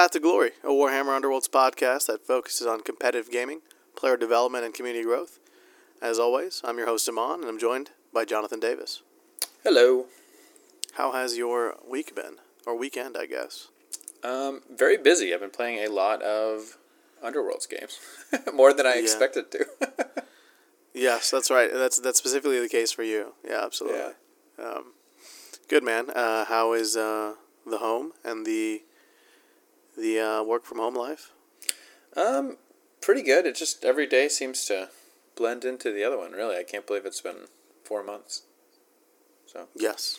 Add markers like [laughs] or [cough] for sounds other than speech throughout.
Path to Glory, a Warhammer Underworlds podcast that focuses on competitive gaming, player development, and community growth. As always, I'm your host, Aman, and I'm joined by Jonathan Davis. Hello. How has your week been? Or weekend, I guess. Um, very busy. I've been playing a lot of Underworlds games, [laughs] more than I Yeah. expected to. [laughs] Yes, that's right. That's that's specifically the case for you. Yeah, absolutely. Um, good man. Uh, how is uh, the home and the the uh, work from home life? um, pretty good. It just every day seems to blend into the other one. Really, I can't believe it's been four months. So Yes.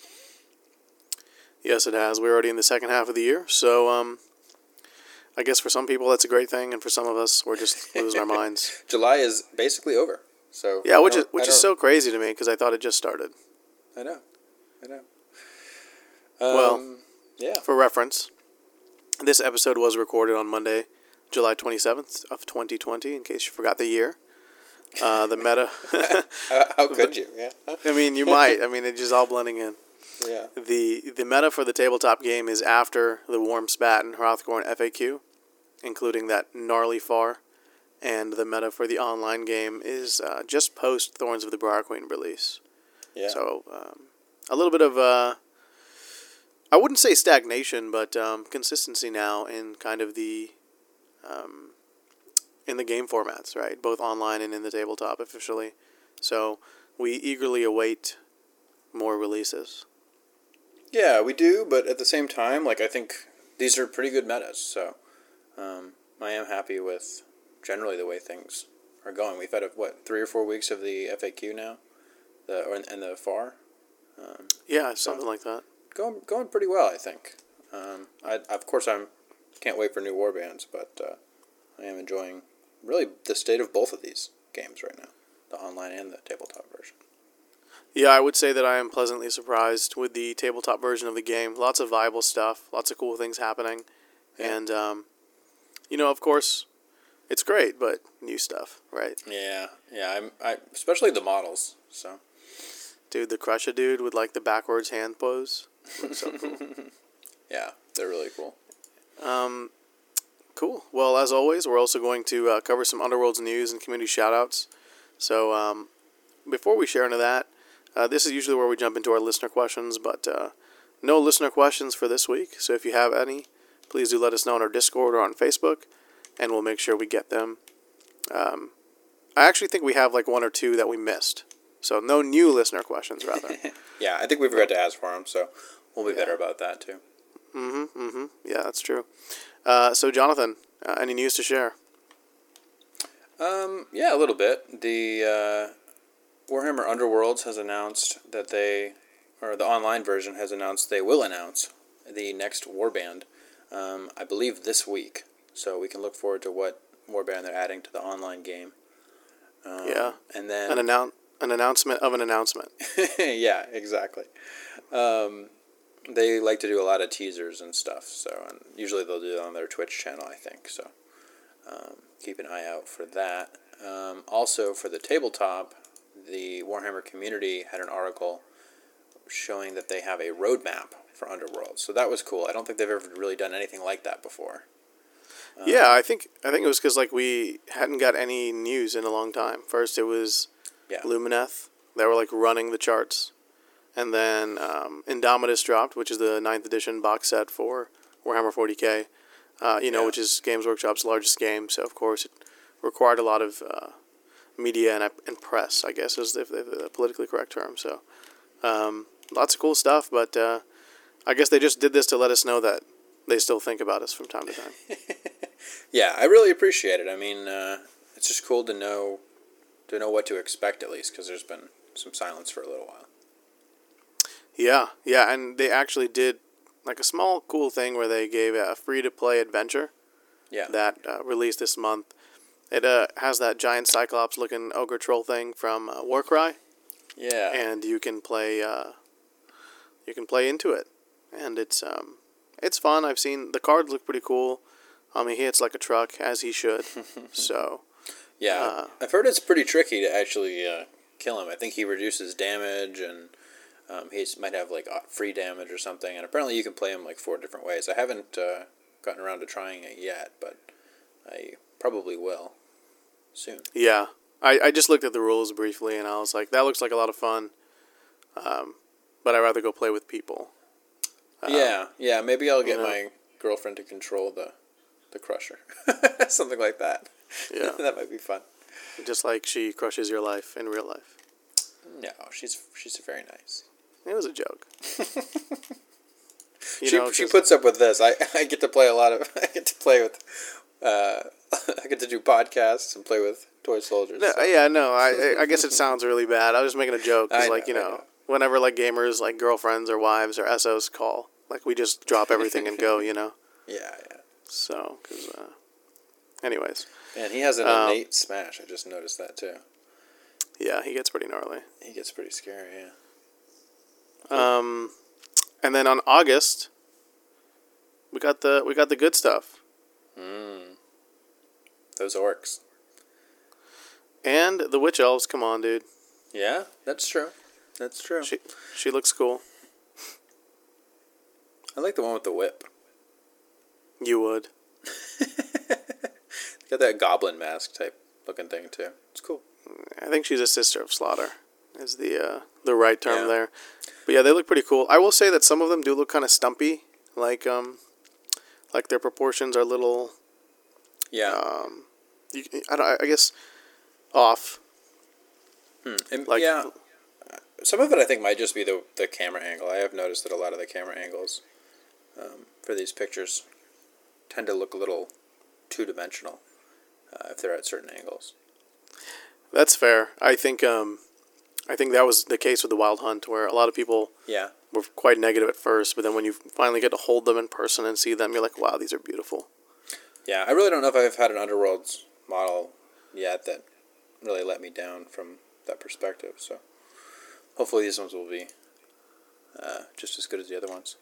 Yes, it has. We're already in the second half of the year, so um, I guess for some people that's a great thing, and for some of us, we're just losing our [laughs] minds. July is basically over. So Yeah, which is which is so crazy to me because I thought it just started. I know, I know. Well- Um, yeah. For reference, this episode was recorded on Monday, July twenty seventh of twenty twenty. In case you forgot the year, uh, the meta. [laughs] How, how could you? Yeah. I mean, you might. I mean, it's just all blending in. Yeah. The the meta for the tabletop game is after the Wurmspat and Hrothgorn FAQ, including that gnarly far, and the meta for the online game is uh, just post Thorns of the Briar Queen release. Yeah. So um, a little bit of uh, I wouldn't say stagnation, but um, consistency now in kind of the um, in the game formats, right? Both online and in the tabletop officially. So we eagerly await more releases. Yeah, we do, but at the same time, like I think these are pretty good metas. So um, I am happy with generally the way things are going. We've had a, what three or four weeks of the FAQ now, the or and the FAR, um, Yeah, something like that. Going going pretty well. I think. Um, I of course I'm can't wait for new warbands, but uh, I am enjoying really the state of both of these games right now, the online and the tabletop version. Yeah, I would say that I am pleasantly surprised with the tabletop version of the game. Lots of viable stuff, lots of cool things happening, Yeah. and um, you know, of course, it's great, but new stuff, right? Yeah, yeah. I'm I especially the models. So Dude, the Crusher dude with like the backwards hand pose. So cool. yeah, they're really cool. Um, cool. Well, as always, we're also going to uh, cover some Underworlds news and community shoutouts. So um, before we share into that, uh, this is usually where we jump into our listener questions, but uh, no listener questions for this week. So if you have any, please do let us know on our Discord or on Facebook, and we'll make sure we get them. Um, I actually think we have like one or two that we missed. So no new listener questions, rather. [laughs] Yeah, I think we forgot to ask for them, so we'll be better about that too. Mm-hmm. Mm-hmm. Yeah, that's true. Uh, so, Jonathan, uh, any news to share? Um, yeah, a little bit. The uh, Warhammer Underworlds has announced that they, or the online version has announced they will announce the next warband. Um, I believe this week, so we can look forward to what warband they're adding to the online game. Um, Yeah. and then An announce an announcement of an announcement. [laughs] yeah, exactly. Um, they like to do a lot of teasers and stuff, so and usually they'll do it on their Twitch channel, I think. So um, keep an eye out for that. Um, also, for the tabletop, the Warhammer community had an article showing that they have a roadmap for Underworld. So that was cool. I don't think they've ever really done anything like that before. Um, yeah, I think I think it was because like we hadn't got any news in a long time. First, it was Yeah. Lumineth. They were like running the charts, and then um, Indomitus dropped, which is the ninth edition box set for Warhammer 40k. Uh, you know, Yeah. which is Games Workshop's largest game. So of course, it required a lot of uh, media and, and press. I guess is the, the, the politically correct term. So um, lots of cool stuff, but uh, I guess they just did this to let us know that they still think about us from time to time. [laughs] Yeah, I really appreciate it. I mean, uh, it's just cool to know to know what to expect at least because there's been some silence for a little while. Yeah, yeah, and they actually did like a small cool thing where they gave a free to play adventure Yeah. that uh, released this month. It uh, has that giant cyclops looking ogre troll thing from uh, Warcry, yeah. and you can play uh, you can play into it, and it's um, it's fun. I've seen the cards look pretty cool. I mean, he hits like a truck as he should. [laughs] so yeah. uh, I've heard it's pretty tricky to actually uh, kill him. I think he reduces damage and um, he might have like uh, free damage or something. And apparently you can play him like four different ways. I haven't uh, gotten around to trying it yet, but I probably will soon. Yeah, I, I just looked at the rules briefly and I was like, that looks like a lot of fun. Um, but I'd rather go play with people. yeah, yeah. Maybe I'll get you know. my girlfriend to control the the crusher, [laughs] something like that. Yeah, [laughs] that might be fun. just like she crushes your life in real life. No, she's she's very nice. It was a joke. [laughs] You she know, she puts up with this. I, [laughs] I get to play a lot of. [laughs] I get to play with. Uh, I get to do podcasts and play with toy soldiers. No, so- yeah, no, I I guess it sounds really bad. I was just making a joke because, I like, you know, know, know. whenever like gamers, like girlfriends or wives or SOs call, like we just drop everything and go, you know. Yeah, yeah. So, because, uh, anyways, And he has an Um, innate smash. I just noticed that too. yeah, he gets pretty gnarly. He gets pretty scary. Yeah. Um, and then on August, we got the we got the good stuff, Mm. Those orcs. and the witch elves. Come on, dude, Yeah, that's true. That's true. she she looks cool. I like the one with the whip. You would. [laughs] Got that goblin mask type looking thing too. It's cool. I think she's a sister of Slaughter, is the uh, the right term Yeah. there. But yeah, they look pretty cool. I will say that some of them do look kind of stumpy, like um, like their proportions are a little. Yeah. Um, you, I don't. I guess off. Hmm. And, Like yeah. Some of it I think might just be the the camera angle. I have noticed that a lot of the camera angles um, for these pictures tend to look a little two dimensional uh, if they're at certain angles. That's fair. I think um, I think that was the case with the Wild Hunt, where a lot of people Yeah. were quite negative at first, but then when you finally get to hold them in person and see them, you're like, wow, these are beautiful. Yeah, I really don't know if I've had an Underworlds model yet that really let me down from that perspective. So hopefully these ones will be uh, just as good as the other ones.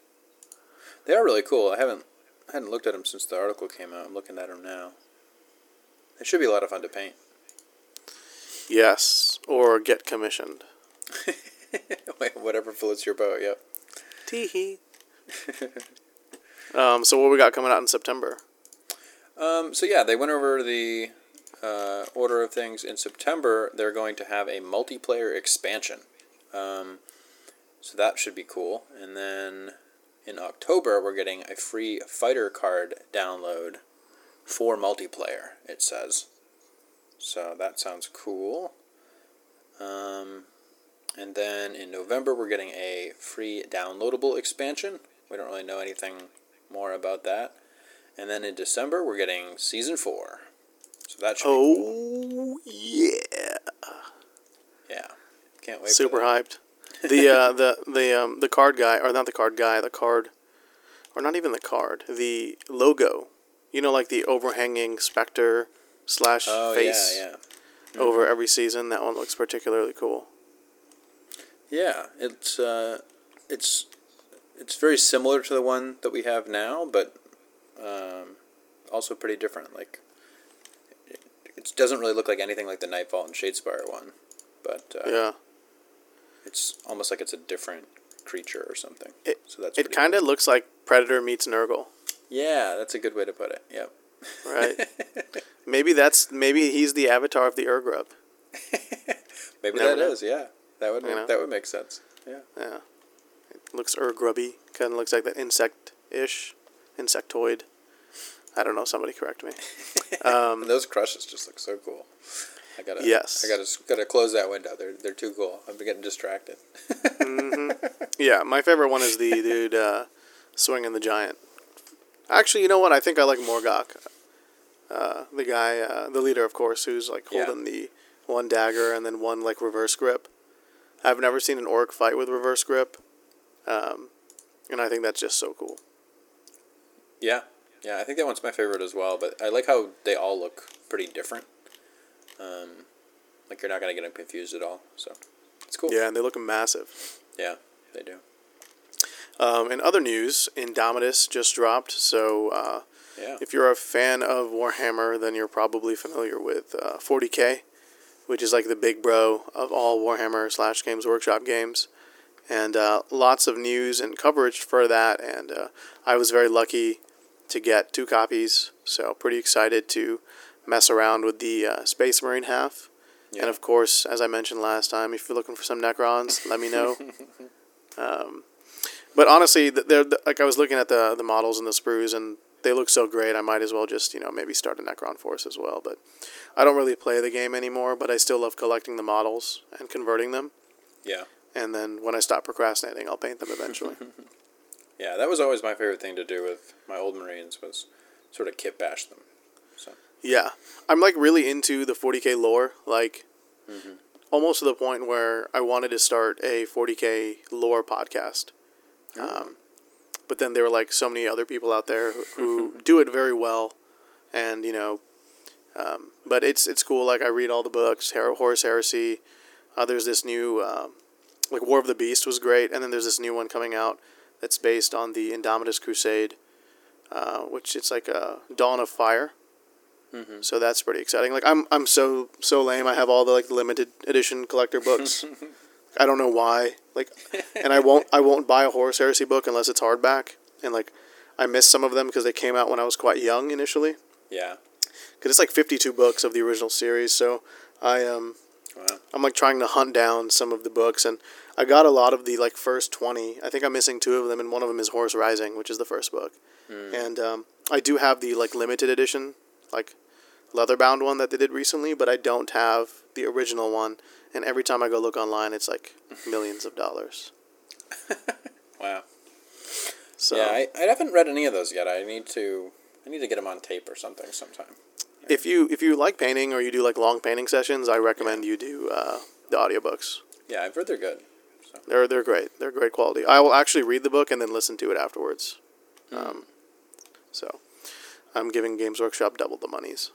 They are really cool. I haven't I hadn't looked at them since the article came out. I'm looking at them now. They should be a lot of fun to paint. Yes, or get commissioned. [laughs] Whatever floats your boat. Yep. Teehee. um, so what we got coming out in September? Um, so yeah, they went over the uh, order of things. In September, they're going to have a multiplayer expansion. Um, so that should be cool. And then in October, we're getting a free fighter card download for multiplayer. It says. So that sounds cool. Um, and then in November, we're getting a free downloadable expansion. We don't really know anything more about that. And then in December, we're getting season four. So that should be cool. Oh yeah, Yeah. Can't wait. super for that. hyped. The uh, [laughs] the the um, the card guy, or not the card guy, the card, or not even the card, the logo. You know, like the overhanging specter slash Oh face yeah, yeah. over every season. That one looks particularly cool. Yeah, it's uh, it's it's very similar to the one that we have now, but um, also pretty different. Like it, it doesn't really look like anything like the Nightvault and Shadespire one, but uh, Yeah, it's almost like it's a different creature or something. It- so that's it kind of looks like Predator meets Nurgle, yeah, that's a good way to put it. Yep. Right? [laughs] maybe that's maybe he's the avatar of the Urgrub. [laughs] Maybe Never that know. is. Yeah, that would You make, know? that would make sense. Yeah. Yeah, it looks Urgrubby. Kind of looks like that insect-ish, insectoid. I don't know. Somebody correct me. [laughs] Um, those Krushas just look so cool. I gotta. Yes. I gotta gotta close that window. They're they're too cool. I'm getting distracted. Yeah, my favorite one is the dude uh, swinging the giant. Actually, you know what? I think I like Morgok. Uh, the guy, uh, the leader, of course, who's like Yeah. holding the one dagger and then one like reverse grip. I've never seen an orc fight with reverse grip, um, and I think that's just so cool. Yeah, yeah. I think that one's my favorite as well. But I like how they all look pretty different. Um, like you're not gonna get them confused at all. So it's cool. Yeah, and they look massive. Yeah, they do. Um, in other news, Indomitus just dropped, so uh, Yeah. If you're a fan of Warhammer, then you're probably familiar with uh, 40k, which is like the big bro of all Warhammer slash Games Workshop games, and uh, lots of news and coverage for that. And uh, I was very lucky to get two copies. So pretty excited to mess around with the uh, Space Marine half. Yeah. And of course, as I mentioned last time, if you're looking for some Necrons, let me know. [laughs] um, but honestly, they're like I was looking at the the models and the sprues, and they look so great. I might as well just you know maybe start a Necron Force as well. But I don't really play the game anymore. But I still love collecting the models and converting them. Yeah. And then when I stop procrastinating, I'll paint them eventually. [laughs] Yeah, that was always my favorite thing to do with my old Marines was sort of kit bash them. So Yeah, I'm like really into the 40k lore, like mm-hmm. almost to the point where I wanted to start a 40k lore podcast. Um, but then there were like so many other people out there who, who [laughs] do it very well, and you know, um, but it's it's cool. Like I read all the books, Her- Horus Heresy. Uh, there's this new, um, like War of the Beast was great, and then there's this new one coming out that's based on the Indomitus Crusade, uh, which it's like a Dawn of Fire. So that's pretty exciting. Like I'm I'm so so lame. I have all the like limited edition collector books. [laughs] I don't know why. Like, [laughs] and I won't I won't buy a Horus Heresy book unless it's hardback. And like, I missed some of them because they came out when I was quite young initially. yeah. Because it's like 52 books of the original series. So I um Wow. I'm like trying to hunt down some of the books, and I got a lot of the like first 20. I think I'm missing two of them, and one of them is Horus Rising, which is the first book. And um, I do have the like limited edition, like leather bound one that they did recently, but I don't have the original one. And every time I go look online, it's like millions of dollars. [laughs] Wow. So Yeah, I, I haven't read any of those yet. I need to I need to get them on tape or something sometime. if you if you like painting or you do like long painting sessions, I recommend you do uh, the audiobooks. Yeah, I've heard they're good. So They're they're great. They're great quality. I will actually read the book and then listen to it afterwards. Um, so I'm giving Games Workshop double the monies.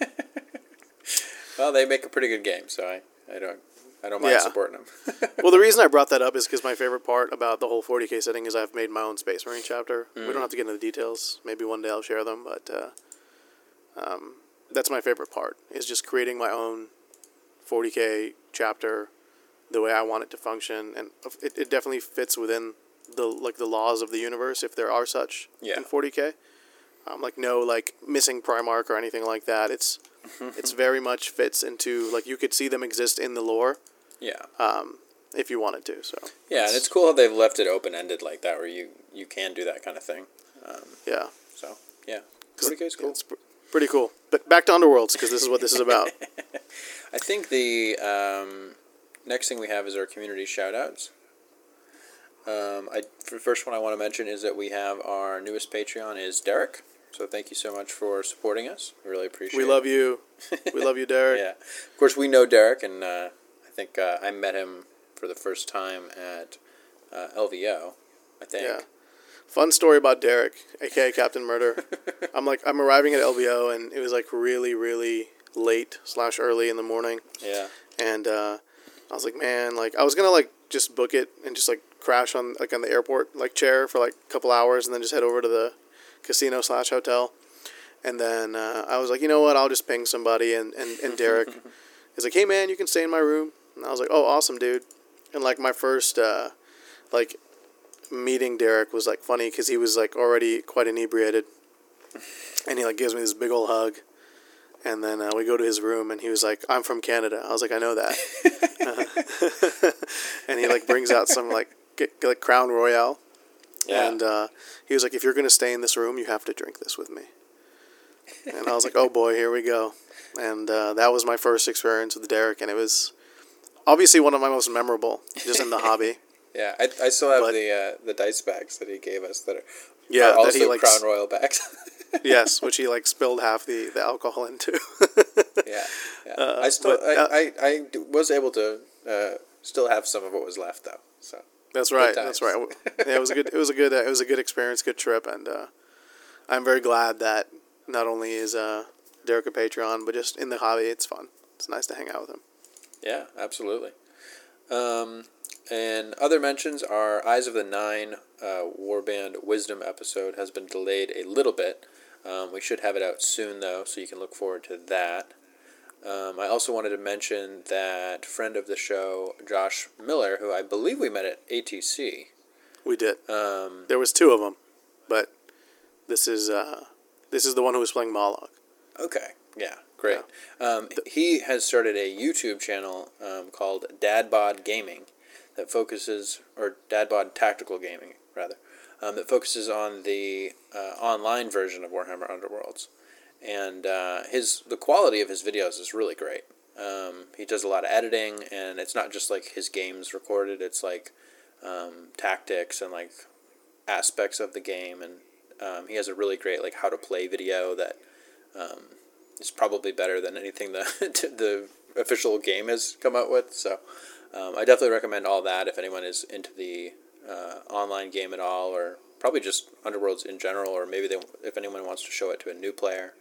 [laughs] well, they make a pretty good game, so I, I don't I don't mind Yeah. supporting them. [laughs] well, the reason I brought that up is because my favorite part about the whole 40k setting is I've made my own Space Marine chapter. We don't have to get into the details. Maybe one day I'll share them, but uh, um, that's my favorite part is just creating my own 40k chapter the way I want it to function, and it, it definitely fits within the like the laws of the universe if there are such Yeah. in 40k. Um, like no like missing Primarch or anything like that. It's it's very much fits into like you could see them exist in the lore yeah. um, if you wanted to. So Yeah, and it's cool how they've left it open ended like that, where you you can do that kind of thing. Um, yeah, so yeah, 40k is cool. It's pr- pretty cool. But back to Underworlds because this is what this is about. [laughs] I think the um, next thing we have is our community shout outs. Um, I, the first one I want to mention is that we have our newest Patreon is Derek. So thank you so much for supporting us. We really appreciate we it. We love you. [laughs] We love you, Derek. Yeah. Of course, we know Derek, and uh, I think uh, I met him for the first time at uh, LVO, I think. Yeah. Fun story about Derek, aka Captain Murder. [laughs] I'm like I'm arriving at LVO and it was like really really late slash early in the morning, Yeah. and uh, I was like, man, like I was gonna like just book it and just like crash on like on the airport like chair for like a couple hours and then just head over to the casino slash hotel, and then uh, I was like, you know what, I'll just ping somebody and and, and Derek. [laughs] Is like, hey man, you can stay in my room, and I was like, oh awesome dude, and like my first uh, like meeting Derek was like funny because he was like already quite inebriated, and he like gives me this big old hug, and then uh, we go to his room and he was like, "I'm from Canada." I was like, "I know that," [laughs] [laughs] and he like brings out some like g- like Crown Royal, Yeah. and uh, he was like, "If you're gonna stay in this room, you have to drink this with me." And I was like, "Oh boy, here we go," and uh, that was my first experience with Derek, and it was obviously one of my most memorable just in the hobby. [laughs] yeah. I, I still have But- the uh, the dice bags that he gave us that are, Yeah, are that also he, like, Crown Royal bags. [laughs] yes, which he like spilled half the, the alcohol into. [laughs] yeah. yeah. Uh, I still but, I, uh, I, I was able to uh, still have some of what was left though. That's right. That's right. [laughs] Yeah, it was a good. It was a good. Uh, it was a good experience. Good trip, and uh, I'm very glad that not only is uh, Derek a Patreon, but just in the hobby, it's fun. It's nice to hang out with him. Yeah, absolutely. Um, and other mentions are Eyes of the Nine uh, Warband Wisdom episode has been delayed a little bit. Um, we should have it out soon, though, so you can look forward to that. Um, I also wanted to mention that friend of the show, Josh Miller, who I believe we met at ATC. We did. Um, There was two of them, but this is uh, this is the one who was playing Mollog. Okay. Yeah. Great. Um, he has started a YouTube channel um, called Dadbod Gaming that focuses, or Dadbod Tactical Gaming rather, um, that focuses on the uh, online version of Warhammer Underworlds. And uh, his the quality of his videos is really great. Um, he does a lot of editing, and it's not just like his games recorded. It's like um, tactics and like aspects of the game, and um, he has a really great like how to play video that um, is probably better than anything the [laughs] the official game has come out with. So um, I definitely recommend all that if anyone is into the uh, online game at all, or probably just Underworlds in general, or maybe they, if anyone wants to show it to a new player.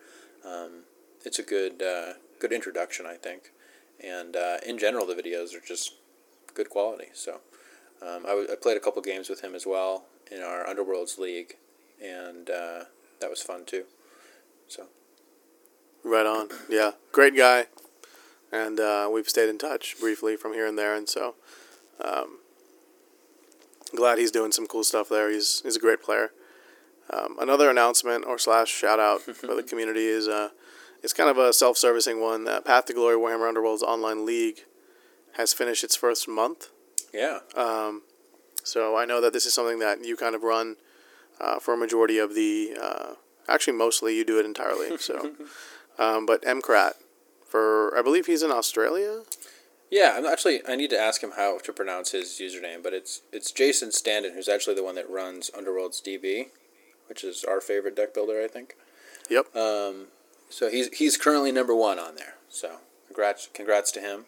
Um, it's a good uh, good introduction, I think, and uh, in general the videos are just good quality. So um, I, w- I played a couple games with him as well in our Underworlds league, and uh, that was fun too. So Right on. Yeah, great guy, and uh, we've stayed in touch briefly from here and there, and so um, glad he's doing some cool stuff there. He's he's a great player. Um, another announcement or slash shout out [laughs] for the community is uh, it's kind of a self servicing one. Uh, Path to Glory Warhammer Underworld's online league has finished its first month. yeah, Um, so I know that this is something that you kind of run uh, for a majority of the. Uh, actually, mostly you do it entirely. So, [laughs] um, but Mcrat for I believe he's in Australia. yeah. I'm actually I need to ask him how to pronounce his username, but it's it's Jason Standen who's actually the one that runs Underworlds DB, which is our favorite deck builder, I think. Yep. Um, so he's he's currently number one on there. So congrats congrats to him.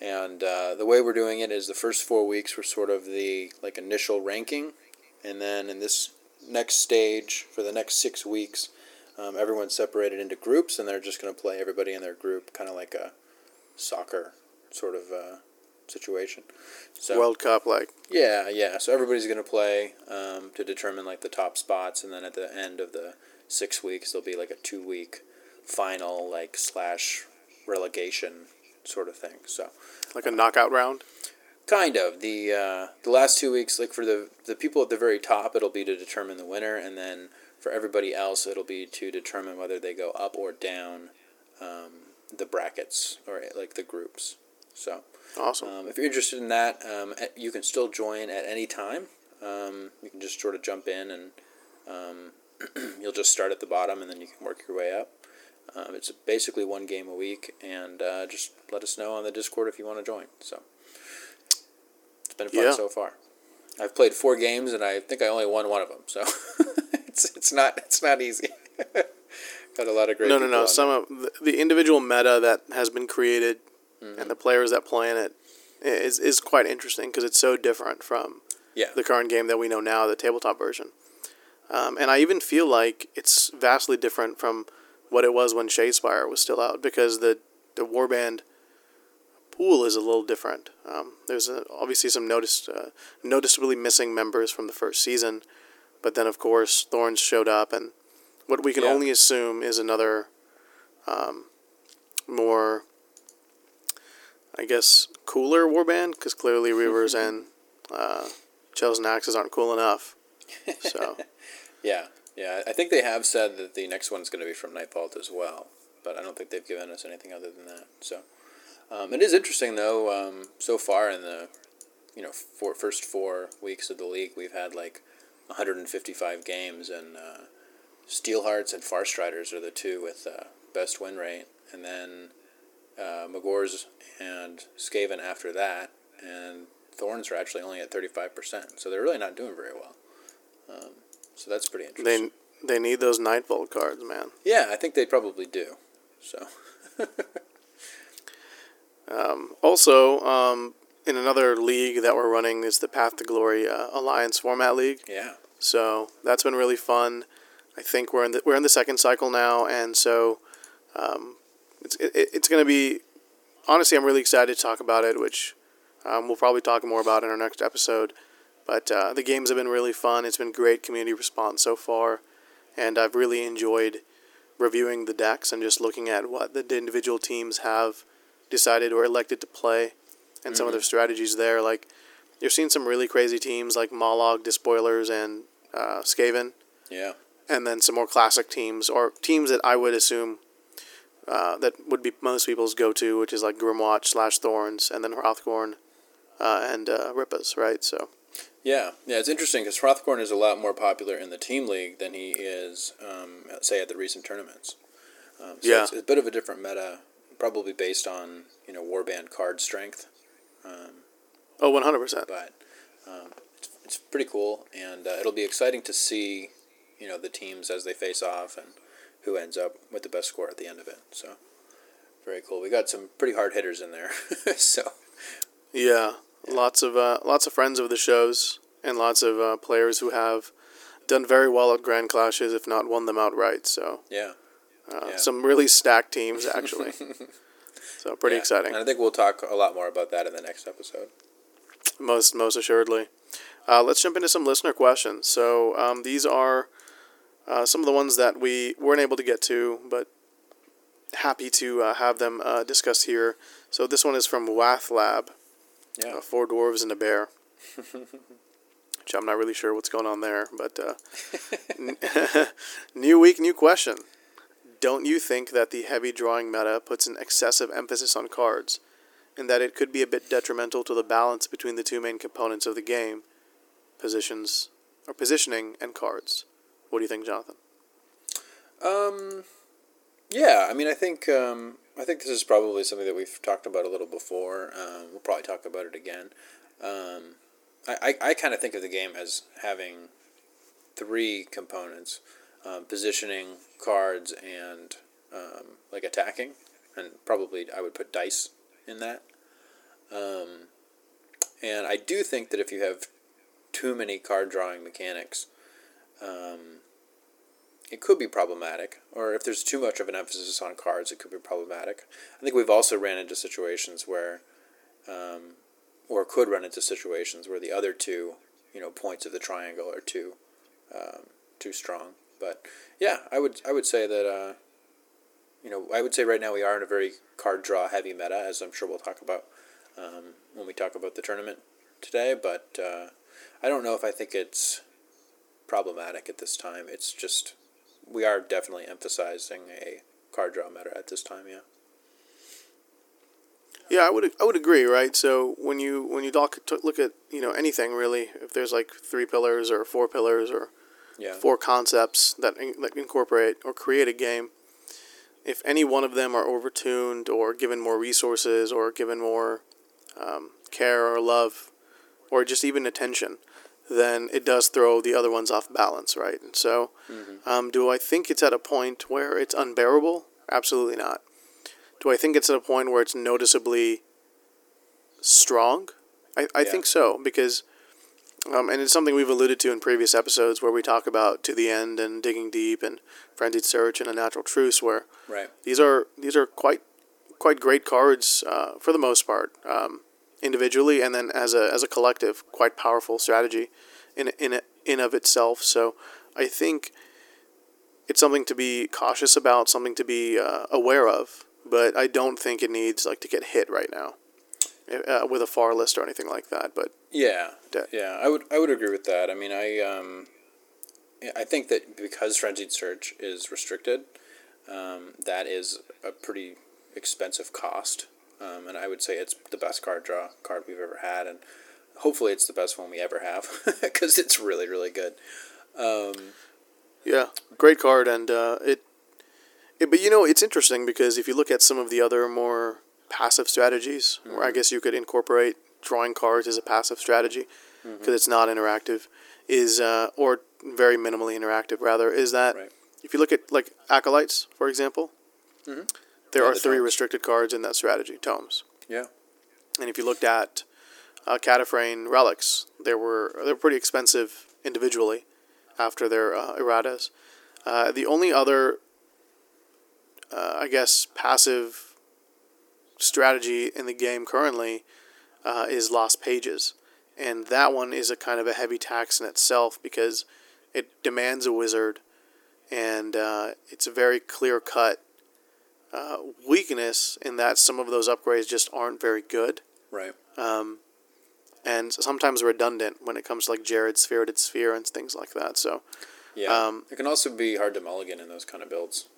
And uh, the way we're doing it is the first four weeks were sort of the like initial ranking, and then in this next stage for the next six weeks, um, everyone's separated into groups, and they're just going to play everybody in their group, kind of like a soccer sort of uh, situation. So World Cup, like yeah, yeah. So everybody's going to play um, to determine like the top spots, and then at the end of the six weeks, there'll be like a two week final, like slash relegation sort of thing. So like a knockout round. kind of the uh, the last two weeks, like for the the people at the very top, it'll be to determine the winner, and then for everybody else, it'll be to determine whether they go up or down um, the brackets or like the groups. So. Awesome. Um, if you're interested in that, um, at- you can still join at any time. Um, you can just sort of jump in and um, [clears throat] you'll just start at the bottom and then you can work your way up. Um, it's basically one game a week, and uh, just let us know on the Discord if you want to join. So it's been fun Yeah. so far. I've played four games and I think I only won one of them, so [laughs] it's it's not it's not easy. [laughs] Got a lot of great. no, no, no. Some of the, the individual meta that has been created Mm-hmm. and the players that play in it is is quite interesting because it's so different from Yeah. the current game that we know now, the tabletop version. Um, and I even feel like it's vastly different from what it was when Shadespire was still out because the the warband pool is a little different. Um, there's a, obviously some noticed uh, noticeably missing members from the first season, but then of course Thorns showed up, and what we can Yeah. only assume is another um, more, I guess, cooler warband because clearly Reavers [laughs] and uh, Chosen Axes aren't cool enough. So [laughs] Yeah, yeah. I think they have said that the next one's going to be from Night Vault as well, but I don't think they've given us anything other than that. So um, it is interesting though. Um, so far in the you know four, first four weeks of the league, we've had like 155 games, and uh, Steelhearts and Farstriders are the two with uh, best win rate, and then uh, Magors and Skaven after that, and Thorns are actually only at 35%, so they're really not doing very well. Um, so that's pretty interesting. they they need those Nightvault cards, man. Yeah, I think they probably do. So [laughs] Um, also, um, in another league that we're running is the Path to Glory uh, Alliance Format League. yeah, So that's been really fun. I think we're in the we're in the second cycle now, and so um, it's it, it's going to be. Honestly, I'm really excited to talk about it, which um, we'll probably talk more about in our next episode. But uh, the games have been really fun. It's been great community response so far, and I've really enjoyed reviewing the decks and just looking at what the individual teams have decided or elected to play, and some of their strategies there. Like you're seeing some really crazy teams like Mollog, Despoilers, and uh, Skaven yeah, and then some more classic teams or teams that I would assume uh, that would be most people's go-to, which is like Grymwatch slash Thorns, and then Hrothgorn uh, and uh, Rippas, right? So Yeah, yeah, it's interesting because Hrothgorn is a lot more popular in the team league than he is, um, say, at the recent tournaments. Um, so Yeah. it's a bit of a different meta, probably based on you know warband card strength, um, oh, one hundred percent. but um, it's, it's pretty cool, and uh, it'll be exciting to see you know the teams as they face off and who ends up with the best score at the end of it. So very cool. We got some pretty hard hitters in there, [laughs] so Yeah, lots of uh, lots of friends of the shows and lots of uh, players who have done very well at Grand Clashes, if not won them outright. So yeah. uh, Yeah. some really stacked teams actually. [laughs] so pretty Yeah. exciting. And I think we'll talk a lot more about that in the next episode. Most most assuredly. Uh, let's jump into some listener questions. So um, these are uh, some of the ones that we weren't able to get to, but happy to uh, have them uh, discussed here. So this one is from Wath Lab, Yeah. uh, four dwarves and a bear. [laughs] Which I'm not really sure what's going on there, but uh, n- [laughs] new week, new question. Don't you think that the heavy drawing meta puts an excessive emphasis on cards, and that it could be a bit detrimental to the balance between the two main components of the game, positions or positioning and cards? What do you think, Jonathan? Um, yeah, I mean, I think um, I think this is probably something that we've talked about a little before. Um, we'll probably talk about it again. Um, I, I, I kind of think of the game as having three components: um, positioning, cards, and um, like attacking. And probably I would put dice in that. Um, and I do think that if you have too many card drawing mechanics, um, it could be problematic, or if there's too much of an emphasis on cards, it could be problematic. I think we've also ran into situations where, um, or could run into situations where the other two, you know, points of the triangle are too, um, too strong. But yeah, I would I would say that, uh, you know, I would say right now we are in a very card draw heavy meta, as I'm sure we'll talk about um, when we talk about the tournament today. But uh, I don't know if I think it's problematic at this time. It's just we are definitely emphasizing a card draw meta at this time. Yeah. Yeah, I would I would agree, right? So when you when you talk, look at you know anything really, if there's like three pillars or four pillars or Yeah. four concepts that in, that incorporate or create a game, if any one of them are overtuned or given more resources or given more um, care or love or just even attention, then it does throw the other ones off balance, right? And so, um, do I think it's at a point where it's unbearable? Absolutely not. Do I think it's at a point where it's noticeably strong? I, I Yeah. think so because, um, and it's something we've alluded to in previous episodes where we talk about to the end and digging deep and frenzied search and unnatural truce, where Right. these are these are quite quite great cards uh, for the most part, um, individually and then as a as a collective, quite powerful strategy in in in of itself. So I think it's something to be cautious about, something to be uh, aware of. But I don't think it needs like to get hit right now uh, with a far list or anything like that. But Yeah. Da- Yeah. I would I would agree with that. I mean, I um, I think that because frenzied search is restricted, um, that is a pretty expensive cost. Um, and I would say it's the best card draw card we've ever had, and hopefully it's the best one we ever have [laughs] because it's really really good. Um, Yeah, great card, and uh, it, it. But you know, it's interesting because if you look at some of the other more passive strategies, where I guess you could incorporate drawing cards as a passive strategy because it's not interactive, is uh, or very minimally interactive rather, is that Right. if you look at like acolytes, for example, Mhm. There are the three tomes. restricted cards in that strategy, tomes. yeah. And if you looked at uh, Katophrane relics, they were they're pretty expensive individually after their uh, erratas. Uh, the only other, uh, I guess, passive strategy in the game currently uh, is Lost Pages, and that one is a kind of a heavy tax in itself because it demands a wizard, and uh, it's a very clear cut uh, weakness in that some of those upgrades just aren't very good Right. um, and sometimes redundant when it comes to like Jared's Spirited Sphere and things like that. So Yeah, Um, it can also be hard to mulligan in those kind of builds.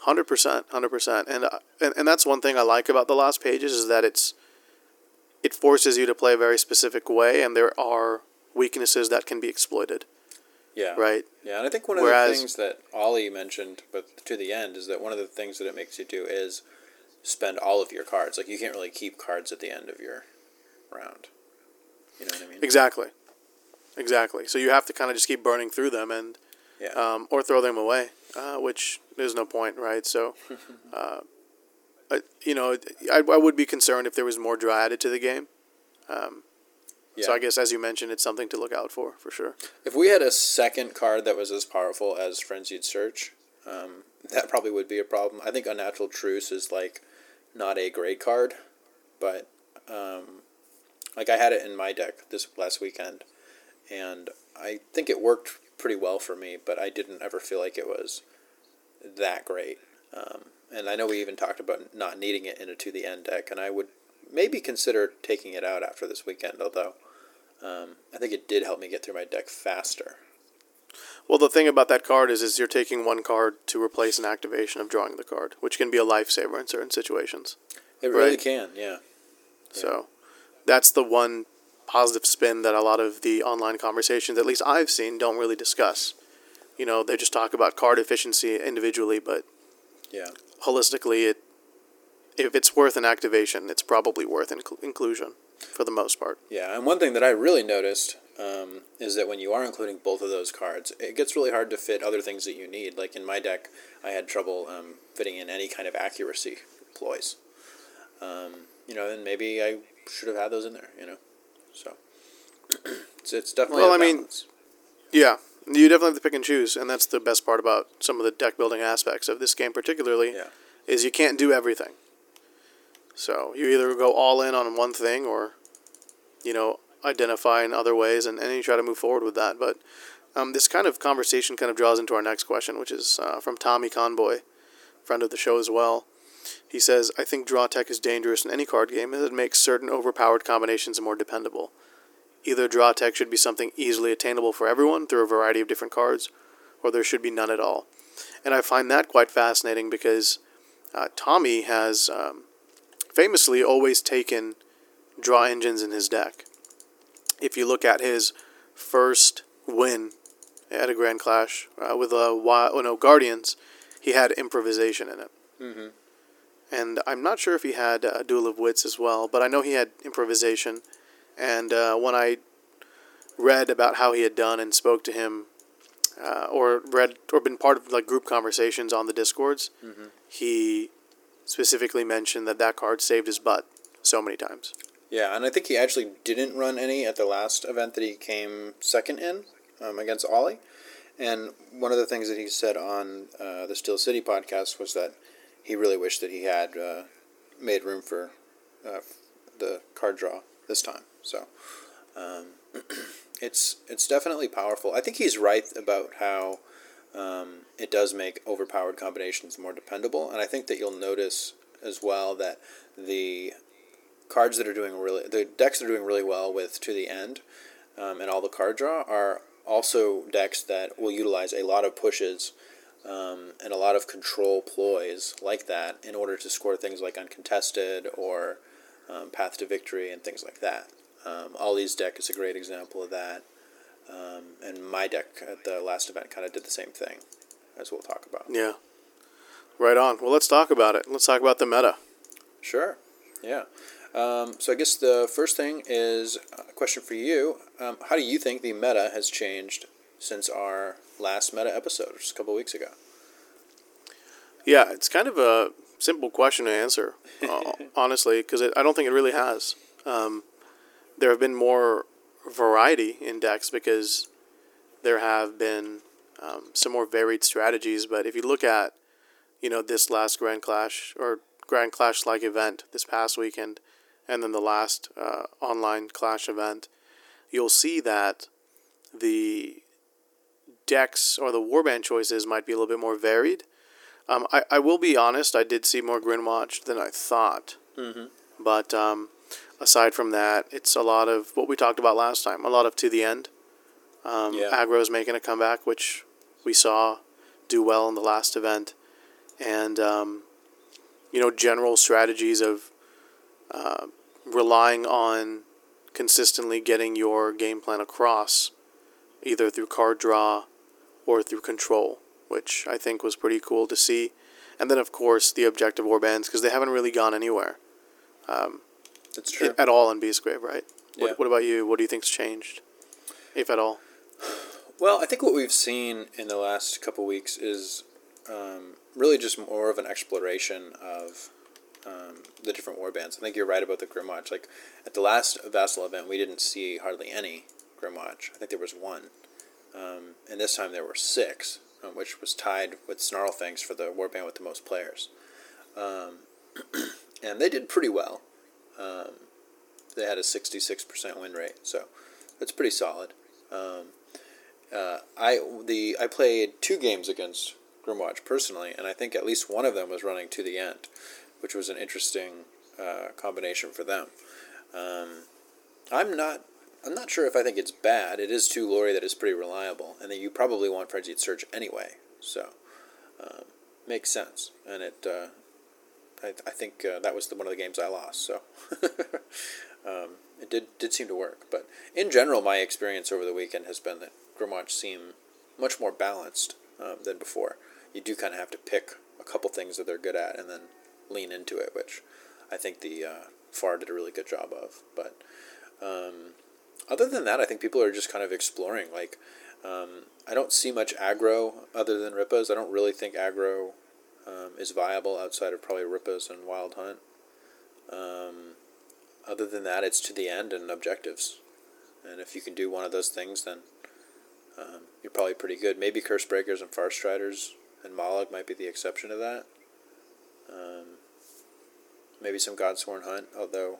Hundred percent, hundred percent, and uh, and and that's one thing I like about the Lost Pages is that it's it forces you to play a very specific way, and there are weaknesses that can be exploited. Yeah, Right. Yeah, and I think one of Whereas- the things that Ollie mentioned, but to the end, is that one of the things that it makes you do is spend all of your cards. Like you can't really keep cards at the end of your round. You know what I mean? Exactly, exactly. So you have to kind of just keep burning through them, and Yeah. um, or throw them away, uh, which there's no point, right? So, [laughs] uh, I- you know, I, I would be concerned if there was more draw added to the game. Um, yeah. So I guess, as you mentioned, it's something to look out for, for sure. If we had a second card that was as powerful as Frenzied Search, um, that probably would be a problem. I think Unnatural Truce is like not a great card, but um, like I had it in my deck this last weekend, and I think it worked pretty well for me, but I didn't ever feel like it was that great. Um, and I know we even talked about not needing it in a to the end deck, and I would maybe consider taking it out after this weekend, although. Um, I think it did help me get through my deck faster. Well, the thing about that card is, is you're taking one card to replace an activation of drawing the card, which can be a lifesaver in certain situations. It really Right. can, yeah. So that's the one positive spin that a lot of the online conversations, at least I've seen, don't really discuss. You know, they just talk about card efficiency individually, but Yeah. holistically, it if it's worth an activation, it's probably worth inclu- inclusion for the most part. Yeah, and one thing that I really noticed um, is that when you are including both of those cards, it gets really hard to fit other things that you need. Like in my deck, I had trouble um, fitting in any kind of accuracy ploys. Um, you know, and maybe I should have had those in there. You know, so [clears throat] it's, it's definitely Well, I mean. Yeah, you definitely have to pick and choose, and that's the best part about some of the deck building aspects of this game, particularly. Yeah. Is you can't do everything. So you either go all in on one thing, or, you know, identify in other ways, and, and you try to move forward with that. But um, this kind of conversation kind of draws into our next question, which is uh, from Tommy Conboy, friend of the show as well. He says, I think draw tech is dangerous in any card game as it makes certain overpowered combinations more dependable. Either draw tech should be something easily attainable for everyone through a variety of different cards, or there should be none at all. And I find that quite fascinating because uh, Tommy has um, famously always taken draw engines in his deck. If you look at his first win at a Grand Clash uh, with uh, Wi- oh no, Guardians, he had improvisation in it. Mhm. And I'm not sure if he had uh, Duel of Wits as well, but I know he had improvisation. And uh, when I read about how he had done and spoke to him, uh, or read or been part of like group conversations on the discords, he specifically mentioned that that card saved his butt so many times. Yeah, and I think he actually didn't run any at the last event that he came second in um, against Ollie. And one of the things that he said on uh, the Steel City podcast was that he really wished that he had uh, made room for uh, the card draw this time. So um, [clears throat] it's it's definitely powerful. I think he's right about how um, it does make overpowered combinations more dependable, and I think that you'll notice as well that the cards that are doing really the decks that are doing really well with to the end um, and all the card draw are also decks that will utilize a lot of pushes um, and a lot of control ploys like that in order to score things like uncontested or um, path to victory and things like that. Um, Ollie's deck is a great example of that, um, and my deck at the last event kind of did the same thing, as we'll talk about. Yeah. Right on. Well, let's talk about it. Let's talk about the meta. Sure. Yeah. Um, so I guess the first thing is a question for you. Um, how do you think the meta has changed since our last meta episode, just a couple weeks ago? Yeah, it's kind of a simple question to answer, [laughs] uh, honestly, because I don't think it really has. Um, there have been more variety in decks because there have been um, some more varied strategies. But if you look at, you know, this last Grand Clash or Grand Clash like event this past weekend, and then the last uh, online Clash event, you'll see that the decks or the warband choices might be a little bit more varied. Um, I, I will be honest, I did see more Grymwatch than I thought. Mhm. But um, aside from that, it's a lot of what we talked about last time, a lot of to the end. Um, Yeah. Agro's making a comeback, which we saw do well in the last event, and um, you know general strategies of uh, relying on consistently getting your game plan across, either through card draw or through control, which I think was pretty cool to see. And then, of course, the objective warbands, because they haven't really gone anywhere True. at all in Beastgrave, right? Yeah. What, what about you? What do you think's changed, if at all? Well, I think what we've seen in the last couple weeks is um, really just more of an exploration of um, the different warbands. I think you're right about the Grymwatch. Like at the last Vassal event, we didn't see hardly any Grymwatch. I think there was one, um, and this time there were six, um, which was tied with Snarlfangs for the warband with the most players. Um, [clears throat] and they did pretty well. Um, they had a 66% win rate, so that's pretty solid. Um, uh, I the I played two games against Grymwatch personally, and I think at least one of them was running to the end, which was an interesting uh, combination for them. Um, I'm not I'm not sure if I think it's bad. It is two lorry that is pretty reliable, and that you probably want frenzied search anyway, so um, makes sense. And it uh, I, I think uh, that was the, one of the games I lost, so. [laughs] um, it did did seem to work, but in general, my experience over the weekend has been that Grymwatch seem much more balanced um, than before. You do kind of have to pick a couple things that they're good at and then lean into it, which I think the uh, FAR did a really good job of. But um, other than that, I think people are just kind of exploring. Like, um, I don't see much aggro other than Rippas. I don't really think aggro um, is viable outside of probably Rippas and Wild Hunt. Um, other than that, it's to the end and objectives. And if you can do one of those things, then um, you're probably pretty good. Maybe Curse Breakers and Far Striders and Mollog might be the exception to that. Um, maybe some Godsworn Hunt, although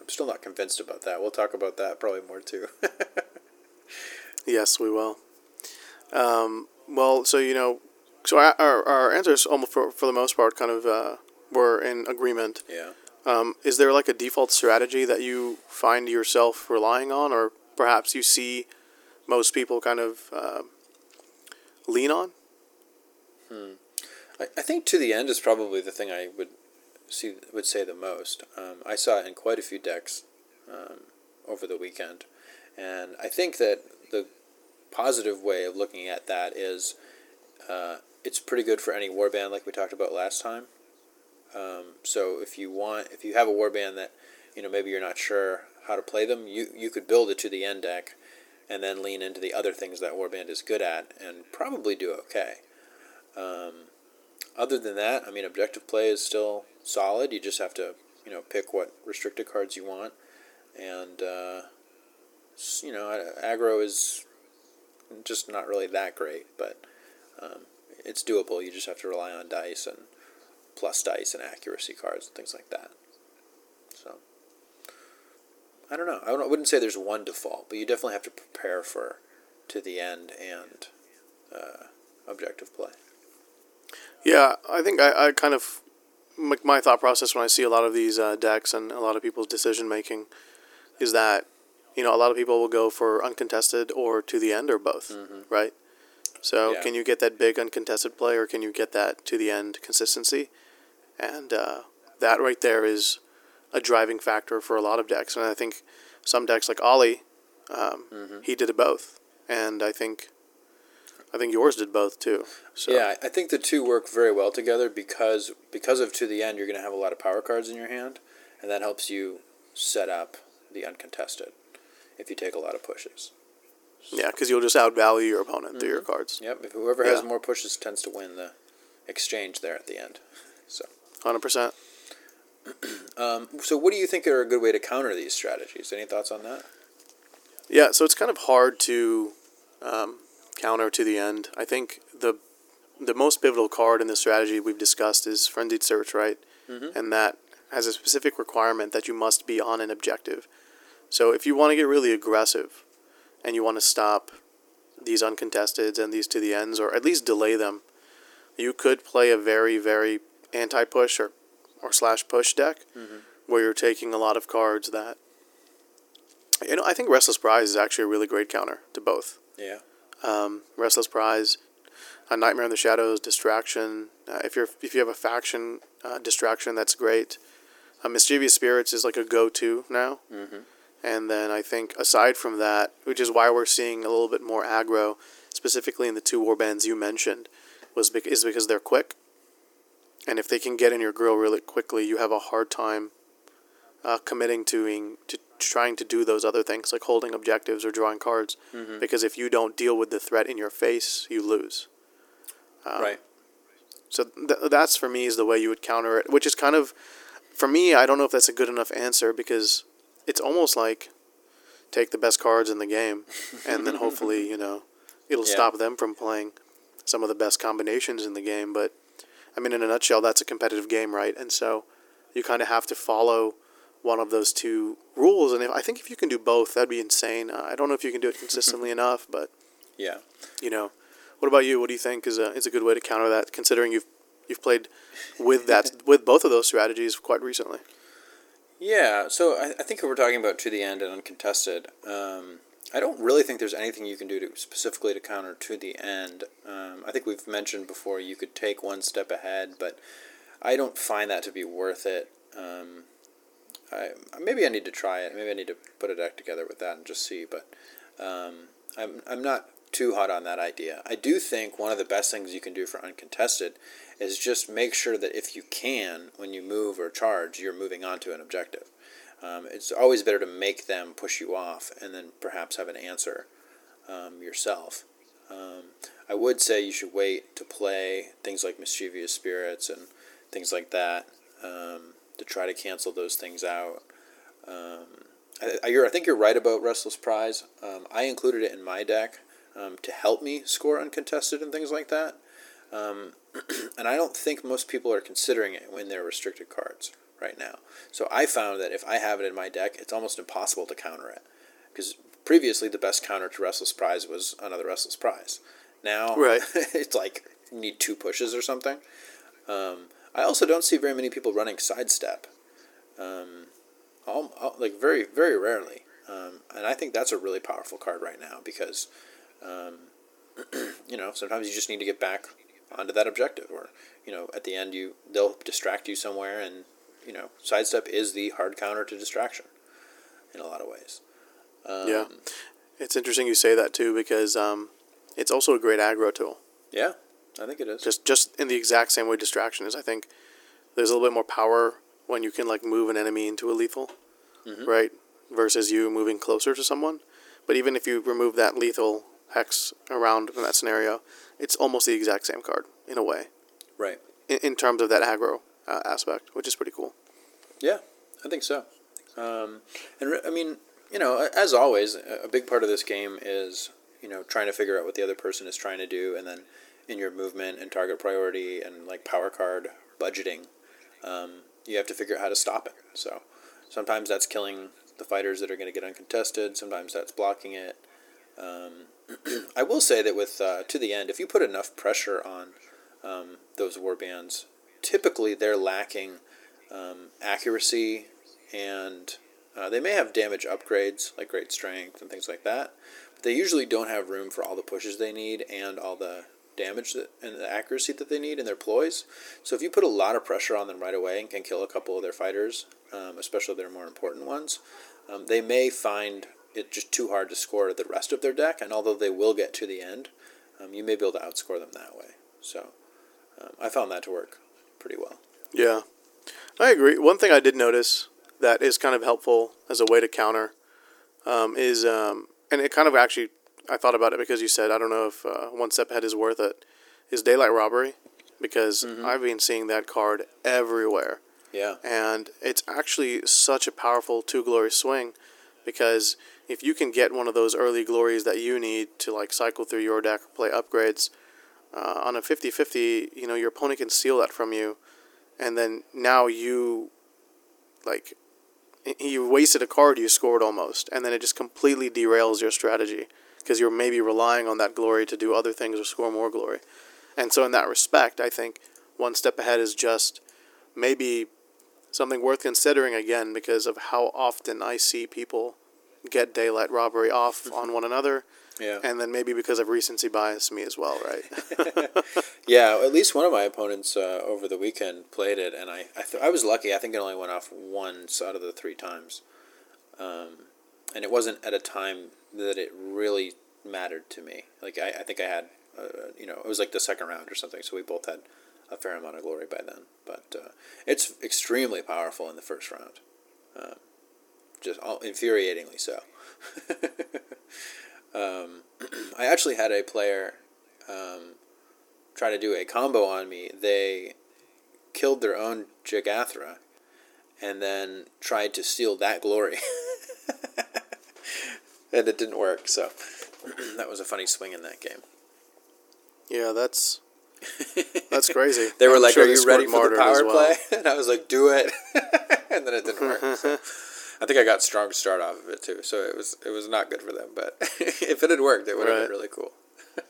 I'm still not convinced about that. We'll talk about that probably more too. [laughs] Yes, we will. Um, well, so you know, so our, our, our answers almost for, for the most part kind of uh, were in agreement. yeah. Um, is there like a default strategy that you find yourself relying on, or perhaps you see most people kind of uh, lean on? Hmm. I, I think to the end is probably the thing I would see would say the most. Um, I saw it in quite a few decks um, over the weekend, and I think that the positive way of looking at that is uh, it's pretty good for any warband, like we talked about last time. Um, so if you want, if you have a warband that you know maybe you're not sure how to play them, you you could build it to the end deck, and then lean into the other things that warband is good at, and probably do okay. Um, other than that, I mean, objective play is still solid. You just have to, you know, pick what restricted cards you want, and uh, you know, aggro is just not really that great, but um, it's doable. You just have to rely on dice and plus dice and accuracy cards and things like that. So, I don't know. I wouldn't say there's one default, but you definitely have to prepare for to the end and uh, objective play. Yeah, I think I, I kind of my, thought process when I see a lot of these uh, decks and a lot of people's decision making is that you know a lot of people will go for uncontested or to the end or both, right? So Yeah. can you get that big uncontested play or can you get that to the end consistency? And uh, that right there is a driving factor for a lot of decks. And I think some decks like Ollie, um, he did it both, and I think I think yours did both too. So Yeah, I think the two work very well together because because of to the end, you're going to have a lot of power cards in your hand, and that helps you set up the uncontested if you take a lot of pushes. Yeah, because you'll just outvalue your opponent through your cards. Yep, if whoever has Yeah. more pushes tends to win the exchange there at the end. So, Hundred percent. [clears throat] um, so what do you think are a good way to counter these strategies? Any thoughts on that? Yeah, so it's kind of hard to um, counter to the end. I think the the most pivotal card in the strategy we've discussed is Frenzied Search, right? Mhm. And that has a specific requirement that you must be on an objective. So if you want to get really aggressive and you want to stop these uncontesteds and these to the ends, or at least delay them, you could play a very, very anti push or, or slash push deck where you're taking a lot of cards that you know, I think Restless Prize is actually a really great counter to both. Yeah. Um, Restless Prize, a Nightmare in the Shadows, Distraction. Uh, if you're if you have a faction uh, distraction, that's great. Uh, Mischievous Spirits is like a go-to now. Mhm. And then I think aside from that, which is why we're seeing a little bit more aggro, specifically in the two war bands you mentioned, was bec- is because they're quick. And if they can get in your grill really quickly, you have a hard time uh, committing to, being, to trying to do those other things like holding objectives or drawing cards. Mhm. Because if you don't deal with the threat in your face, you lose. Um, right. So th- that's for me is the way you would counter it, which is kind of, for me, I don't know if that's a good enough answer because it's almost like take the best cards in the game, and then hopefully [laughs] you know it'll Yeah. stop them from playing some of the best combinations in the game. But I mean, in a nutshell, that's a competitive game, right? And so you kind of have to follow one of those two rules. And if, I think if you can do both, that'd be insane. Uh, I don't know if you can do it consistently [laughs] enough, but Yeah. you know, what about you? What do you think is a is a good way to counter that? Considering you've you've played with that [laughs] with both of those strategies quite recently. Yeah, so I, I think we're talking about to the end and uncontested, um, I don't really think there's anything you can do to specifically to counter to the end. Um, I think we've mentioned before you could take one step ahead, but I don't find that to be worth it. Um, I maybe I need to try it. Maybe I need to put a deck together with that and just see. But um, I'm I'm not too hot on that idea. I do think one of the best things you can do for uncontested is just make sure that if you can, when you move or charge, you're moving on to an objective. Um, it's always better to make them push you off and then perhaps have an answer um, yourself. Um, I would say you should wait to play things like mischievous spirits and things like that um, to try to cancel those things out. Um, I, I, I think you're right about Restless Prize. Um, I included it in my deck um, to help me score uncontested and things like that. Um, [clears throat] and I don't think most people are considering it when they're restricted cards right now. So I found that if I have it in my deck, it's almost impossible to counter it. Because previously, the best counter to Restless Prize was another Restless Prize. Now, Right. [laughs] it's like you need two pushes or something. Um, I also don't see very many people running Sidestep. Um, all, all, like very, very rarely. Um, and I think that's a really powerful card right now because, um, [clears throat] you know, sometimes you just need to get back onto that objective, or you know, at the end you they'll distract you somewhere, and you know, sidestep is the hard counter to distraction in a lot of ways. Um, Yeah. It's interesting you say that too because um, it's also a great aggro tool. yeah, I think it is. Just just in the exact same way distraction is. I think there's a little bit more power when you can like move an enemy into a lethal, Mhm. right? Versus you moving closer to someone. But even if you remove that lethal hex around in that scenario, it's almost the exact same card in a way right. in, in terms of that aggro uh, aspect, which is pretty cool. Yeah, I think so. Um, and I mean, you know, as always, a a big part of this game is you know trying to figure out what the other person is trying to do, and then in your movement and target priority and like power card budgeting, um, you have to figure out how to stop it. So sometimes that's killing the fighters that are going to get uncontested. Sometimes that's blocking it. Um, [clears throat] I will say that with uh, to the end, if you put enough pressure on um, those war bands, typically they're lacking um, accuracy and uh, they may have damage upgrades like great strength and things like that. But they usually don't have room for all the pushes they need and all the damage that, and the accuracy that they need in their ploys. So if you put a lot of pressure on them right away and can kill a couple of their fighters, um, especially their more important ones, um, they may find it just too hard to score the rest of their deck. And although they will get to the end, um, you may be able to outscore them that way. So um, I found that to work pretty well. Yeah, I agree. One thing I did notice that is kind of helpful as a way to counter um, is, um, and it kind of actually, I thought about it because you said, I don't know if uh, one step ahead is worth it, is daylight robbery because I've been seeing that card everywhere. Yeah. And it's actually such a powerful two glory swing because if you can get one of those early glories that you need to like cycle through your deck or play upgrades uh, on a 50-50, you know, your opponent can steal that from you and then now you like you wasted a card you scored almost and then it just completely derails your strategy because you're maybe relying on that glory to do other things or score more glory. And so in that respect, I think one step ahead is just maybe something worth considering again because of how often I see people get daylight robbery off on one another Yeah. And then maybe because of recency bias, me as well, right? [laughs] Yeah, at least one of my opponents uh, over the weekend played it, and I I, th- I was lucky. I think it only went off once out of the three times, um, and it wasn't at a time that it really mattered to me. Like I, I think I had, uh, you know, it was like the second round or something, so we both had a fair amount of glory by then. But uh, it's extremely powerful in the first round, uh, just all, infuriatingly so. [laughs] um, I actually had a player. Um, try to do a combo on me, they killed their own Jagathra and then tried to steal that glory. [laughs] and it didn't work, so [clears throat] that was a funny swing in that game. yeah, that's that's crazy. [laughs] They were I'm like, sure Are you ready for the power well. play? And I was like, Do it. and then it didn't work. So. I think I got strong start off of it too, so it was it was not good for them. But [laughs] if it had worked, it would have Right. been really cool. [laughs]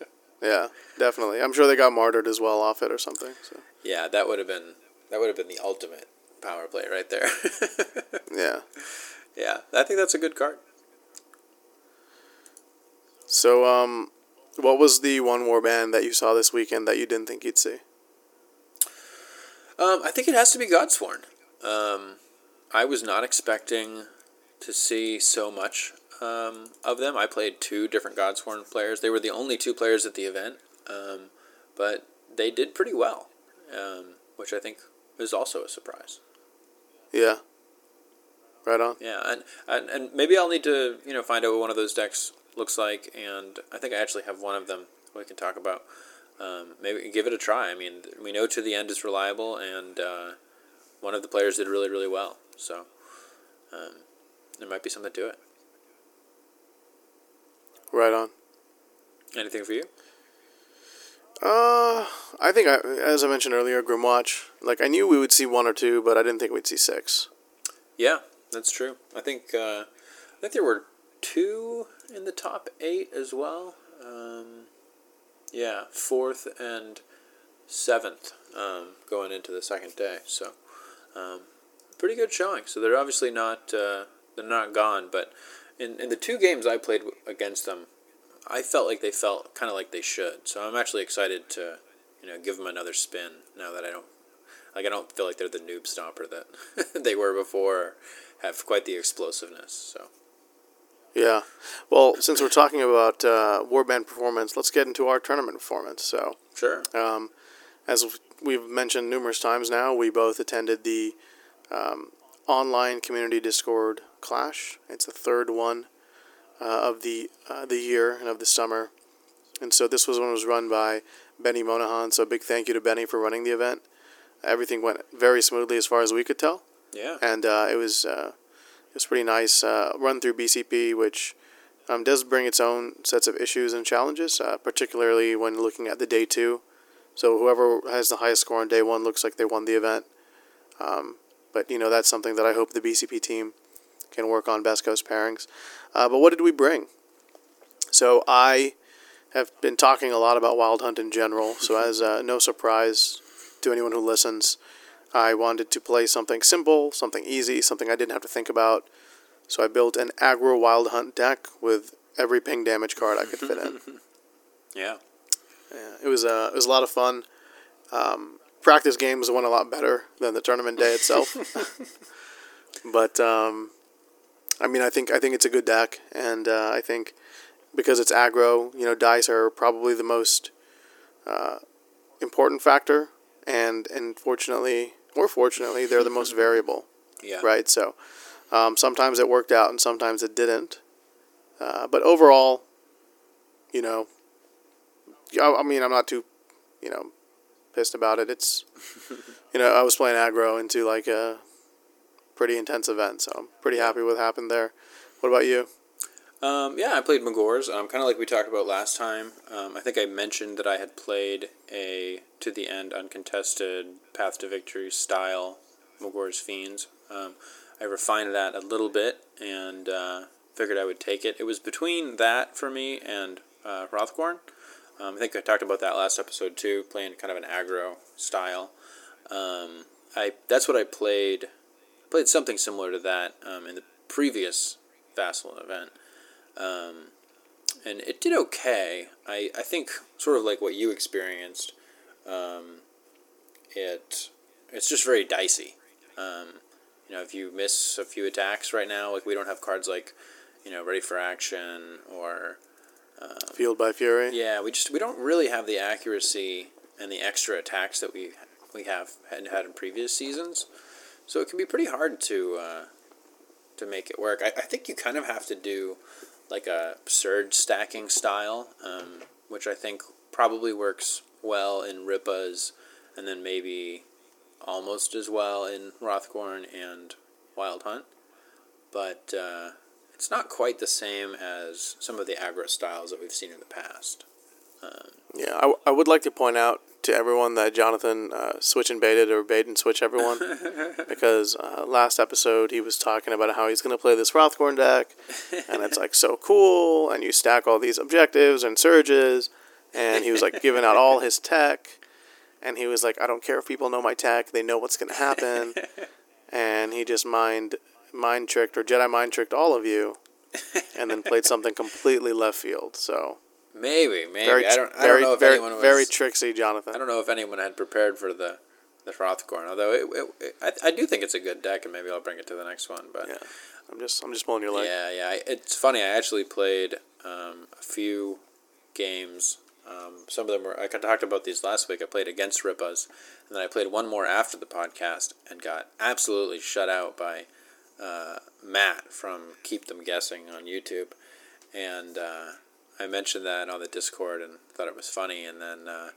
Yeah, definitely. I'm sure they got martyred as well off it or something. So Yeah, that would have been that would have been the ultimate power play right there. [laughs] yeah. yeah, I think that's a good card. So um, what was the one war band that you saw this weekend that you didn't think you'd see? Um, I think it has to be Godsworn. Um, I was not expecting to see so much um, of them. I played two different Godsworn players. They were the only two players at the event, um, but they did pretty well, um, which I think is also a surprise. Yeah. Right on. Yeah, and, and and maybe I'll need to you know find out what one of those decks looks like, and I think I actually have one of them we can talk about. Um, maybe give it a try. I mean, we know to the end is reliable, and uh, one of the players did really really well, so um, there might be something to it. Right on. Anything for you? Uh, I think I, as I mentioned earlier, Grymwatch. Like I knew we would see one or two, but I didn't think we'd see six. Yeah, that's true. I think uh, I think there were two in the top eight as well. Um, yeah, fourth and seventh um, going into the second day. So um, pretty good showing. So they're obviously not uh, they're not gone, but in in the two games I played against them, I felt like they felt kind of like they should. So I'm actually excited to you know give them another spin now that I don't like I don't feel like they're the noob stomper that [laughs] they were before. Or have quite the explosiveness. So Yeah. Well, since we're talking about uh, warband performance, let's get into our tournament performance. So, sure. um, as we've mentioned numerous times now, we both attended the um, online community Discord clash. It's the third one uh, of the uh, the year and of the summer, and so this was one was run by Benny Monahan. So, a big thank you to Benny for running the event. Everything went very smoothly as far as we could tell Yeah. and uh, it was uh, it was pretty nice uh, run through BCP, which um, does bring its own sets of issues and challenges, uh, particularly when looking at the day two. So whoever has the highest score on day one looks like they won the event. Um, but you know that's something that I hope the BCP team can work on Best Coast pairings. Uh, but what did we bring? So I have been talking a lot about Wild Hunt in general. So as uh, no surprise to anyone who listens, I wanted to play something simple, something easy, something I didn't have to think about. So I built an aggro Wild Hunt deck with every ping damage card I could fit in. [laughs] Yeah. Yeah, it was uh, it was a lot of fun. Um, practice games went a lot better than the tournament day itself. [laughs] but um, I mean, I think I think it's a good deck, and uh, I think because it's aggro, you know, dice are probably the most uh, important factor, and unfortunately, or fortunately, they're the most [laughs] variable, Yeah. right? So um, sometimes it worked out, and sometimes it didn't. Uh, but overall, you know, I, I mean, I'm not too, you know, pissed about it. It's, you know, I was playing aggro into like a pretty intense event, so I'm pretty happy with what happened there. What about you? Um, yeah, I played Magore's. Um, kind of like we talked about last time. Um, I think I mentioned that I had played a to the end uncontested Path to Victory style Magore's Fiends. Um, I refined that a little bit and uh, figured I would take it. It was between that for me and uh, Hrothgorn. Um, I think I talked about that last episode too, playing kind of an aggro style. Um, I that's what I played. Played something similar to that um, in the previous Vassal event. Um, and it did okay. I, I think sort of like what you experienced. Um, it it's just very dicey. Um, you know, if you miss a few attacks right now, like we don't have cards like, you know, ready for action or Fueled by Fury. yeah, we just we don't really have the accuracy and the extra attacks that we we have had had in previous seasons. So it can be pretty hard to uh, to make it work. I, I think you kind of have to do like a surge stacking style, um, which I think probably works well in Rippas, and then maybe almost as well in Hrothgorn and Wild Hunt. But uh, it's not quite the same as some of the aggro styles that we've seen in the past. Yeah, I, w- I would like to point out to everyone that Jonathan uh, switch and baited or bait and switch everyone [laughs] because uh, last episode he was talking about how he's going to play this Hrothgorn deck and it's like so cool and you stack all these objectives and surges and he was like giving out all his tech and he was like I don't care if people know my tech they know what's going to happen [laughs] and he just mind mind tricked or Jedi mind tricked all of you and then played [laughs] something completely left field so Maybe, maybe very, I don't. I very, don't know if very, anyone was. very tricksy, Jonathan. I don't know if anyone had prepared for the the Hrothgorn. Although it, it, it, I, I do think it's a good deck, and maybe I'll bring it to the next one. But Yeah, I'm just, I'm just pulling your leg. yeah, yeah. I- It's funny. I actually played um, a few games. Um, some of them were. I talked about these last week. I played against Rippas, and then I played one more after the podcast and got absolutely shut out by uh, Matt from Keep Them Guessing on YouTube, and uh, I mentioned that on the Discord and thought it was funny, and then uh,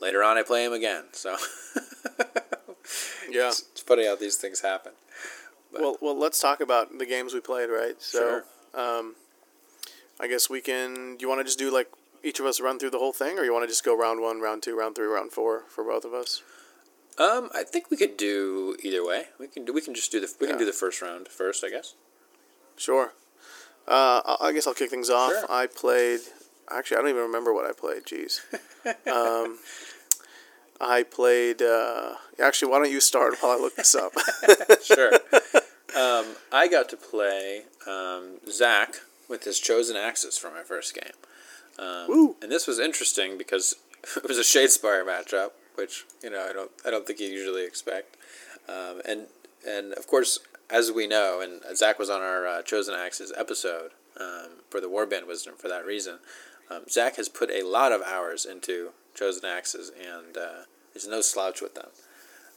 later on I play him again. So [laughs] Yeah. it's, it's funny how these things happen. But- Well, well, let's talk about the games we played, right? So, um, I guess we can. Do you want to just do like each of us run through the whole thing, or you want to just go round one, round two, round three, round four for both of us? Um, I think we could do either way. We can do. We can just do the. We can do the first round first, I guess. Sure. Uh, I- I guess I'll kick things off. Sure. I played. Actually, I don't even remember what I played. Jeez. [laughs] um, I played. Uh, actually, why don't you start while I look this up? [laughs] [laughs] sure. Um, I got to play um, Zach with his chosen axes for my first game. Um, Woo. And this was interesting because it was a Shadespire matchup, which you know I don't I don't think you usually expect. Um, and and of course, as we know, and Zach was on our uh, chosen axes episode um, for the Warband Wisdom for that reason. Um, Zach has put a lot of hours into chosen axes and uh, is no slouch with them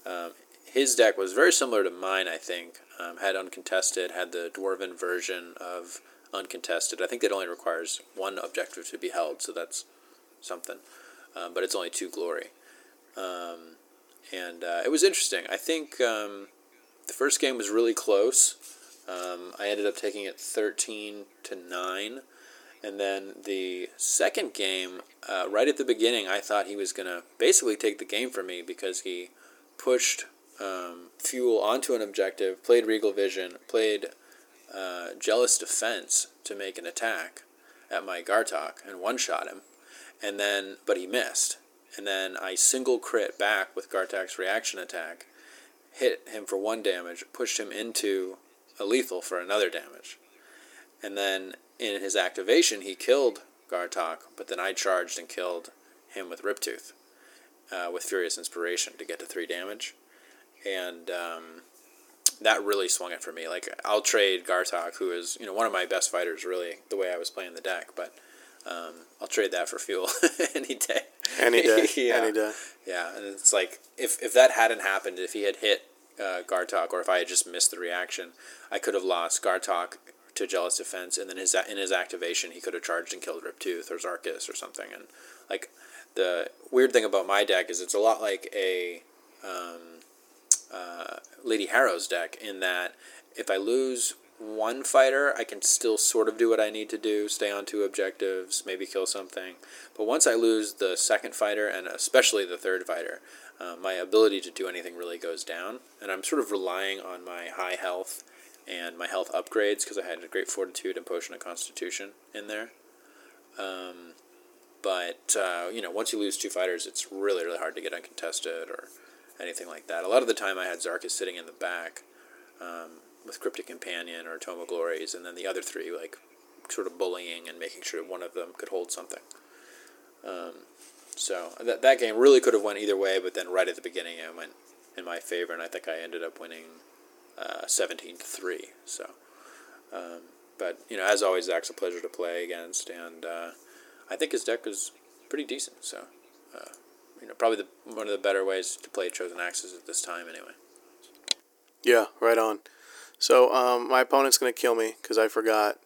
Um, his deck was very similar to mine, I think. Um, had uncontested, had the dwarven version of uncontested. I think that only requires one objective to be held, so that's something. Um, but it's only two glory. Um, and uh, it was interesting. I think um, the first game was really close. Um, I ended up taking it 13 to 9. And then the second game, uh, right at the beginning, I thought he was going to basically take the game from me because he pushed um, Fjul onto an objective, played Regal Vision, played uh, Jealous Defense to make an attack at my Ghartok and one shot him, and then but he missed, and then I single crit back with Ghartok's reaction attack, hit him for one damage, pushed him into a lethal for another damage, and then in his activation he killed Ghartok, but then I charged and killed him with Riptooth. Uh, with Furious Inspiration to get to three damage and um, that really swung it for me. Like I'll trade Ghartok, who is you know one of my best fighters, really the way I was playing the deck, but um, I'll trade that for Fjul [laughs] any day. any day, [laughs] yeah. any day. Yeah, and it's like if if that hadn't happened, if he had hit uh, Ghartok, or if I had just missed the reaction, I could have lost Ghartok to Jealous Defense, and then his in his activation, he could have charged and killed Riptooth or Zharkus or something. And like the weird thing about my deck is it's a lot like a um, uh, Lady Harrow's deck in that if I lose one fighter, I can still sort of do what I need to do, stay on two objectives, maybe kill something. But once I lose the second fighter, and especially the third fighter, uh, my ability to do anything really goes down. And I'm sort of relying on my high health and my health upgrades because I had a great fortitude and potion of constitution in there. Um, but uh, you know, once you lose two fighters, it's really really hard to get uncontested or anything like that. A lot of the time, I had Zharkus sitting in the back um, with Cryptic Companion or Tome of Glories, and then the other three like sort of bullying and making sure one of them could hold something. Um, so that that game really could have went either way, but then right at the beginning it went in my favor, and I think I ended up winning uh, seventeen to three. So, um, but you know, as always, Zach's a pleasure to play against, and uh, I think his deck is pretty decent. So, uh, you know, probably the, one of the better ways to play Chosen Axes at this time, anyway. Yeah, right on. So um, my opponent's gonna kill me because I forgot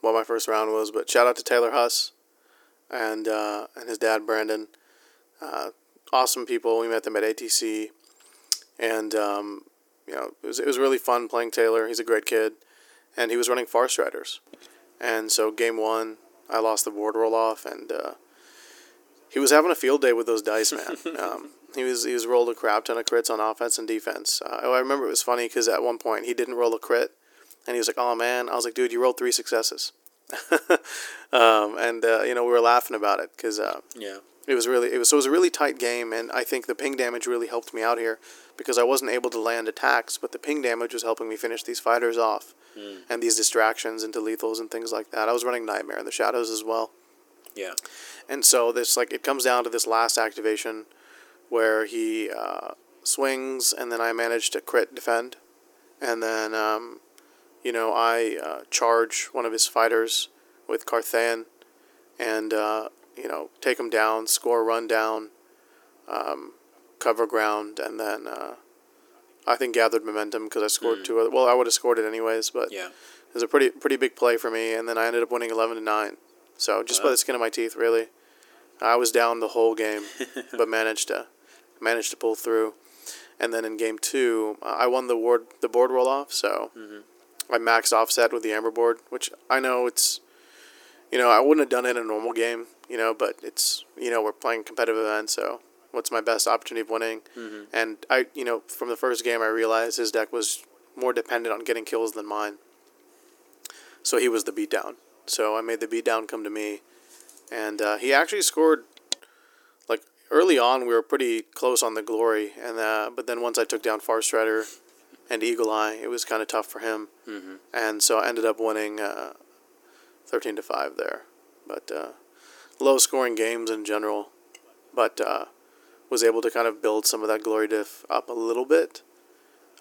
what my first round was. But shout out to Taylor Huss and uh, and his dad Brandon. Uh, awesome people. We met them at ATC, and um, you know it was it was really fun playing Taylor. He's a great kid, and he was running Farstriders, and so game one I lost the board roll off, and uh, he was having a field day with those dice, man. [laughs] um, he was he was rolled a crap ton of crits on offense and defense. Uh, I remember it was funny because at one point he didn't roll a crit, and he was like, "Oh man," I was like, "Dude, you rolled three successes," [laughs] um, and uh, you know we were laughing about it because uh, Yeah. it was really it was so it was a really tight game, and I think the ping damage really helped me out here because I wasn't able to land attacks, but the ping damage was helping me finish these fighters off, and these distractions into lethals and things like that. I was running Nightmare in the shadows as well. Yeah. And so this like it comes down to this last activation where he uh, swings and then I manage to crit defend, and then um, you know I uh, charge one of his fighters with Karthaen, and uh, you know take him down, score a run down, um, cover ground, and then uh, I think gathered momentum because I scored two. Other, well, I would have scored it anyways, but Yeah. it was a pretty pretty big play for me, and then I ended up winning eleven to nine. So just by the skin of my teeth, really. I was down the whole game, [laughs] but managed to managed to pull through. And then in game two, uh, I won the ward the board roll off. So I maxed offset with the amber board, which I know it's, you know, I wouldn't have done it in a normal game, you know, but it's you know we're playing competitive events, so what's my best opportunity of winning? And I, you know, from the first game, I realized his deck was more dependent on getting kills than mine. So he was the beatdown. So I made the beatdown come to me, and uh, he actually scored. Early on, we were pretty close on the glory, and uh, but then once I took down Farstrider and Eagle Eye, it was kind of tough for him, Mm-hmm. and so I ended up winning uh, thirteen to five there. But uh, low scoring games in general, but uh, was able to kind of build some of that glory diff up a little bit.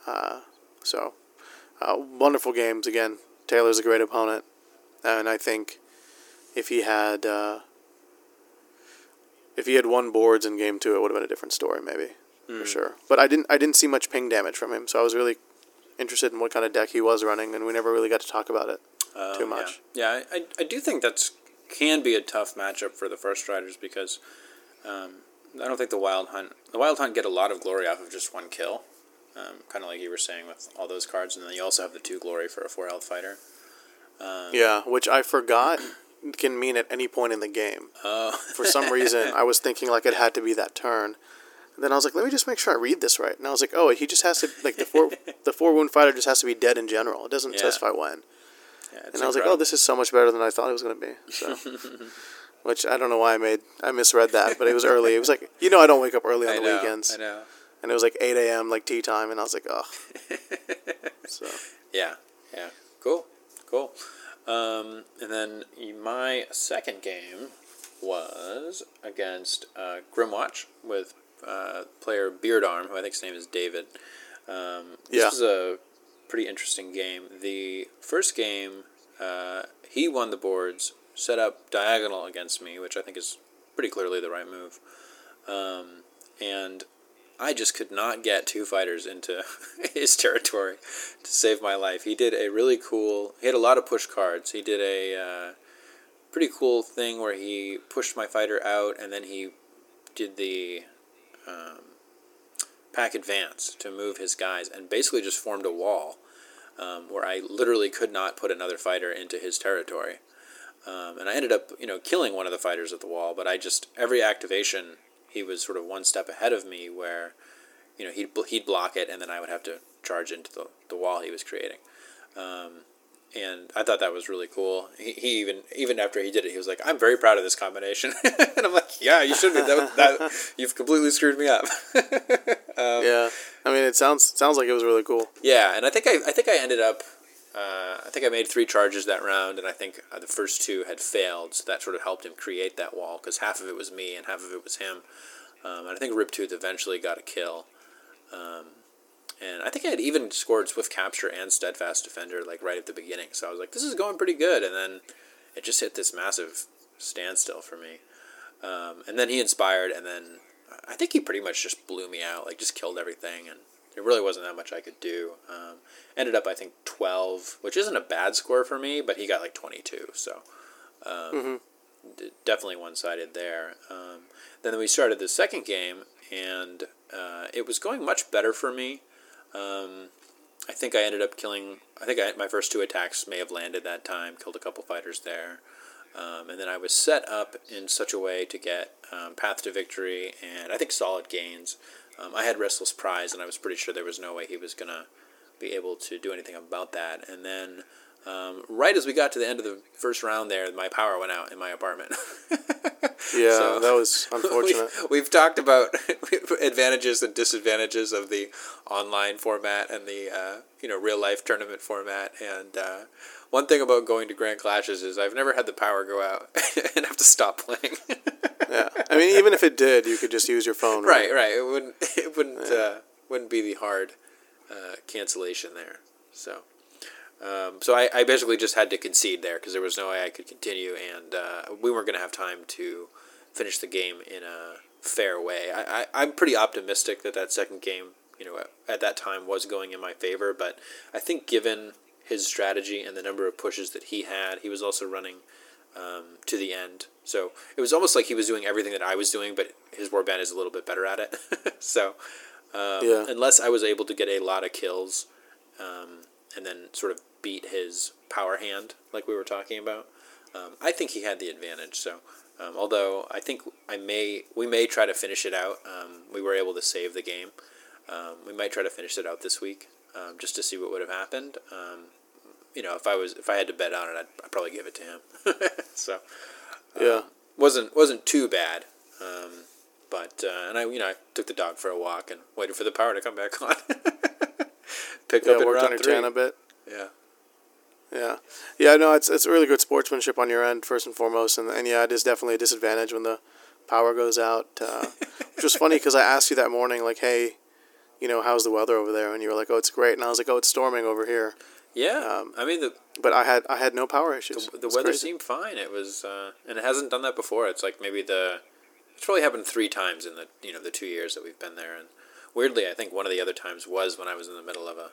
Uh, so uh, wonderful games again. Taylor's a great opponent, and I think if he had uh, if he had won boards in game two, it would have been a different story, maybe for sure. But I didn't I didn't see much ping damage from him, so I was really interested in what kind of deck he was running, and we never really got to talk about it. Um, Too much. Yeah, yeah I, I, I do think that's can be a tough matchup for the Farstriders because um, I don't think the wild hunt the wild hunt get a lot of glory off of just one kill, um, kind of like you were saying with all those cards, and then you also have the two glory for a four health fighter. Um, Yeah, which I forgot can mean at any point in the game. Oh, For some reason, I was thinking like it had to be that turn. And then I was like, let me just make sure I read this right. And I was like, oh, he just has to like the four [laughs] the four wound fighter just has to be dead in general. It doesn't Yeah. specify when. yeah, And I was like, oh, this is so much better than I thought it was going to be. So, [laughs] which I don't know why I made I misread that, but it was early. It was like you know I don't wake up early on I the know, weekends, I know. and it was like eight a.m. like tea time, and I was like, oh. [laughs] so Yeah, yeah, cool, cool. Um, and then my second game was against uh, Grymwatch with uh, player Beardarm, who I think his name is David. Um, this Yeah. was a pretty interesting game. The first game, uh, he won the boards, set up diagonal against me, which I think is pretty clearly the right move. Um, and I just could not get two fighters into [laughs] his territory to save my life. He did a really cool. He had a lot of push cards. He did a uh, pretty cool thing where he pushed my fighter out, and then he did the um, pack advance to move his guys, and basically just formed a wall um, where I literally could not put another fighter into his territory. Um, and I ended up, you know, killing one of the fighters at the wall. But I just every activation, he was sort of one step ahead of me, where, you know, he'd he'd block it, and then I would have to charge into the, the wall he was creating. Um, and I thought that was really cool. He, he even even after he did it, he was like, "I'm very proud of this combination," [laughs] and I'm like, "Yeah, you should be. That, that you've completely screwed me up." [laughs] yeah, I mean it sounds sounds like it was really cool. Yeah, and I think I, I think I ended up uh, I think I made three charges that round, and I think uh, the first two had failed, so that sort of helped him create that wall because half of it was me and half of it was him. Um, and I think Riptooth eventually got a kill. Um, and I think I had even scored Swift Capture and Steadfast Defender like right at the beginning, so I was like, this is going pretty good. And then it just hit this massive standstill for me. Um, and then he inspired, and then I think he pretty much just blew me out, like just killed everything, and there really wasn't that much I could do. Um, ended up, I think, 12, which isn't a bad score for me, but he got like 22, so um, Mm-hmm. d- definitely one sided there. Um, then we started the second game, and uh, it was going much better for me. Um, I think I ended up killing. I think I, my first two attacks may have landed that time. Killed a couple fighters there, um, and then I was set up in such a way to get um, path to victory and I think solid gains. Um, I had restless prize, and I was pretty sure there was no way he was gonna be able to do anything about that. And then, um, right as we got to the end of the first round, there, my power went out in my apartment. [laughs] Yeah, So- that was [laughs] unfortunate. We've, we've talked about [laughs] advantages and disadvantages of the online format and the uh, you know real life tournament format. And uh, one thing about going to Grand Clashes is I've never had the power go out [laughs] and have to stop playing. yeah, I mean, even if it did, you could just use your phone. right, right. It wouldn't [laughs] it wouldn't uh, wouldn't be the hard uh, cancellation there. So. Um, so I, I basically just had to concede there because there was no way I could continue, and uh, we weren't going to have time to finish the game in a fair way. I, I, I'm pretty optimistic that that second game, you know, at, at that time was going in my favor, but I think given his strategy and the number of pushes that he had, he was also running um, to the end. So it was almost like he was doing everything that I was doing, but his warband is a little bit better at it. [laughs] so um, Yeah. unless I was able to get a lot of kills um, and then sort of beat his power hand, like we were talking about, um, I think he had the advantage. So, um, although I think I may, we may try to finish it out. Um, we were able to save the game. Um, we might try to finish it out this week, um, just to see what would have happened. You know, if I was, if I had to bet on it, I'd, I'd probably give it to him. [laughs] so, Yeah, wasn't wasn't too bad. Um, but uh, and I, you know, I took the dog for a walk and waited for the power to come back on. [laughs] Picked yeah, up worked on your three. tan a bit. Yeah. Yeah, yeah, no, it's it's really good sportsmanship on your end first and foremost, and and yeah, it is definitely a disadvantage when the power goes out. Uh, [laughs] which was funny because I asked you that morning, like, hey, you know, how's the weather over there? And you were like, oh, it's great, and I was like, oh, it's storming over here, Yeah, Um, I mean the but I had I had no power issues. the, the weather crazy. seemed fine. It was, uh, and it hasn't done that before. It's like maybe the it's probably happened three times in the you know the two years that we've been there. And weirdly, I think one of the other times was when I was in the middle of a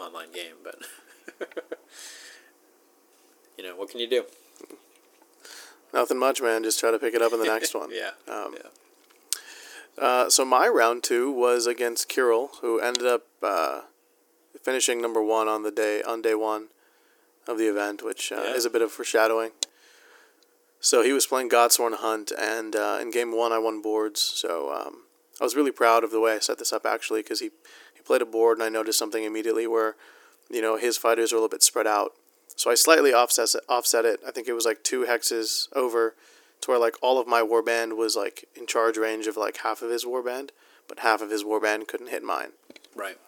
online game. But [laughs] you know what can you do? Nothing much, man. Just try to pick it up in the next [laughs] one. Yeah, Um, yeah. Uh, so my round two was against Kirill, who ended up uh, finishing number one on the day on day one of the event, which uh, Yeah. is a bit of foreshadowing. So he was playing Godsworn Hunt, and uh, in game one I won boards. So um, I was really proud of the way I set this up actually, because he he played a board, and I noticed something immediately where, you know, his fighters are a little bit spread out. So I slightly offset it, offset it. I think it was like two hexes over to where like all of my warband was like in charge range of like half of his warband, but half of his warband couldn't hit mine. Right.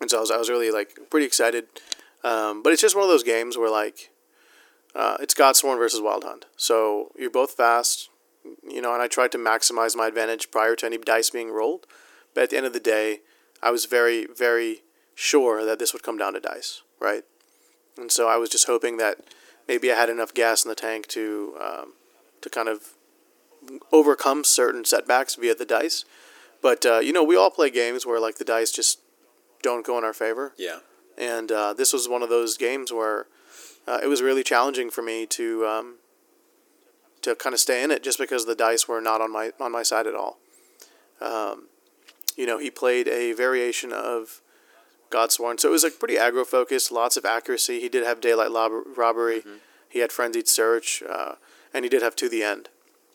And so I was, I was really like pretty excited. Um, but it's just one of those games where like uh, it's Godsworn versus Wild Hunt. So you're both fast, you know, and I tried to maximize my advantage prior to any dice being rolled. But at the end of the day, I was very, very sure that this would come down to dice, right? And so I was just hoping that maybe I had enough gas in the tank to um, to kind of overcome certain setbacks via the dice. But uh, you know, we all play games where like the dice just don't go in our favor, Yeah. and uh, this was one of those games where uh, it was really challenging for me to um, to kind of stay in it just because the dice were not on my on my side at all. Um, you know, he played a variation of Godsworn, so it was like pretty aggro focused, lots of accuracy. He did have daylight lob- robbery, he had frenzied search, uh, and he did have to the end.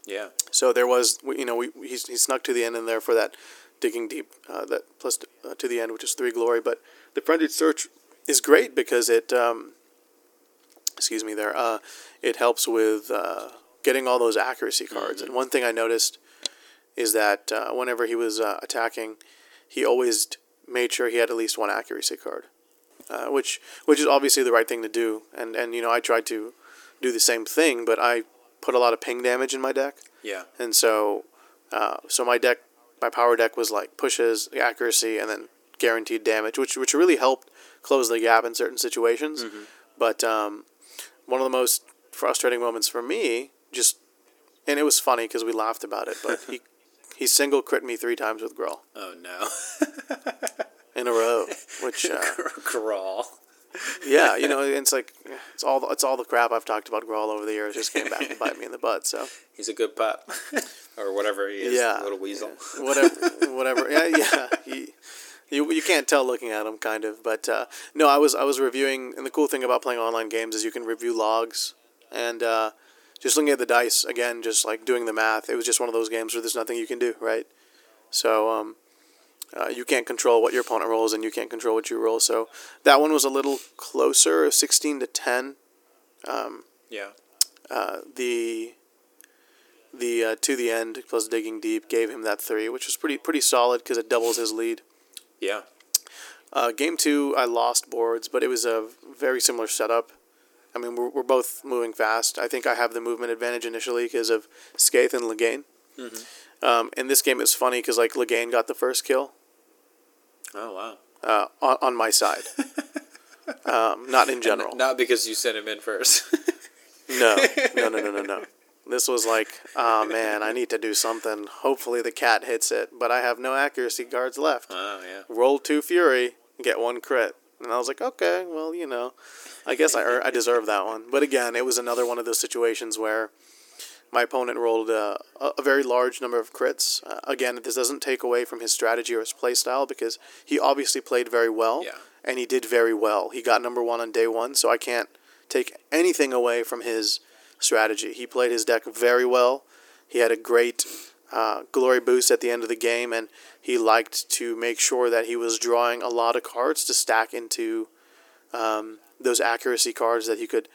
Yeah. So there was, you know, we he, he snuck to the end in there for that digging deep, uh, that plus uh, to the end, which is three glory. But the frenzied search is great because it, um, excuse me, there, uh, it helps with uh, getting all those accuracy cards. And one thing I noticed is that uh, whenever he was uh, attacking, he always made sure he had at least one accuracy card. uh, which which is obviously the right thing to do. And and you know I tried to do the same thing, but I put a lot of ping damage in my deck, Yeah. and so uh, so my deck, my power deck was like pushes, accuracy, and then guaranteed damage, which which really helped close the gap in certain situations. But um, one of the most frustrating moments for me, just and it was funny because we laughed about it, but he [laughs] he single crit me three times with Grawl Oh no. in a row, [laughs] which uh, Grawl. Yeah, you know, it's like it's all the, it's all the crap I've talked about Grawl over the years just came back and bite me in the butt. So [laughs] He's a good pup, or whatever he is. Yeah. Little weasel. whatever, whatever. Yeah, yeah. He, you, you can't tell looking at him, kind of. But uh, no, I was I was reviewing, and the cool thing about playing online games is you can review logs, and uh, just looking at the dice again, just like doing the math. It was just one of those games where there's nothing you can do, right? So um, uh, you can't control what your opponent rolls, and you can't control what you roll. So that one was a little closer, sixteen to ten. Yeah. Uh, the the uh, to the end plus digging deep gave him that three, which was pretty pretty solid because it doubles his lead. Yeah. Uh, game two, I lost boards, but it was a very similar setup. I mean, we're, we're both moving fast. I think I have the movement advantage initially because of Skaeth and Lighaen. Um, in this game, it's funny because like Lighaen got the first kill Oh wow. uh, on, on my side, [laughs] um, not in general. Not because you sent him in first. [laughs] No, no, no, no, no, no. [laughs] This was like, oh man, I need to do something. Hopefully the cat hits it, but I have no accuracy guards left. oh yeah. Roll two fury, get one crit, and I was like, okay, well, you know, I guess I I deserve that one. But again, it was another one of those situations where my opponent rolled a, a very large number of crits. Uh, again, this doesn't take away from his strategy or his play style because he obviously played very well, Yeah. and he did very well. He got number one on day one, so I can't take anything away from his strategy. He played his deck very well. He had a great uh, glory boost at the end of the game, and he liked to make sure that he was drawing a lot of cards to stack into um, those accuracy cards that he could.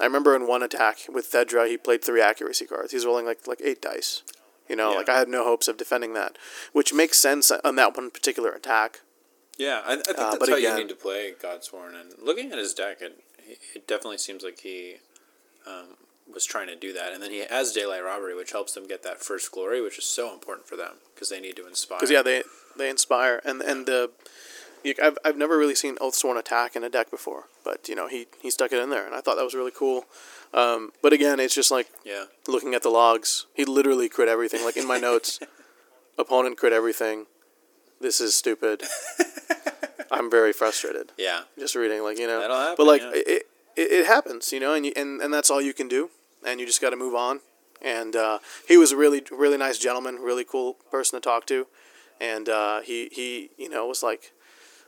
I remember in one attack with Theddra, he played three accuracy cards. He's rolling like like eight dice. You know, Yeah. like I had no hopes of defending that, which makes sense on that one particular attack. Yeah, I, I think Uh, that's but how again- you need to play Godsworn. And looking at his deck, it, it definitely seems like he um, was trying to do that. And then he has Daylight Robbery, which helps them get that first glory, which is so important for them because they need to inspire. Because yeah, they they inspire, and and the I've I've never really seen Oathsworn attack in a deck before, but you know he he stuck it in there, and I thought that was really cool. Um, but again, it's just like yeah, looking at the logs, he literally crit everything. Like in my notes, [laughs] opponent crit everything. This is stupid. [laughs] I'm very frustrated yeah, just reading, like you know. That'll happen, but like yeah. it, it, it happens, you know, and you, and and that's all you can do, and you just got to move on. And uh, he was a really really nice gentleman, really cool person to talk to, and uh, he he you know was like,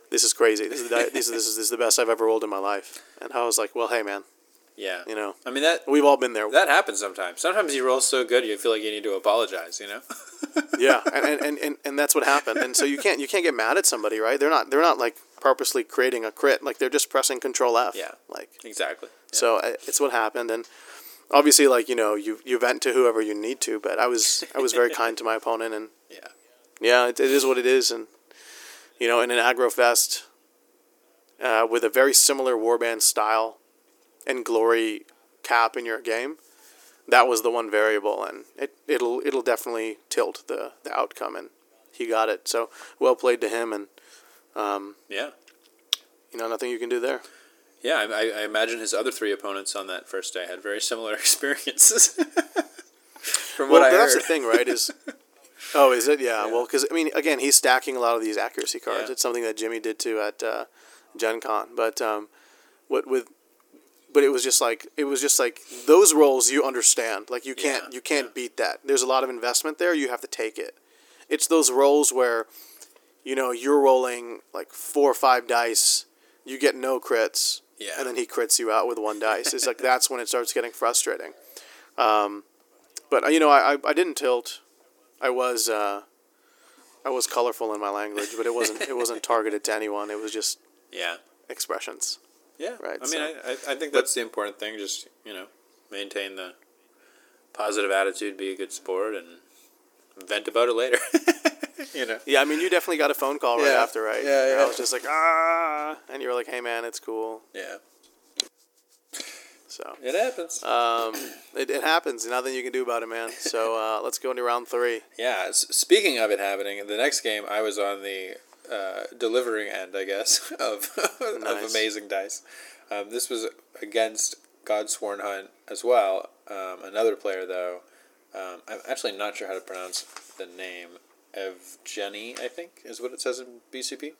this is crazy. This is the, [laughs] this is this is this is the best I've ever rolled in my life. And I was like, well, hey man, yeah. you know, I mean that we've all been there. that happens sometimes. Sometimes you roll so good you feel like you need to apologize. You know. [laughs] yeah, and, and, and, and, that's what happened. And so you can't you can't get mad at somebody, right? They're not they're not like purposely creating a crit. Like they're just pressing Control F. Yeah. Like exactly. Yeah. so, uh, it's what happened. And obviously, like you know, you you vent to whoever you need to. But I was I was very [laughs] kind to my opponent, and yeah, yeah, it, it is what it is. And you know, in an aggro fest uh, with a very similar warband style and glory cap in your game, that was the one variable, and it it'll it'll definitely tilt the the outcome. And he got it. So well played to him, and um, yeah. you know, nothing you can do there. Yeah, I, I imagine his other three opponents on that first day had very similar [laughs] experiences. [laughs] From what well, I that's heard. the thing, right? Is [laughs] oh, is it? Yeah. Well, because I mean, again, he's stacking a lot of these accuracy cards. Yeah. It's something that Jimmy did too at uh, Gen Con. But um, what with, but it was just like it was just like those roles you understand. Like you can't Yeah, you can't yeah. beat that. There's a lot of investment there. You have to take it. It's those roles where, you know, you're rolling like four or five dice. You get no crits. Yeah. And then he crits you out with one dice. It's like that's when it starts getting frustrating. Um, but uh, you know, I, I, I didn't tilt. I was uh, I was colorful in my language, but it wasn't it wasn't [laughs] targeted to anyone. It was just yeah. expressions. Yeah, Right, I mean, so- I, I, think that's the important thing. Just you know, maintain the positive attitude, be a good sport, and vent about it later. [laughs] you know. Yeah, I mean, you definitely got a phone call right Yeah. after, right? Yeah, yeah. I was just like, ah, and you were like, hey, man, it's cool. Yeah, So it happens. um, it, it happens. Nothing you can do about it, man. So [laughs] uh, let's go into round three. Yeah. s- Speaking of it happening, the next game I was on the uh, delivering end, I guess, [laughs] of of amazing dice. Um, this was against Godsworn Hunt as well. Um, another player though, um, I'm actually not sure how to pronounce the name. Evgeny, I think, is what it says in BCP.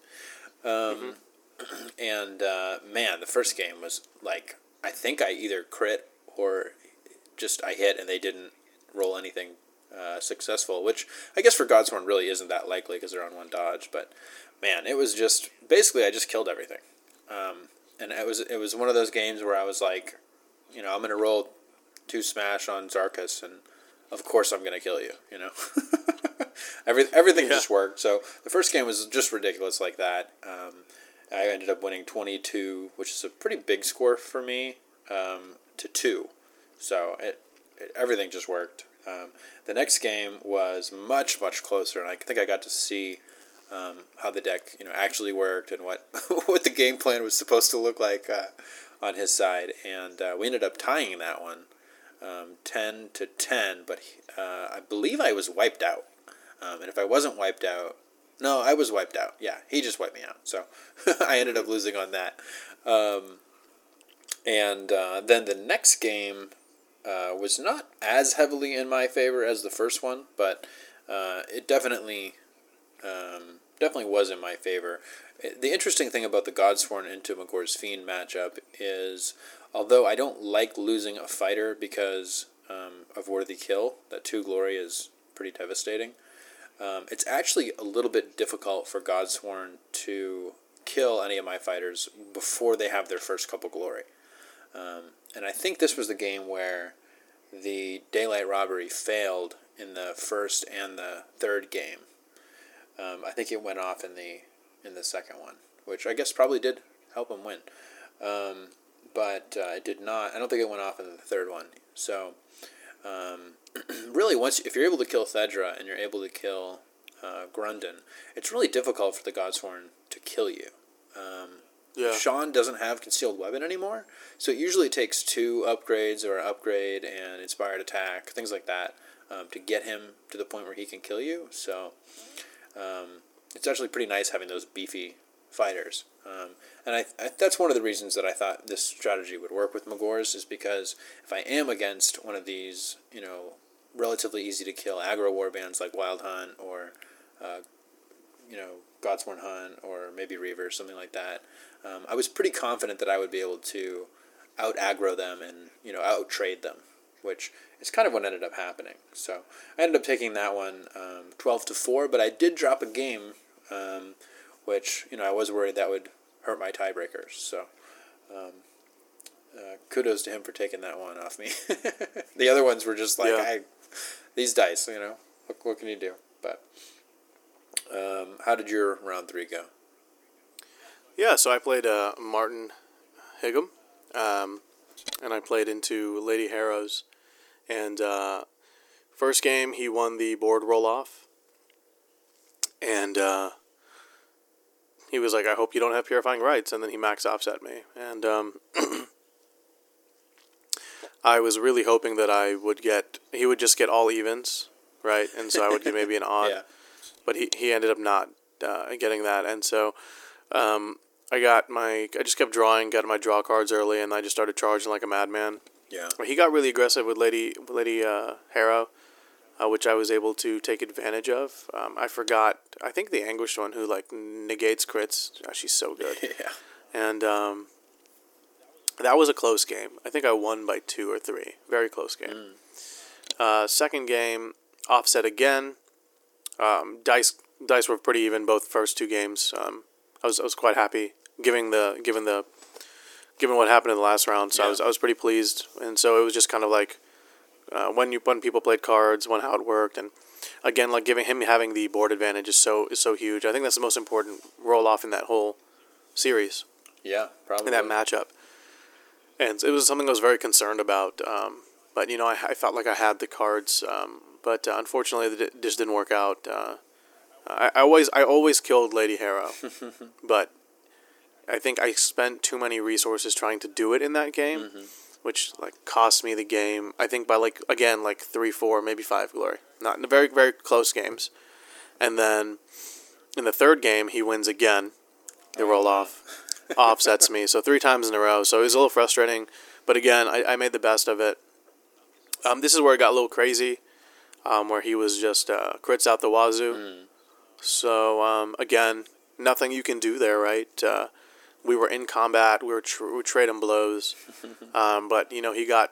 Um, [clears throat] And uh, man, the first game was like I think I either crit or just I hit and they didn't roll anything uh, successful, which I guess for Godsworn really isn't that likely because they're on one dodge. But man, it was just basically I just killed everything, um, and it was it was one of those games where I was like, you know, I'm gonna roll two smash on Zharkus, and of course I'm gonna kill you, you know. [laughs] Every, everything Yeah. just worked. So the first game was just ridiculous like that. Um, I ended up winning 22, which is a pretty big score for me, um, to two. So it, it everything just worked. Um, the next game was much much closer, and I think I got to see um, how the deck you know actually worked and what [laughs] what the game plan was supposed to look like uh, on his side. And uh, we ended up tying that one, um, ten to ten. But uh, I believe I was wiped out. Um, and if I wasn't wiped out, no, I was wiped out. Yeah, he just wiped me out. So [laughs] I ended up losing on that. Um, and uh, then the next game uh, was not as heavily in my favor as the first one, but uh, it definitely um, definitely was in my favor. The interesting thing about the Godsworn into Magore's Fiend matchup is, although I don't like losing a fighter because um, of Worthy Kill, that two glory is pretty devastating. Um, it's actually a little bit difficult for Godsworn to kill any of my fighters before they have their first couple glory. Um, and I think this was the game where the daylight robbery failed in the first and the third game. Um, I think it went off in the in the second one, which I guess probably did help him win. Um, but uh, it did not. I don't think it went off in the third one. So um, [clears throat] really, once if you're able to kill Theddra and you're able to kill uh, Grundann, it's really difficult for the Godsworn to kill you. Um, Yeah. Shond doesn't have concealed weapon anymore, so it usually takes two upgrades or upgrade and inspired attack, things like that, um, to get him to the point where he can kill you. So um, it's actually pretty nice having those beefy fighters. Um, and I, I, that's one of the reasons that I thought this strategy would work with Magores is because if I am against one of these, you know, relatively easy to kill aggro warbands like Wild Hunt or, uh, you know, Godsworn Hunt or maybe Reaver, something like that, um, I was pretty confident that I would be able to out aggro them and, you know, out trade them, which is kind of what ended up happening. So I ended up taking that one um, 12 to 4, but I did drop a game, um, which, you know, I was worried that would hurt my tiebreakers. So um, uh, kudos to him for taking that one off me. [laughs] the other ones were just like, Yeah. I, these dice, you know, what, what can you do? But um, how did your round three go? Yeah, so I played uh, Martin Higgum, um, and I played into Lady Harrow's. And uh, first game, he won the board roll off. And uh, he was like, I hope you don't have purifying rights. And then he max offset me. And um, [clears throat] I was really hoping that I would get, he would just get all evens, right? And so I would get maybe an [laughs] odd Yeah. but he, he ended up not uh, getting that, and so um, I got my I just kept drawing, got my draw cards early, and I just started charging like a madman. Yeah. He got really aggressive with Lady Lady uh, Harrow, uh, which I was able to take advantage of. Um, I forgot. I think the anguished one who like negates crits. Oh, she's so good, [laughs] Yeah. and um, that was a close game. I think I won by two or three. Very close game. Uh, second game, offset again. Um, dice dice were pretty even both first two games. Um, I was I was quite happy given the given the given what happened in the last round. So I was I was pretty pleased, and so it was just kind of like uh, when you when people played cards, when how it worked, and again like giving him having the board advantage is so is so huge. I think that's the most important roll off in that whole series Yeah. Probably. in that matchup. And it was something I was very concerned about. Um, but, you know, I, I felt like I had the cards. Um, but uh, unfortunately, it just didn't work out. Uh, I, I always I always killed Lady Harrow, [laughs] but I think I spent too many resources trying to do it in that game, Mm-hmm. which like cost me the game. I think by like again like three, four, maybe five glory. Not in the very very close games, and then in the third game he wins again. They Oh, roll off offsets me, so three times in a row. So it was a little frustrating, but again I, I made the best of it. Um, this is where it got a little crazy, um, where he was just uh, crits out the wazoo. Mm. So um, again, nothing you can do there, right? Uh, we were in combat. We were, tr- we were trading blows, [laughs] um, but you know he got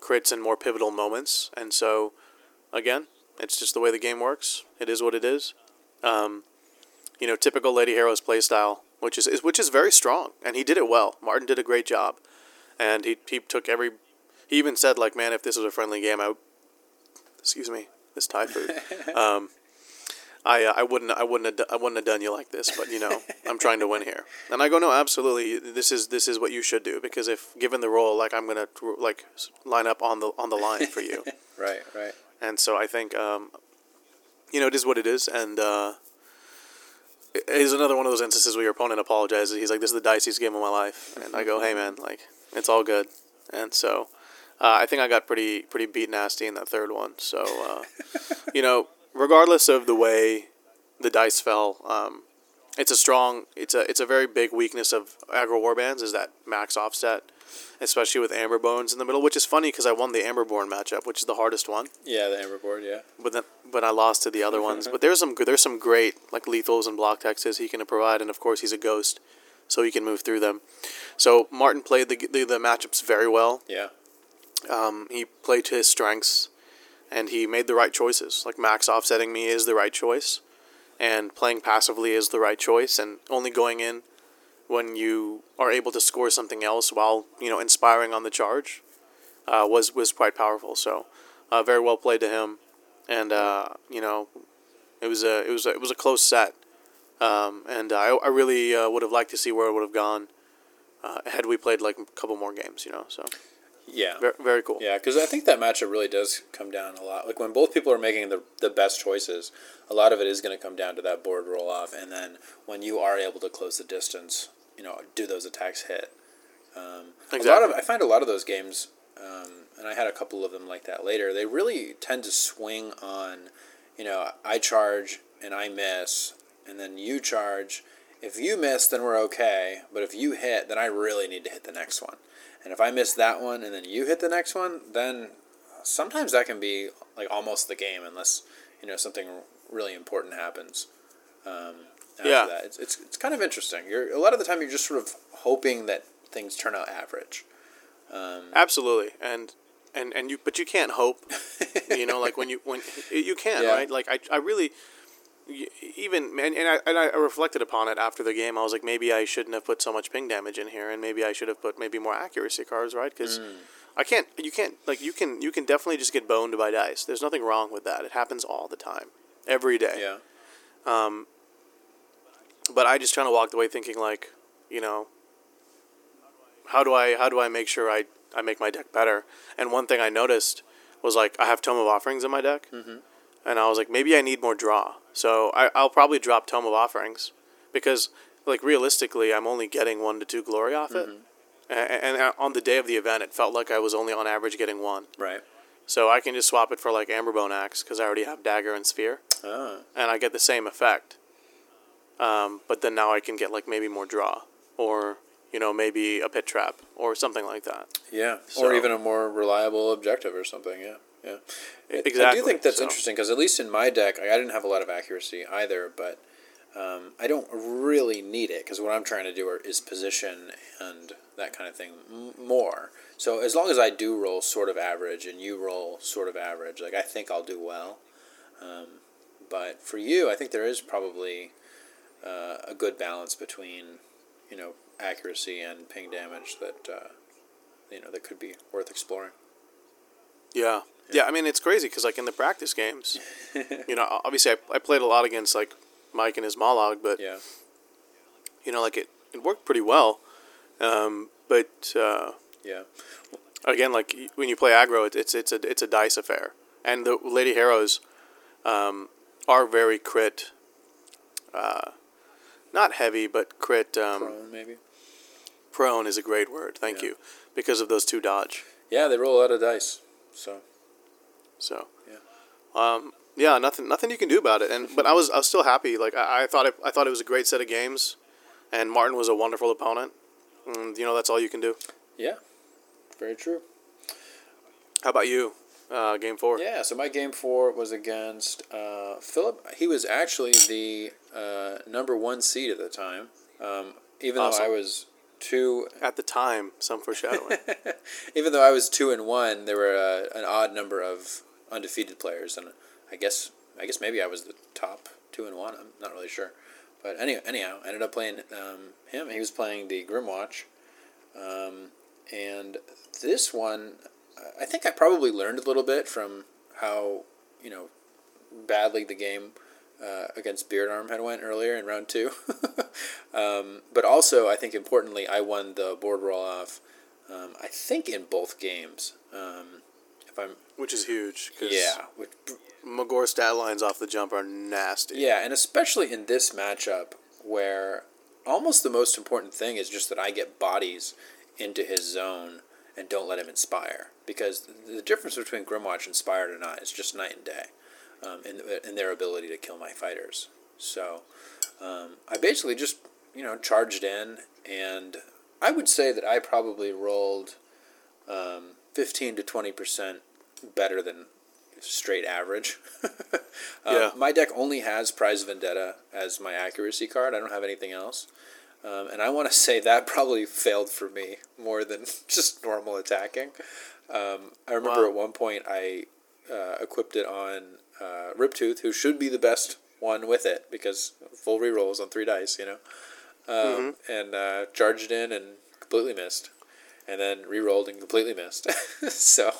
crits in more pivotal moments, and so again, it's just the way the game works. It is what it is. Um, you know, typical Lady Harrow's playstyle, which is, is which is very strong, and he did it well. Martin did a great job, and he he took every. He even said like, "Man, if this was a friendly game, I." would- Excuse me, this Thai food. [laughs] um, I uh, I wouldn't I wouldn't have I wouldn't have done you like this, but you know I'm trying to win here, and I go no, absolutely. This is this is what you should do because if given the role, like I'm gonna like line up on the on the line for you, [laughs] Right, right. and so I think um, you know it is what it is, and uh, is another one of those instances where your opponent apologizes. He's like, "This is the diciest game of my life," and I go, "Hey man, like it's all good," and so. Uh, I think I got pretty pretty beat nasty in that third one. So, uh, [laughs] you know, regardless of the way the dice fell, um, it's a strong. It's a it's a very big weakness of aggro warbands is that max offset, especially with Amber Bones in the middle. Which is funny because I won the Amberborn matchup, which is the hardest one. Yeah, the Amber board, yeah. But then, but I lost to the other ones. [laughs] But there's some good- there's some great like lethals and block texts he can provide, and of course he's a ghost, so he can move through them. So Martin played the the, the matchups very well. Yeah. Um, he played to his strengths, and he made the right choices. Like max offsetting me is the right choice, and playing passively is the right choice, and only going in when you are able to score something else while you know inspiring on the charge uh, was was quite powerful. So, uh, very well played to him, and uh, you know, it was a it was a, it was a close set, um, and I I really uh, would have liked to see where it would have gone. Uh, had we played like a couple more games, you know, so Yeah. very, very cool. Yeah, because I think that matchup really does come down a lot. Like when both people are making the, the best choices, a lot of it is going to come down to that board roll off, and then when you are able to close the distance, you know, do those attacks hit? Um, A lot of I find a lot of those games, um, and I had a couple of them like that later. They really tend to swing on, you know, I charge and I miss, and then you charge. If you miss, then we're okay. But if you hit, then I really need to hit the next one. And if I miss that one and then you hit the next one, then sometimes that can be like almost the game, unless you know something really important happens. Um, Yeah. that, it's, it's it's kind of interesting. You're a lot of the time you're just sort of hoping that things turn out average. Um, Absolutely, and and and you, but you can't hope. you know, like when you when you can, Yeah. right? Like I, I really, even and, and I and I reflected upon it after the game. I was like, maybe I shouldn't have put so much ping damage in here, and maybe I should have put maybe more accuracy cards, right? Because Mm. I can't, you can't, like you can, you can definitely just get boned by dice. There's nothing wrong with that. It happens all the time, every day. yeah, but I just kind of walked away thinking like, you know, how do I how do I make sure I I make my deck better? And one thing I noticed was like I have Tome of Offerings in my deck, mm-hmm. and I was like maybe I need more draw. So I, I'll probably drop Tome of Offerings because like realistically I'm only getting one to two glory off it. Mm-hmm. And, and on the day of the event, it felt like I was only on average getting one. right. So I can just swap it for like Amberbone Axe because I already have Dagger and Sphere Ah, and I get the same effect. Um, but then now I can get like maybe more draw, or you know maybe a pit trap or something like that. yeah, So- or even a more reliable objective or something. Yeah, yeah. I- I do think that's so- interesting because at least in my deck, I, I didn't have a lot of accuracy either, but um, I don't really need it because what I'm trying to do are, is position and that kind of thing more. So as long as I do roll sort of average and you roll sort of average, like I think I'll do well. Um, but for you, I think there is probably uh, a good balance between, you know, accuracy and ping damage that uh, you know that could be worth exploring. Yeah, yeah. I mean it's crazy because like in the practice games, [laughs] you know, obviously I, I played a lot against like Mike and his Molog, but Yeah, you know like it, it worked pretty well. Um, but uh, yeah, again, like when you play aggro, it, it's it's a it's a dice affair, and the Lady Harrow's um, are very crit uh, not heavy, but crit um, Prone, maybe. prone is a great word. Thank Yeah. you, because of those two dodge. Yeah, they roll a lot of dice. So So Yeah. um, yeah, nothing nothing you can do about it. And but I was I was still happy. Like I, I thought it, I thought it was a great set of games, and Martin was a wonderful opponent. And, you know that's all you can do. yeah, very true. How about you? Uh, game four. Yeah, so my game four was against uh, Philip. He was actually the uh, number one seed at the time. Um, even Awesome. though I was two, At the time, some foreshadowing. [laughs] even though I was two and one, there were uh, an odd number of undefeated players, and I guess I guess maybe I was the top two and one. I'm not really sure, but anyhow, anyhow, I ended up playing um, him. He was playing the Grymwatch, um, and this one, I think I probably learned a little bit from how you know badly the game uh, against Beardarm had went earlier in round two. [laughs] um, but also, I think importantly, I won the board roll off. Um, I think in both games. Um, if I'm which is huge. 'cause yeah, which, Magore stat lines off the jump are nasty. yeah, and especially in this matchup where almost the most important thing is just that I get bodies into his zone and don't let him inspire because the difference between Grymwatch Inspired and not is just night and day um, in, in their ability to kill my fighters. So um, I basically just you know charged in and I would say that I probably rolled um, 15 to 20 percent better than straight average. um, [laughs] Yeah. My deck only has Prized Vendetta as my accuracy card. I don't have anything else. Um, and I want to [laughs] say that probably failed for me more than [laughs] just normal attacking. Um, I remember Wow. at one point I uh, equipped it on uh, Riptooth, who should be the best one with it because full rerolls on three dice, you know. Um, And uh, charged in and completely missed, and then re-rolled and completely missed. [laughs] so,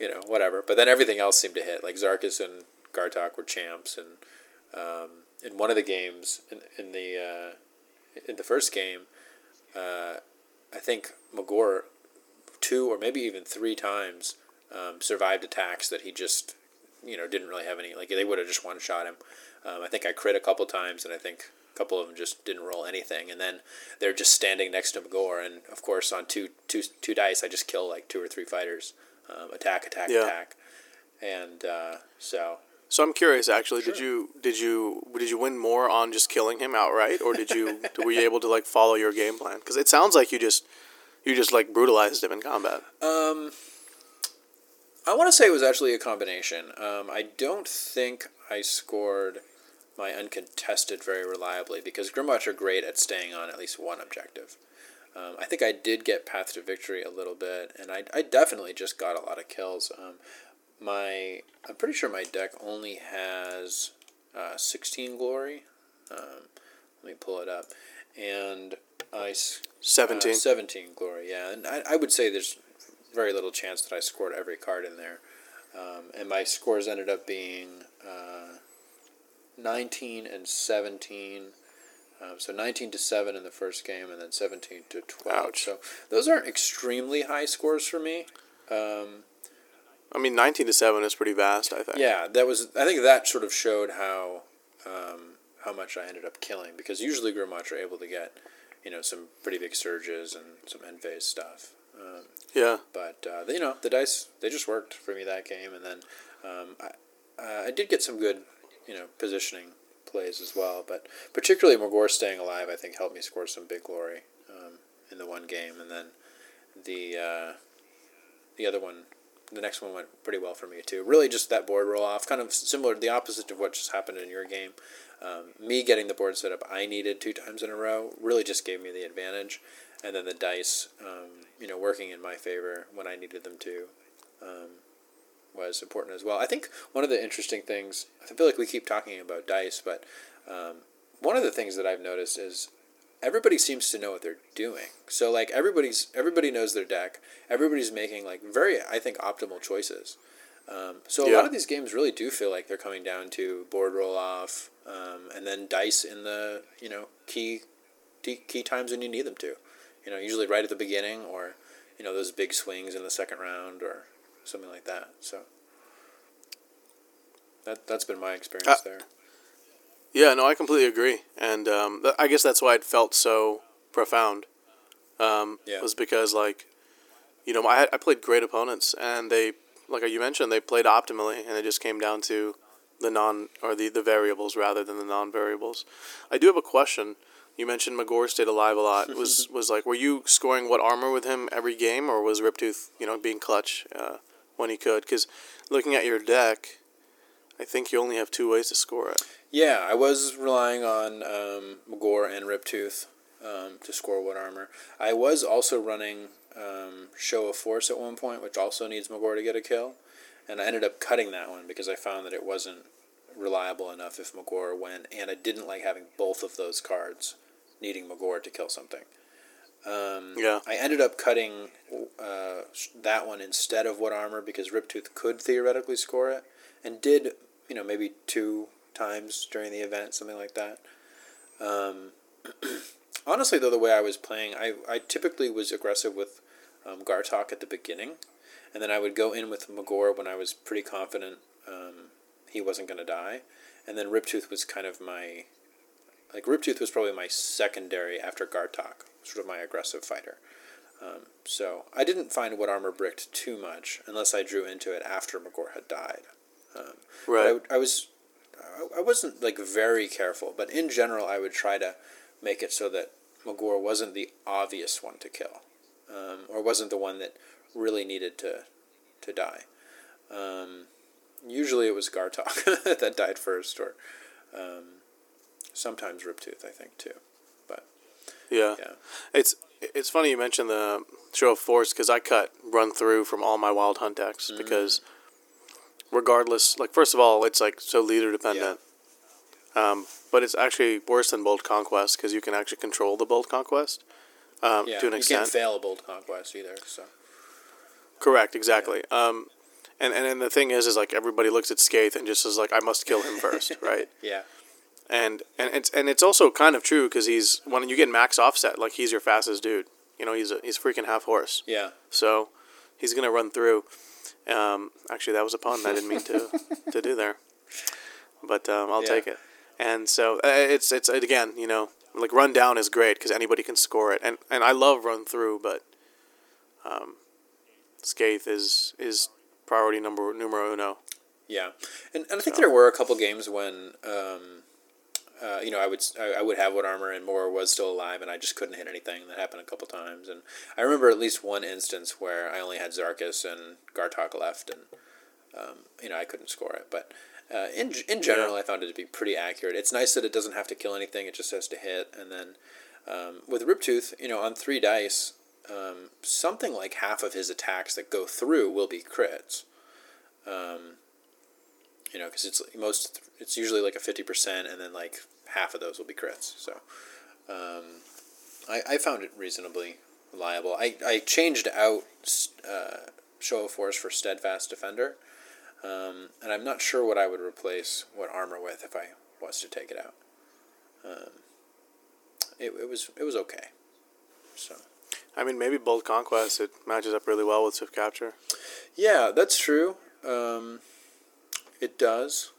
you know, whatever. But then everything else seemed to hit. Like Zharkus and Ghartok were champs, and um, in one of the games, in, in the uh, in the first game, uh, I think Magore two or maybe even three times um, survived attacks that he just you know didn't really have any like they would have just one shot him. Um, I think I crit a couple times, and I think a couple of them just didn't roll anything, and then they're just standing next to Magore, and of course on two two two dice I just kill like two or three fighters, um, attack attack Yeah. attack, and uh, so So I'm curious. Actually, did you did you did you win more on just killing him outright, or did you were you able to like follow your game plan? Because it sounds like you just you just like brutalized him in combat. Um, I want to say it was actually a combination. Um, I don't think I scored my uncontested very reliably because Grymwatch are great at staying on at least one objective. Um, I think I did get Path to Victory a little bit, and I, I definitely just got a lot of kills. Um, my I'm pretty sure my deck only has uh, 16 glory. Um, let me pull it up, and I s- Seventeen. uh, 17 glory, yeah. And I, I would say there's very little chance that I scored every card in there. Um, and my scores ended up being uh, 19 and 17. Um, so 19 to 7 in the first game, and then 17 to 12. Ouch. So those aren't extremely high scores for me. Um, I mean, nineteen to seven is pretty vast. I think. yeah, that was. I think that sort of showed how um, how much I ended up killing because usually Grymwatch are able to get you know some pretty big surges and some end phase stuff. Um, Yeah. but uh, you know the dice they just worked for me that game, and then um, I uh, I did get some good you know positioning plays as well, but particularly Magore staying alive I think helped me score some big glory um, in the one game, and then the uh, the other one. The next one went pretty well for me too. Really, just that board roll off, kind of similar, to the opposite of what just happened in your game. Um, me getting the board set up I needed two times in a row really just gave me the advantage, and then the dice, um, you know, working in my favor when I needed them to, um, was important as well. I think one of the interesting things I feel like we keep talking about dice, but um, one of the things that I've noticed is everybody seems to know what they're doing. So like everybody's everybody knows their deck. Everybody's making like very I think optimal choices. Um, so a lot of these games really do feel like they're coming down to board roll off, um, and then dice in the you know key, key key times when you need them to. You know, usually right at the beginning, or you know those big swings in the second round, or something like that. So that that's been my experience Uh, there. Yeah, no, I completely agree, and um, th- I guess that's why it felt so profound. Um, Yeah. was because like, you know, I I played great opponents, and they like you mentioned they played optimally, and it just came down to the non or the the variables rather than the non variables. I do have a question. You mentioned Magore stayed alive a lot. [laughs] Was was like were you scoring what armor with him every game, or was Riptooth you know being clutch uh, when he could? Because looking at your deck, I think you only have two ways to score it. Yeah, I was relying on um, Magore and Riptooth um, to score what armor. I was also running um, Show of Force at one point, which also needs Magore to get a kill, and I ended up cutting that one because I found that it wasn't reliable enough if Magore went, and I didn't like having both of those cards needing Magore to kill something. Um, Yeah. I ended up cutting uh, that one instead of What Armor because Riptooth could theoretically score it, and did, you know, maybe two times during the event, something like that. Um, [clears throat] honestly, though, the way I was playing, I, I typically was aggressive with um, Ghartok at the beginning, and then I would go in with Magore when I was pretty confident um, he wasn't going to die, and then Riptooth was kind of my like Riptooth was probably my secondary after Ghartok, sort of my aggressive fighter. Um, so I didn't find what armor bricked too much unless I drew into it after Magore had died. Um, Right. I, I was I- I wasn't like very careful, but in general I would try to make it so that Magore wasn't the obvious one to kill, um, or wasn't the one that really needed to to die. Um, usually it was Ghartok [laughs] that died first, or um, sometimes Riptooth, I think too. But Yeah. yeah, It's it's funny you mentioned the show of force because I cut run through from all my wild hunt decks Mm. because regardless, like first of all, it's like so leader dependent. Um, but it's actually worse than bold conquest because you can actually control the bold conquest um, yeah, to an you extent. can't fail a bold conquest either. So Correct, exactly. Um, and, and and the thing is, is like everybody looks at Skaeth and just is like, I must kill him first, [laughs] right? yeah, And and it's and it's also kind of true because he's when you get max offset, like he's your fastest dude. You know, he's a he's freaking half horse. yeah, So he's gonna run through. Um, actually, that was a pun I didn't mean to [laughs] to do there, but um, I'll Yeah. take it. And so uh, it's it's again, you know, like run down is great because anybody can score it, and and I love run through, but um, Skaeth is is priority number numero uno. yeah. And, and I think So- there were a couple games when. Um, uh, you know, I would I, I would have what armor and Moore was still alive, and I just couldn't hit anything. That happened a couple times, and I remember at least one instance where I only had Zharkus and Ghartok left, and um, you know I couldn't score it. But uh, in in general, I found it to be pretty accurate. It's nice that it doesn't have to kill anything; it just has to hit. And then um, with Riptooth, you know, on three dice, um, something like half of his attacks that go through will be crits. Um, you know, because it's most it's usually like a fifty percent, and then like half of those will be crits. So, um, I I found it reasonably reliable. I I changed out uh, show of force for steadfast defender, um, and I'm not sure what I would replace what armor with if I was to take it out. Um, it it was it was okay. So. I mean, maybe bold conquest it matches up really well with swift capture. Yeah, that's true. Um, it does,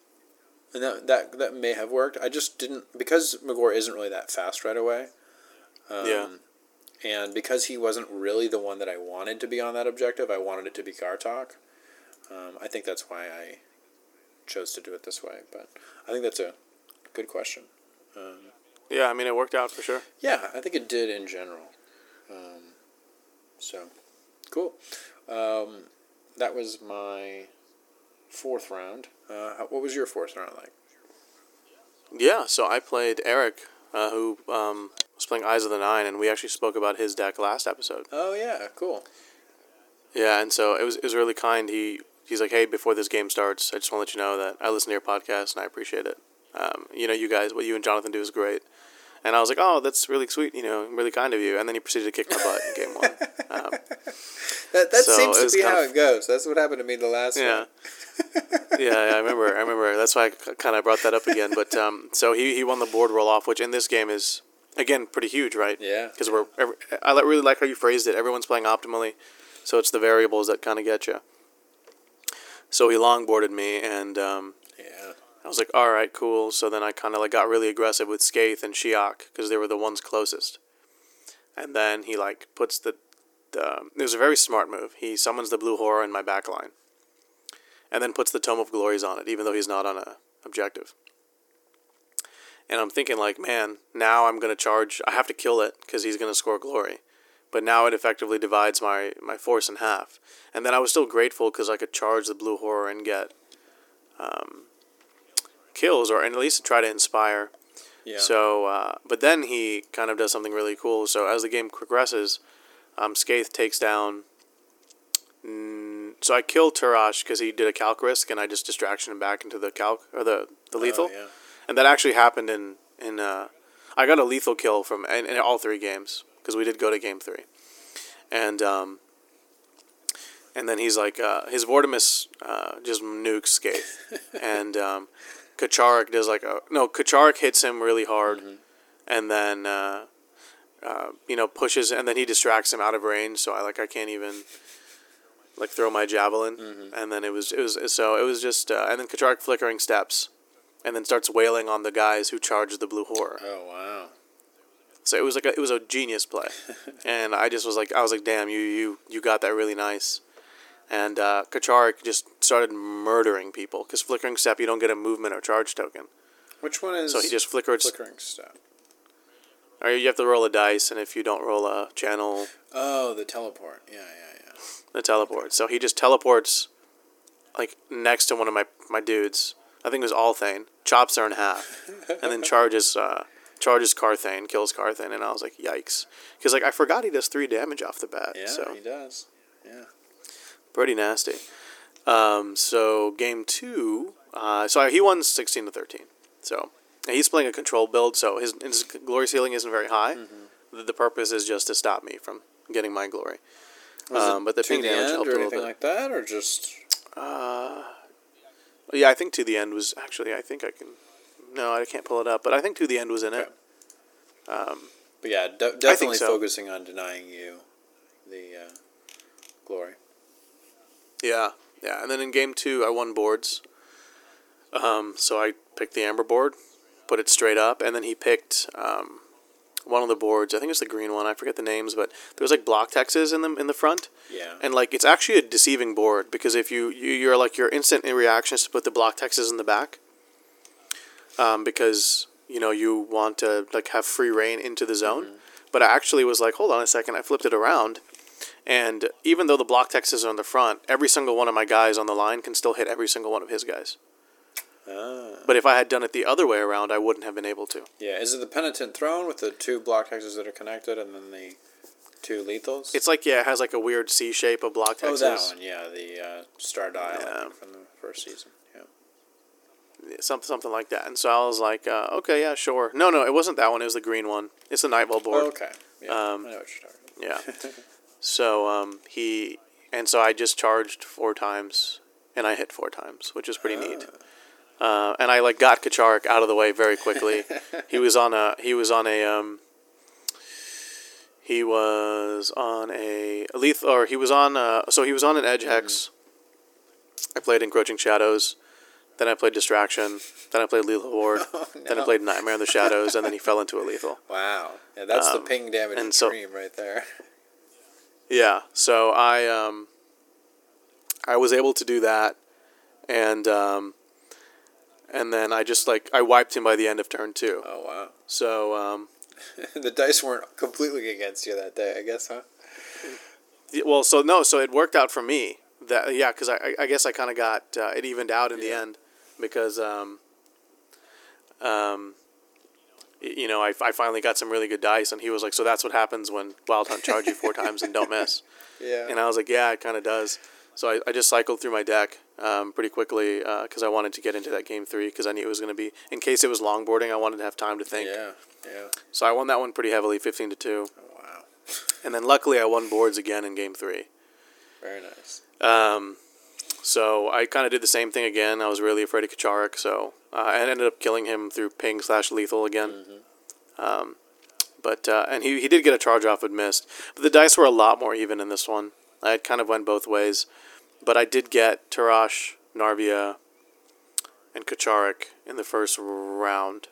and that that that may have worked. I just didn't because Magore isn't really that fast right away. Um, Yeah. And because he wasn't really the one that I wanted to be on that objective, I wanted it to be Ghartok. Um, I think that's why I chose to do it this way. But I think that's a good question. Um, Yeah, I mean, it worked out for sure. yeah, I think it did in general. Um, so, cool. Um, that was my fourth round. Uh, what was your fourth round like? Yeah, so I played Eric, uh, who um, was playing Eyes of the Nine, and we actually spoke about his deck last episode. Oh yeah, cool. Yeah, and so it was it was really kind. He he's like, hey, before this game starts, I just want to let you know that I listen to your podcast and I appreciate it. Um, you know, you guys, what you and Jonathan do is great. And I was like, oh, that's really sweet. You know, really kind of you. And then he proceeded to kick my butt in game one. Um, [laughs] That that So seems to be how of- it goes. That's what happened to me the last yeah. one. [laughs] yeah, yeah, I remember. I remember. That's why I kind of brought that up again. But um, so he, he won the board roll off, which in this game is again pretty huge, right? Yeah. Because we're I really like how you phrased it. Everyone's playing optimally, so it's the variables that kind of get you. So he longboarded me, and um, Yeah. I was like, all right, cool. So then I kind of like got really aggressive with Skaeth and Sheoch because they were the ones closest. And then he like puts the, the it was a very smart move. He summons the blue horror in my back line, and then puts the Tome of Glories on it, even though he's not on a objective. And I'm thinking like, man, now I'm gonna charge. I have to kill it because he's gonna score glory. But now it effectively divides my my force in half. And then I was still grateful because I could charge the blue horror and get um, kills, or at least try to inspire. Yeah. So, uh, but then he kind of does something really cool. So as the game progresses, um, Skaeth takes down. Mm, so I kill Turosh because he did a calc risk, and I just distraction him back into the calc or the the lethal, Oh, yeah. and that actually happened in in. Uh, I got a lethal kill from in, in all three games because we did go to game three, and um, and then he's like uh, his Vortemis uh, just nukes Skaeth, [laughs] and um, K'charik does like a no K'charik hits him really hard, and then uh, uh, you know pushes and then he distracts him out of range. So I like I can't even like throw my javelin, and then it was it was so it was just uh, and then K'charik flickering steps, and then starts wailing on the guys who charged the blue horror. Oh wow. So it was like a, it was a genius play, [laughs] and I just was like I was like damn you you you got that really nice, and uh, K'charik just started murdering people because flickering step you don't get a movement or charge token, Which one is so he just flickered. flickering step? Or you have to roll a dice, and if you don't roll a channel, Oh, the teleport. Yeah, yeah, yeah. the teleport. So he just teleports, like next to one of my my dudes. I think it was Althaen. Chops her in half, and then [laughs] charges uh, charges Karthaen, kills Karthaen, and I was like, yikes, because like I forgot he does three damage off the bat. Yeah, so he does. Yeah. pretty nasty. Um, so game two, uh, so he won sixteen to thirteen. So and he's playing a control build, so his his glory ceiling isn't very high. Mm-hmm. The, the purpose is just to stop me from getting my glory. Was Um, it but the to ping the damage end helped or a little bit. like that, or just Uh, yeah, I think to the end was actually. I think I can. No, I can't pull it up, but I think to the end was in it. Um, But yeah, de- definitely so. focusing on denying you the uh, glory. yeah, yeah, and then in game two, I won boards. Um, so I picked the amber board, put it straight up, and then he picked um, one of the boards. I think it's the green one. I forget the names, but there was like block texts in the in the front. Yeah. And like it's actually a deceiving board because if you, you you're like your instant reaction is to put the block texts in the back. Um, because you know you want to like have free reign into the zone, but I actually was like, hold on a second. I flipped it around, and even though the block texts are on the front, every single one of my guys on the line can still hit every single one of his guys. Ah. But if I had done it the other way around, I wouldn't have been able to. Yeah. Is it the penitent throne with the two block hexes that are connected, and then the two lethals? It's like yeah, it has like a weird C shape of block oh, that one. Yeah, the uh, star dial Yeah. from the first season. Something something like that. And so I was like, uh, okay, yeah, sure. No, no, it wasn't that one. It was the green one. It's the Nightwell board. Oh, okay. Yeah. Um, I know what you're talking about. Yeah. [laughs] so um, he and so I just charged four times, and I hit four times, which is pretty neat. Uh, and I like got K'charik out of the way very quickly. [laughs] he was on a he was on a um, he was on a lethal or he was on uh so he was on an edge hex. I played Encroaching Shadows, then I played Distraction, then I played Lethal Ward, [laughs] then I played Nightmare in the Shadows, and then he [laughs] fell into a lethal. Wow. Yeah, that's Um, the ping damage and so- dream right there. [laughs] Yeah, so I um, I was able to do that, and um, and then I just like I wiped him by the end of turn two. Oh wow. So um, the dice weren't completely against you that day, I guess, huh? well, so no, so it worked out for me. That yeah, because I, I guess I kind of got uh, it evened out in the end because um, um, you know I, I finally got some really good dice, and he was like, so that's what happens when Wild Hunt charge you four [laughs] times and don't miss. Yeah. And I was like, yeah, it kind of does. So I, I just cycled through my deck um, pretty quickly because I wanted to get into that game three because I knew it was going to be, in case it was longboarding, I wanted to have time to think. Yeah. Yeah. So I won that one pretty heavily, 15 to 2. Oh wow. And then luckily I won boards again in game three. Very nice. Um, so I kind of did the same thing again. I was really afraid of K'charik, so uh, I ended up killing him through ping slash lethal again. Um, but uh, and he, he did get a charge off with missed, but the dice were a lot more even in this one. I had kind of went both ways, but I did get Turosh, Narvia, and K'charik in the first round,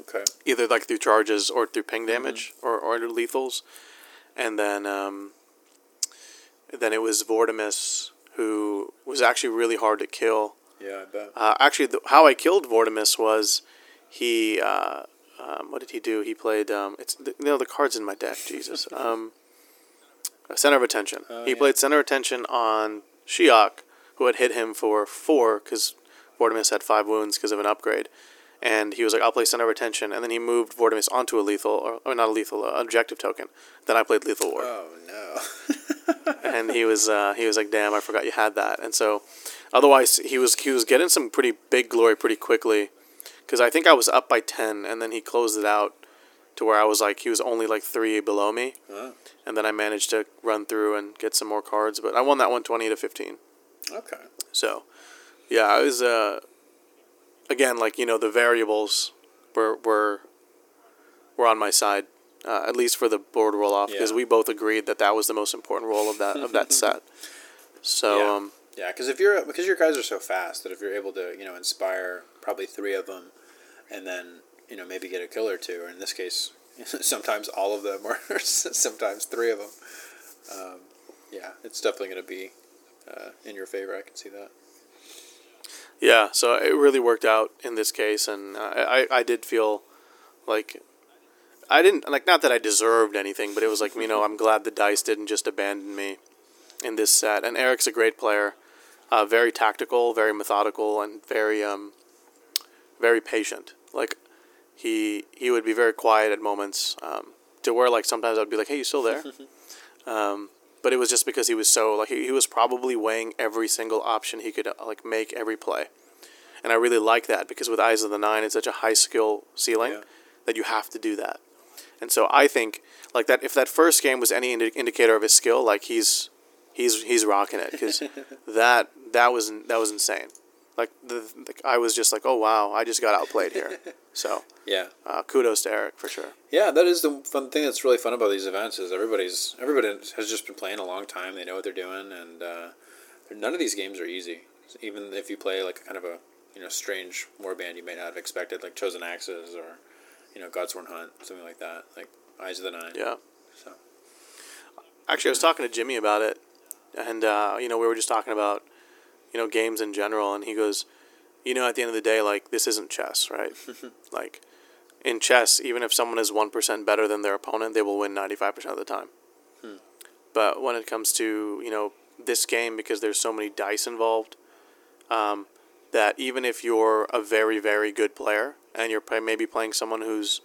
Okay. either like through charges or through ping damage or, or lethals, and then um, then it was Vortemis who was actually really hard to kill. Yeah, I bet. Uh, actually, the, how I killed Vortemis was he. Uh, um, what did he do? He played. Um, it's you know the cards in my deck. [laughs] Jesus. Um, uh, center of attention. Oh, he yeah. played center of attention on Sheoch, who had hit him for four because Vortemis had five wounds because of an upgrade. And he was like, "I'll play center of attention," and then he moved Vortemis onto a lethal, or, or not a lethal, uh, objective token. Then I played lethal Ward. Oh no. [laughs] and he was uh, he was like, "Damn, I forgot you had that." And so, otherwise, he was he was getting some pretty big glory pretty quickly, because I think I was up by ten, and then he closed it out to where I was like he was only like three below me, Oh, and then I managed to run through and get some more cards, but I won that one twenty to fifteen. okay. So, yeah, I was uh, again like you know the variables were were were on my side. Uh, at least for the board roll off, because Yeah. we both agreed that that was the most important role of that of that [laughs] set. So Yeah. um, Yeah, because if you're because your guys are so fast that if you're able to you know inspire probably three of them, and then you know maybe get a kill or two, or in this case, [laughs] sometimes all of them, [laughs] or sometimes three of them. Um, yeah, it's definitely going to be uh, in your favor. I can see that. Yeah, so it really worked out in this case, and uh, I I did feel like I didn't like not that I deserved anything, but it was like you know I'm glad the dice didn't just abandon me in this set. And Eric's a great player, uh, very tactical, very methodical, and very um very patient. Like he he would be very quiet at moments, um, to where like sometimes I'd be like, hey, you still there? [laughs] um, but it was just because he was so like he, he was probably weighing every single option he could like make every play. And i really like that because with eyes of the nine it's such a high skill ceiling Yeah. that you have to do that. And so i think like that if that first game was any indi- indicator of his skill like he's he's he's rocking it because [laughs] that that was that was insane like the, the i was just like oh wow i just got outplayed here so [laughs] Yeah, uh, kudos to eric for sure yeah, that is the fun thing that's really fun about these events is everybody's everybody has just been playing a long time. They know what they're doing, and uh, none of these games are easy. Even if you play like a kind of a you know strange warband you may not have expected, like Chosen Axes or you know Godsworn Hunt, something like that, like Eyes of the Nine. yeah So Actually, I was talking to Jimmy about it, and uh, you know, we were just talking about you know games in general, and he goes, you know, at the end of the day, like this isn't chess, right? [laughs] like in chess, even if someone is one percent better than their opponent, they will win ninety five percent of the time. But when it comes to you know this game, because there's so many dice involved, um, that even if you're a very very good player and you're play- maybe playing someone who's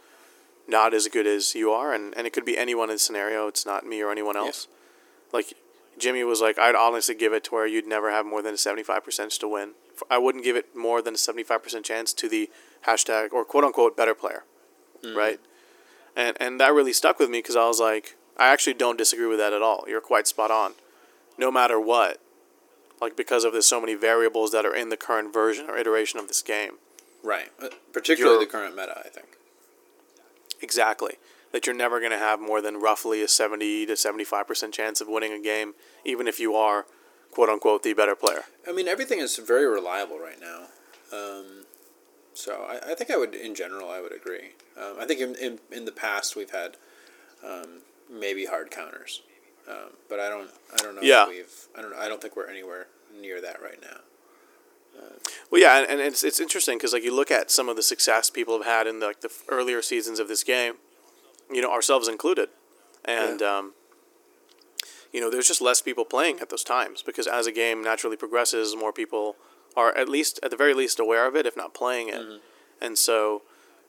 not as good as you are, and, and it could be anyone in the scenario. It's not me or anyone else. Like Jimmy was like, I'd honestly give it to where you'd never have more than a seventy five percent to win. I wouldn't give it more than a seventy five percent chance to the hashtag or quote unquote better player, right? And and that really stuck with me because I was like, I actually don't disagree with that at all. You're quite spot on. No matter what, like because of there's so many variables that are in the current version or iteration of this game. right, Uh, particularly the current meta, I think. Exactly. That you're never going to have more than roughly a 70 to 75% chance of winning a game, even if you are, quote unquote, the better player. I mean, everything is very reliable right now. Um, so I, I think I would, in general, I would agree. Um, I think in, in, in the past we've had um, maybe hard counters, um, but I don't I don't know Yeah. if we've I don't I don't think we're anywhere near that right now. Well, yeah, and, and it's, it's interesting because like you look at some of the success people have had in the, like the earlier seasons of this game, you know, ourselves included, and um, you know, there's just less people playing at those times because as a game naturally progresses, more people are at least at the very least aware of it, if not playing it, and so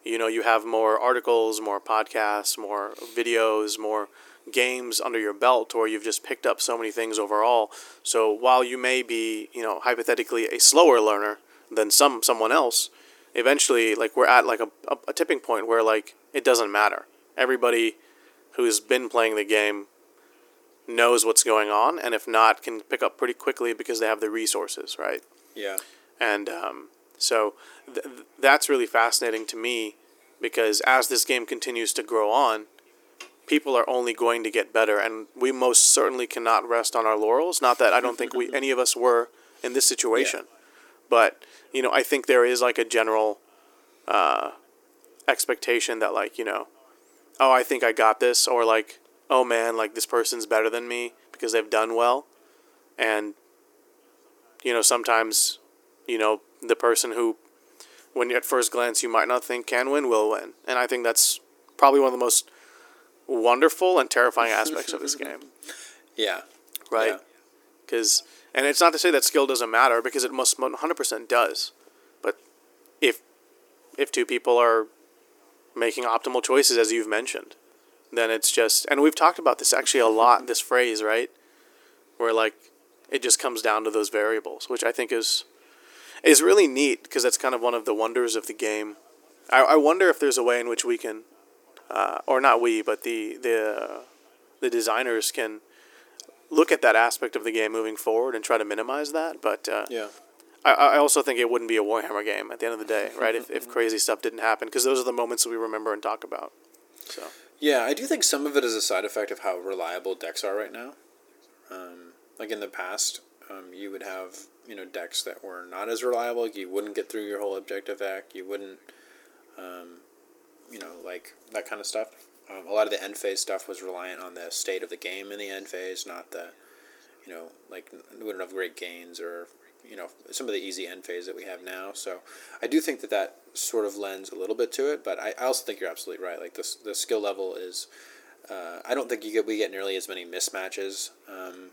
you know you have more articles, more podcasts, more videos, more games under your belt, or you've just picked up so many things overall. So while you may be, you know, hypothetically a slower learner than some someone else, eventually, like we're at like a, a, a tipping point where like it doesn't matter. Everybody who's been playing the game knows what's going on, and if not, can pick up pretty quickly because they have the resources, right? Yeah, And um, so th- th- that's really fascinating to me because as this game continues to grow on, people are only going to get better, and we most certainly cannot rest on our laurels. Not that I don't think we [laughs] any of us were in this situation, but you know, I think there is like a general uh, expectation that like you know, oh, I think I got this, or like, oh man, like this person's better than me because they've done well, and you know, sometimes, you know, the person who, when at first glance you might not think can win, will win, and I think that's probably one of the most wonderful and terrifying [laughs] aspects of this game, Yeah. right? Yeah. Because, and it's not to say that skill doesn't matter because it most 100% does, but if if two people are making optimal choices as you've mentioned, then it's just, and we've talked about this actually a lot. This phrase, right, where like it just comes down to those variables, which I think is is really neat because that's kind of one of the wonders of the game. I, I wonder if there's a way in which we can, uh, or not we, but the the uh, the designers can look at that aspect of the game moving forward and try to minimize that. But uh, Yeah. I, I also think it wouldn't be a Warhammer game at the end of the day, right? if, if crazy stuff didn't happen, because those are the moments that we remember and talk about. So Yeah, I do think some of it is a side effect of how reliable decks are right now. Um, like in the past, um, you would have you know decks that were not as reliable. You wouldn't get through your whole objective act. You wouldn't, um, you know, like that kind of stuff. Um, a lot of the end phase stuff was reliant on the state of the game in the end phase, not the, you know, like wouldn't have great gains or you know some of the easy end phase that we have now. So I do think that that sort of lends a little bit to it, but I, I also think you're absolutely right. Like the the skill level is, uh, I don't think you get we get nearly as many mismatches um,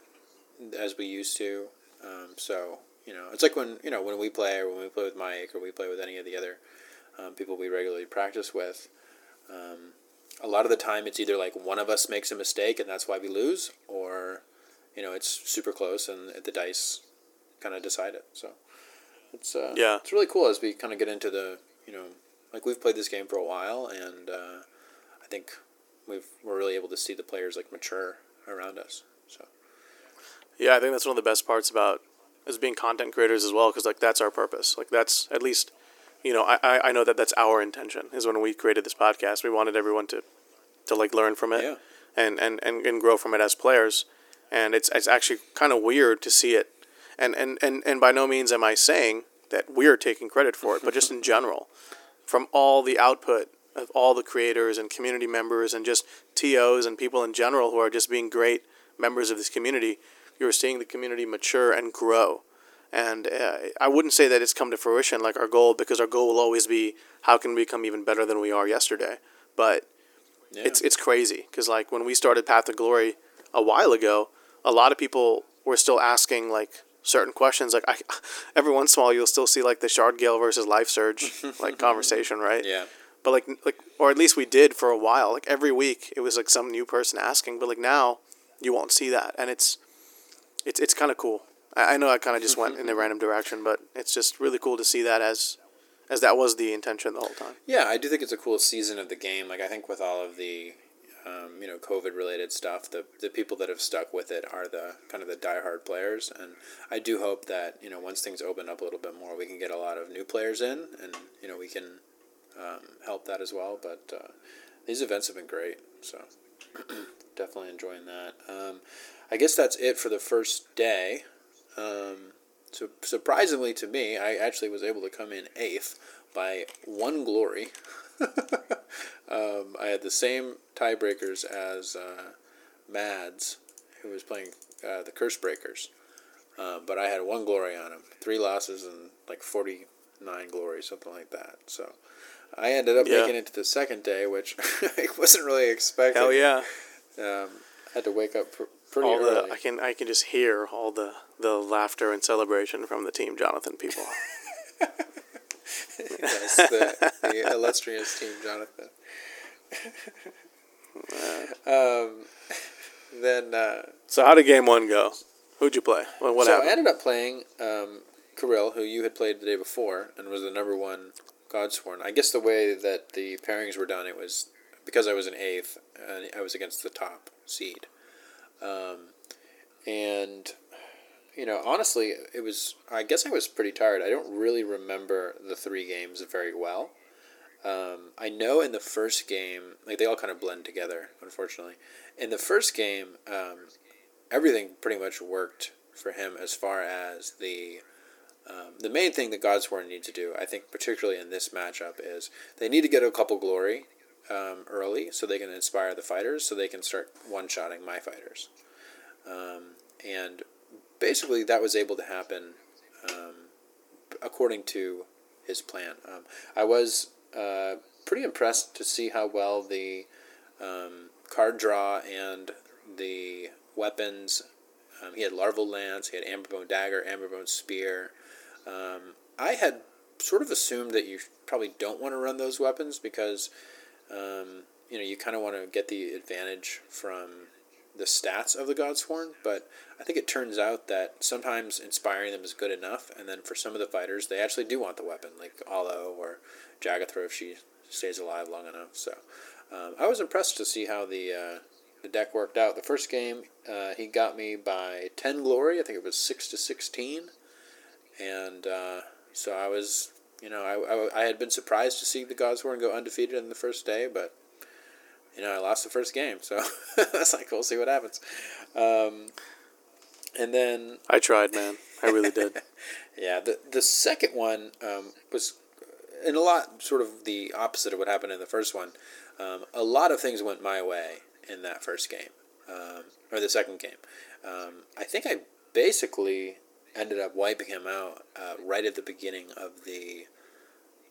as we used to. Um, so you know, it's like when you know when we play or when we play with Mike or we play with any of the other um, people we regularly practice with. Um, a lot of the time, it's either like one of us makes a mistake and that's why we lose, or you know, it's super close and the dice kind of decide it. So it's uh, Yeah. it's really cool as we kind of get into the you know, like we've played this game for a while, and uh, I think we've we're really able to see the players like mature around us. So yeah, I think that's one of the best parts about as being content creators as well, because like that's our purpose. Like that's at least, you know, I, I I know that that's our intention. Is when we created this podcast, we wanted everyone to, to like learn from it, Yeah. and, and and and grow from it as players. And it's it's actually kind of weird to see it, and and and and by no means am I saying that we're taking credit for it, but just in [laughs] general, from all the output of all the creators and community members and just TOs and people in general who are just being great members of this community, you're seeing the community mature and grow. And uh, I wouldn't say that it's come to fruition like our goal, because our goal will always be how can we become even better than we are yesterday. But yeah, it's it's crazy because like when we started Path of Glory a while ago, a lot of people were still asking like certain questions. Like I, every once in a while, you'll still see like the Shardgale versus Life Surge [laughs] like conversation, right? yeah, But like like or at least we did for a while. Like every week, it was like some new person asking. But like now, you won't see that, and it's it's it's kind of cool. I, I know I kind of just went in a [laughs] random direction, but it's just really cool to see that as as that was the intention the whole time. yeah. I do think it's a cool season of the game. Like I think with all of the um, you know COVID related stuff, the the people that have stuck with it are the kind of the diehard players, and I do hope that you know once things open up a little bit more, we can get a lot of new players in, and you know we can um, help that as well. But uh, these events have been great, so [clears throat] definitely enjoying that. Um, I guess that's it for the first day. Um, so surprisingly to me, I actually was able to come in eighth by one glory. [laughs] [laughs] um, I had the same tiebreakers as uh, Mads, who was playing uh, the Curse Breakers, uh, but I had one glory on him, three losses and like forty nine glory, something like that. So I ended up Yeah. making it to the second day, which [laughs] I wasn't really expecting. Hell yeah! Um, had to wake up pr- pretty all early. the I can I can just hear all the the laughter and celebration from the team Jonathan people. [laughs] yes, the, the illustrious team, Jonathan. um, then, uh, so how did game one go? Who'd you play? What, what so I ended up playing um, Kirill, who you had played the day before, and was the number one Godsworn. I guess the way that the pairings were done, it was because I was an eighth, and I was against the top seed. Um, and you know, honestly, it was. I guess I was pretty tired. I don't really remember the three games very well. Um, I know in the first game, like they all kind of blend together. Unfortunately, in the first game, um, everything pretty much worked for him as far as the Um, the main thing that Godsworn need to do, I think, particularly in this matchup, is they need to get a couple glory um, early so they can inspire the fighters, so they can start one-shotting my fighters. Um, and basically, that was able to happen um, according to his plan. Um, I was uh, pretty impressed to see how well the um, card draw and the weapons. Um, he had larval lance. He had amberbone dagger, amberbone spear. Um, I had sort of assumed that you probably don't want to run those weapons because um, you know you kind of want to get the advantage from the stats of the Godsworn, but I think it turns out that sometimes inspiring them is good enough, and then for some of the fighters, they actually do want the weapon, like Ollo or Jagathra if she stays alive long enough. So um, I was impressed to see how the uh, the deck worked out. The first game, uh, he got me by ten glory. I think it was six to sixteen, and uh, so I was, you know, I, I, I had been surprised to see the Godsworn go undefeated in the first day, but you know, I lost the first game, so [laughs] that's like we'll see what happens. Um, and then I tried, man. I really did. [laughs] yeah, the the second one um, was in a lot sort of the opposite of what happened in the first one. Um, a lot of things went my way in that first game, um, or the second game. Um, I think I basically ended up wiping him out uh, right at the beginning of the,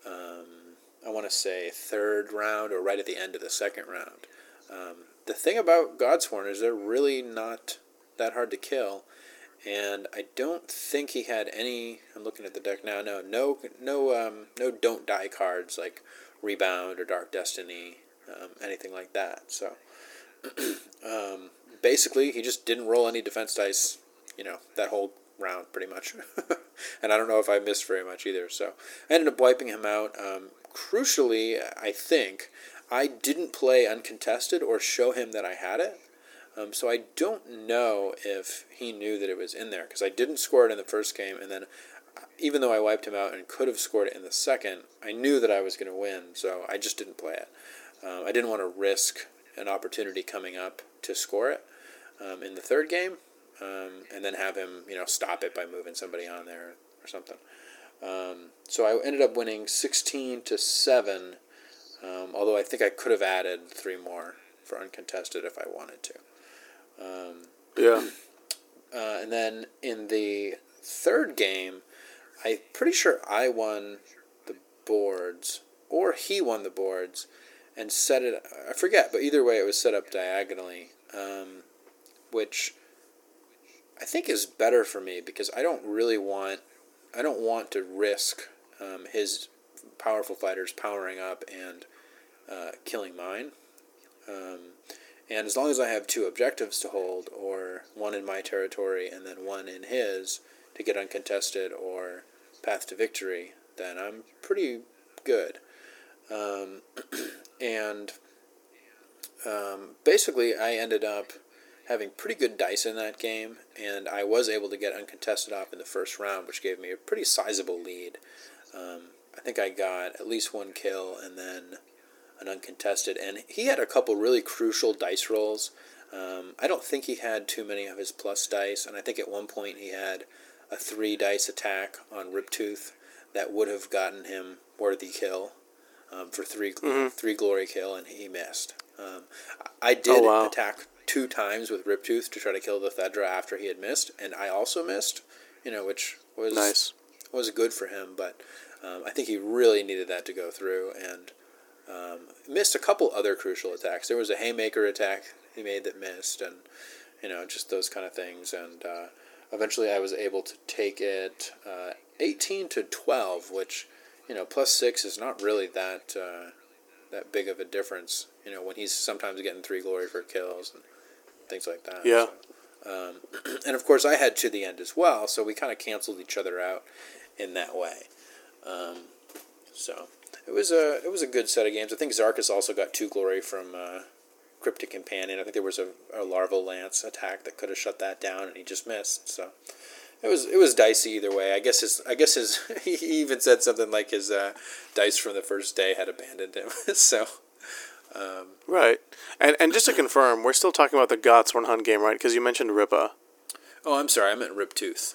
um, I want to say third round or right at the end of the second round. Um, the thing about Godsworn is they're really not that hard to kill, and I don't think he had any. I'm looking at the deck now. No, no, no, um, no. Don't die cards like Rebound or Dark Destiny, um, anything like that. So [clears throat] um, basically, he just didn't roll any defense dice. You know that whole round pretty much, [laughs] and I don't know if I missed very much either. So I ended up wiping him out. Um, crucially, I think I didn't play uncontested or show him that I had it. Um, so I don't know if he knew that it was in there because I didn't score it in the first game, and then even though I wiped him out and could have scored it in the second, I knew that I was going to win, so I just didn't play it. Um, I didn't want to risk an opportunity coming up to score it um, in the third game, um, and then have him, you know, stop it by moving somebody on there or something. Um, so I ended up winning sixteen to seven, um, although I think I could have added three more for uncontested if I wanted to. Um, yeah. [clears throat] Uh, and then in the third game, I'm pretty sure I won the boards, or he won the boards, and set it. I forget, but either way, it was set up diagonally, um, which I think is better for me because I don't really want. I don't want to risk um, his powerful fighters powering up and uh, killing mine. Um, and as long as I have two objectives to hold, or one in my territory and then one in his to get uncontested or path to victory, then I'm pretty good. Um, [clears throat] and um, basically, I ended up having pretty good dice in that game, and I was able to get uncontested off in the first round, which gave me a pretty sizable lead. Um, I think I got at least one kill and then an uncontested, and he had a couple really crucial dice rolls. Um, I don't think he had too many of his plus dice, and I think at one point he had a three dice attack on Riptooth that would have gotten him worthy kill um, for 3 Mhm. three glory kill, and he missed. Um, I did Oh, wow. attack two times with Riptooth to try to kill the Theddra after he had missed, and I also missed. You know, which was Nice. was good for him, but um, I think he really needed that to go through and um, missed a couple other crucial attacks. There was a haymaker attack he made that missed, and you know just those kind of things. And uh, eventually, I was able to take it uh, eighteen to twelve, which you know plus six is not really that uh, that big of a difference. You know when he's sometimes getting three glory for kills and things like that. Yeah. So, um, [clears throat] and of course, I had to the end as well, so we kind of canceled each other out in that way. Um, so it was a it was a good set of games. I think Zharkus also got two glory from uh, Cryptic Companion. I think there was a, a larval lance attack that could have shut that down, and he just missed. So it was it was dicey either way. I guess his I guess his [laughs] he even said something like his uh, dice from the first day had abandoned him. [laughs] so um, Right. And and just to confirm, we're still talking about the Godsworn Hunt game, right? Because you mentioned Rippa. oh, I'm sorry, I meant Riptooth.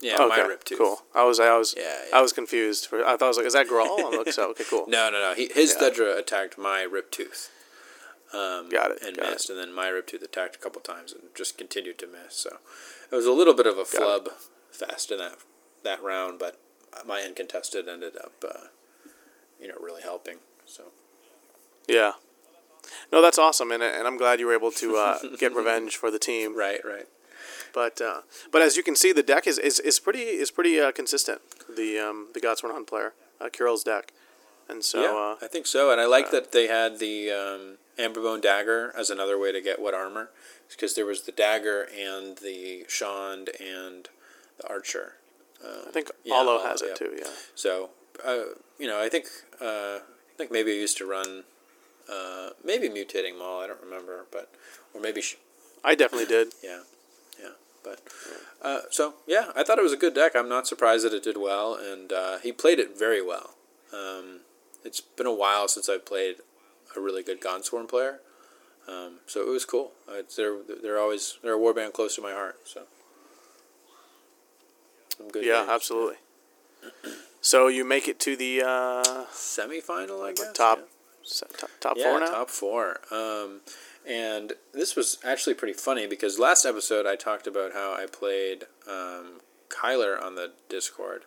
Yeah, okay, my Riptooth. cool. I was I was Yeah, yeah. I was confused. For, I thought I was like, is that Grawl? I'm like, so okay, cool. [laughs] No, no, no. He, his Yeah. Theddra attacked my Riptooth. Um, Got it, And got it. missed, and then my Riptooth attacked a couple times and just continued to miss. So it was a little bit of a flub fast in that that round, but my uncontested ended up, uh, you know, really helping. So Yeah. No, that's awesome, and and I'm glad you were able to uh, [laughs] get revenge for the team. right, right. But uh, but as you can see, the deck is is, is pretty is pretty uh, consistent. The um, the Godsworn Hunt player, uh, Kirill's deck, and so yeah, uh, I think so. And I like that they had the um, Amberbone dagger as another way to get what armor, because there was the dagger and the Shond and the archer. I think yeah, Ollo Ollo, has it yeah. too. Yeah. So, uh, you know, I think uh, I think maybe I used to run uh, maybe mutating maul. I don't remember, but or maybe sh- I definitely did. [laughs] yeah, yeah. But uh, so yeah, I thought it was a good deck. I'm not surprised that it did well, and uh, he played it very well. Um, it's been a while since I've played a really good Godsworn player, um, so it was cool. Uh, it's, they're they're always they're a warband close to my heart. So. Some good Yeah, games. absolutely. [clears throat] So you make it to the uh, Semifinal, I guess. top, yeah. S- top top yeah, four now. top four. Um, and this was actually pretty funny because last episode I talked about how I played um, Kyler on the Discord,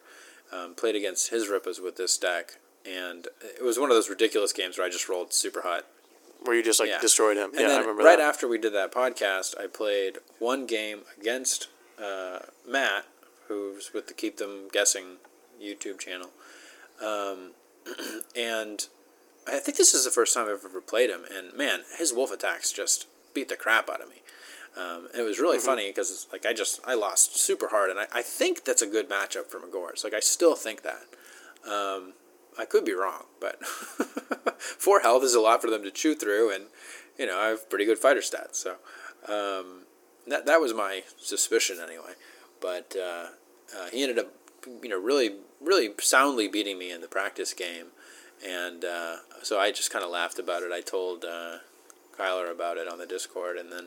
um, played against his Rippas with this deck, and it was one of those ridiculous games where I just rolled super hot. Where you just like Yeah. destroyed him. And yeah, then I remember right that. after we did that podcast, I played one game against uh, Matt, who's with the Keep Them Guessing YouTube channel. Um, [clears throat] and I think this is the first time I've ever played him. And man, his wolf attacks just beat the crap out of me. Um, and it was really funny because like I just I lost super hard, and I, I think that's a good matchup for Magores. Like I still think that. Um, I could be wrong, but [laughs] four health is a lot for them to chew through, and you know I have pretty good fighter stats, so um, that that was my suspicion anyway. But uh, uh, he ended up, you know, really really soundly beating me in the practice game, and uh, so I just kind of laughed about it. I told uh, Kyler about it on the Discord, and then.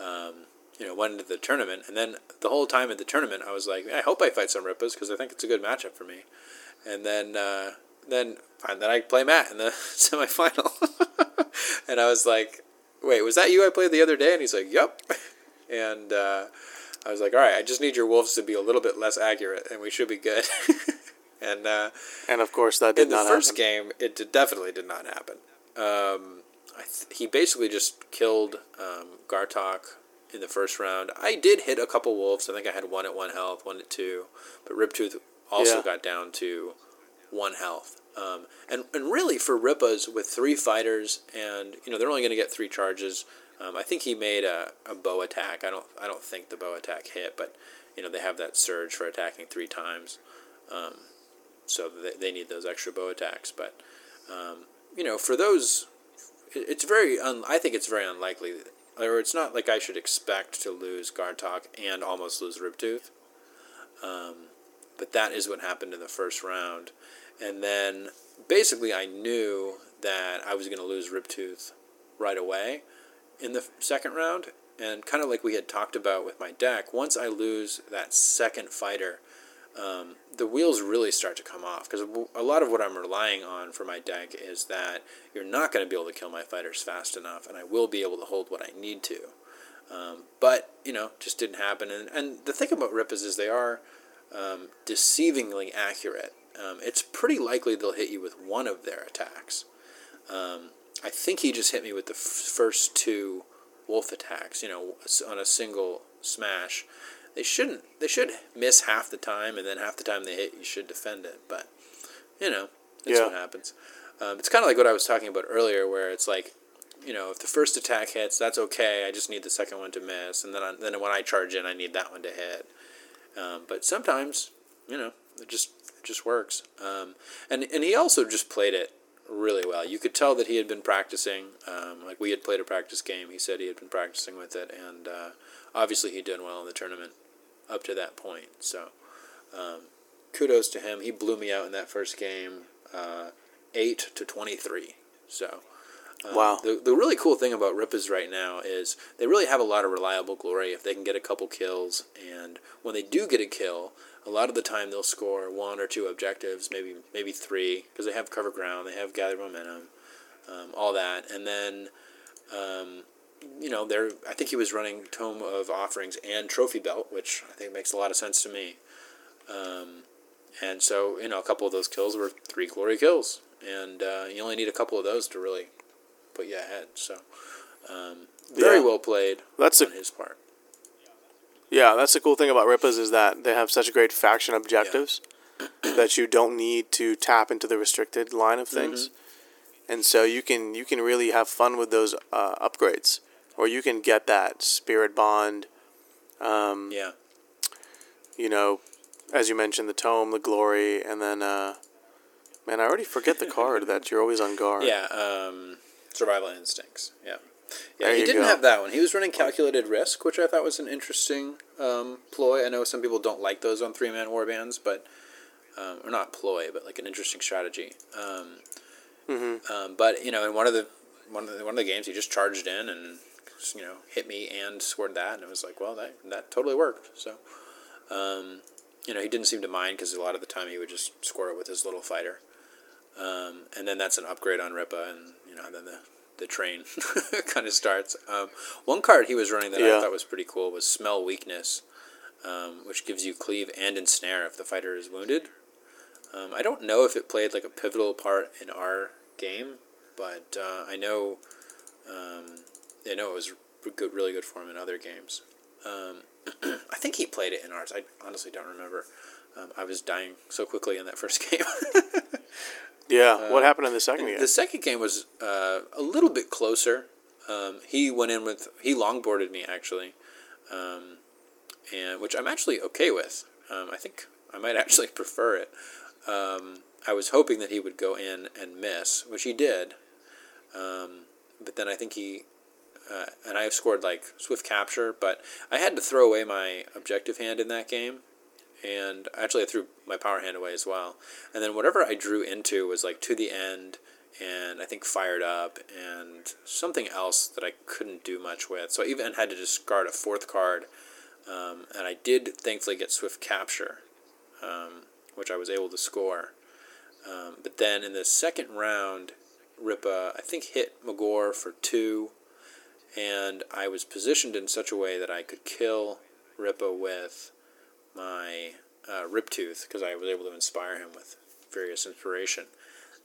Um, you know, went into the tournament, and then the whole time at the tournament, I was like, I hope I fight some Rippas because I think it's a good matchup for me. And then, uh, then, and then I play Matt in the [laughs] semifinal, [laughs] and I was like, "Wait, was that you I played the other day?" And he's like, "Yep." [laughs] And uh, I was like, "All right, I just need your wolves to be a little bit less accurate, and we should be good." And uh, and of course that did not happen. in the first happen. game, it did, definitely did not happen. Um, I th- he basically just killed um, Ghartok in the first round. I did hit a couple wolves. I think I had one at one health, one at two, but Riptooth also Yeah. got down to one health. Um, and and really for Rippas with three fighters and you know they're only going to get three charges. Um, I think he made a, a bow attack. I don't I don't think the bow attack hit, but you know they have that surge for attacking three times, um, so they, need those extra bow attacks. But um, you know for those, it- it's very un, I think it's very unlikely, or it's not like I should expect to lose Ghartok and almost lose Riptooth. Um, but that is what happened in the first round. And then basically, I knew that I was going to lose Riptooth right away in the second round. And kind of like we had talked about with my deck, once I lose that second fighter, um, the wheels really start to come off. Because a lot of what I'm relying on for my deck is that you're not going to be able to kill my fighters fast enough, and I will be able to hold what I need to. Um, but, you know, just didn't happen. And, and the thing about Rippas is they are um, deceivingly accurate. Um, it's pretty likely they'll hit you with one of their attacks. Um, I think he just hit me with the f- first two wolf attacks. You know, on a single smash. They shouldn't. They should miss half the time, and then half the time they hit, you should defend it. But you know, that's Yeah. what happens. Um, it's kind of like what I was talking about earlier, where it's like, you know, if the first attack hits, that's okay. I just need the second one to miss, and then I, then when I charge in, I need that one to hit. Um, but sometimes, you know, it just it just works. Um, and and he also just played it really well. You could tell that he had been practicing. Um, like we had played a practice game. He said he had been practicing with it, and uh, obviously he did well in the tournament up to that point. So um, kudos to him. He blew me out in that first game, uh, eight to twenty three. So. Um, Wow. The, the really cool thing about Rippas right now is they really have a lot of reliable glory if they can get a couple kills. And when they do get a kill, a lot of the time they'll score one or two objectives, maybe maybe three, because they have cover ground, they have gathered momentum, um, all that, and then. Um, you know, there. I think he was running Tome of Offerings and Trophy Belt, which I think makes a lot of sense to me. Um, and so, you know, a couple of those kills were three glory kills, and uh, you only need a couple of those to really put you ahead. So, um, very Yeah. well played That's a his part. Yeah, that's the cool thing about Rippas is that they have such great faction objectives that you don't need to tap into the restricted line of things, and so you can you can really have fun with those uh, upgrades, or you can get that spirit bond. Um, Yeah, You know, as you mentioned, the tome, the glory, and then uh, man, I already forget the card [laughs] that you're always on guard. yeah. Um, survival instincts. Yeah, yeah. There he didn't go. have that one. He was running calculated risk, which I thought was an interesting um, ploy. I know some people don't like those on three man warbands, but um, or not ploy, but like an interesting strategy. Um, Mm-hmm. Um, but you know, in one of the one of the, one of the games, he just charged in and you know hit me and scored that, and it was like, well, that that totally worked. So, um, you know, he didn't seem to mind because a lot of the time he would just score it with his little fighter, um, and then that's an upgrade on Rippa, and you know, then the the train [laughs] kind of starts. Um, one card he was running that I thought was pretty cool was Smell Weakness, um, which gives you cleave and ensnare if the fighter is wounded. Um, I don't know if it played like a pivotal part in our game, but uh, I know um, I know it was good, really good for him in other games. Um, [clears throat] I think he played it in ours. I honestly don't remember. Um, I was dying so quickly in that [laughs] first game. Yeah. what happened in the second game? Uh, the second game was uh, a little bit closer. Um, he went in with he longboarded me actually, um, and which I'm actually okay with. Um, I think I might [laughs] actually prefer it. Um, I was hoping that he would go in and miss, which he did. Um, but then I think he uh, and I have scored like swift capture, but I had to throw away my objective hand in that game, and actually I threw my power hand away as well. And then whatever I drew into was like to the end, and I think fired up and something else that I couldn't do much with. So I even had to discard a fourth card, um, and I did thankfully get swift capture, um, which I was able to score. Um, but then in the second round, Rippa I think hit Magor for two and I was positioned in such a way that I could kill Rippa with my uh, Riptooth because I was able to inspire him with various inspiration.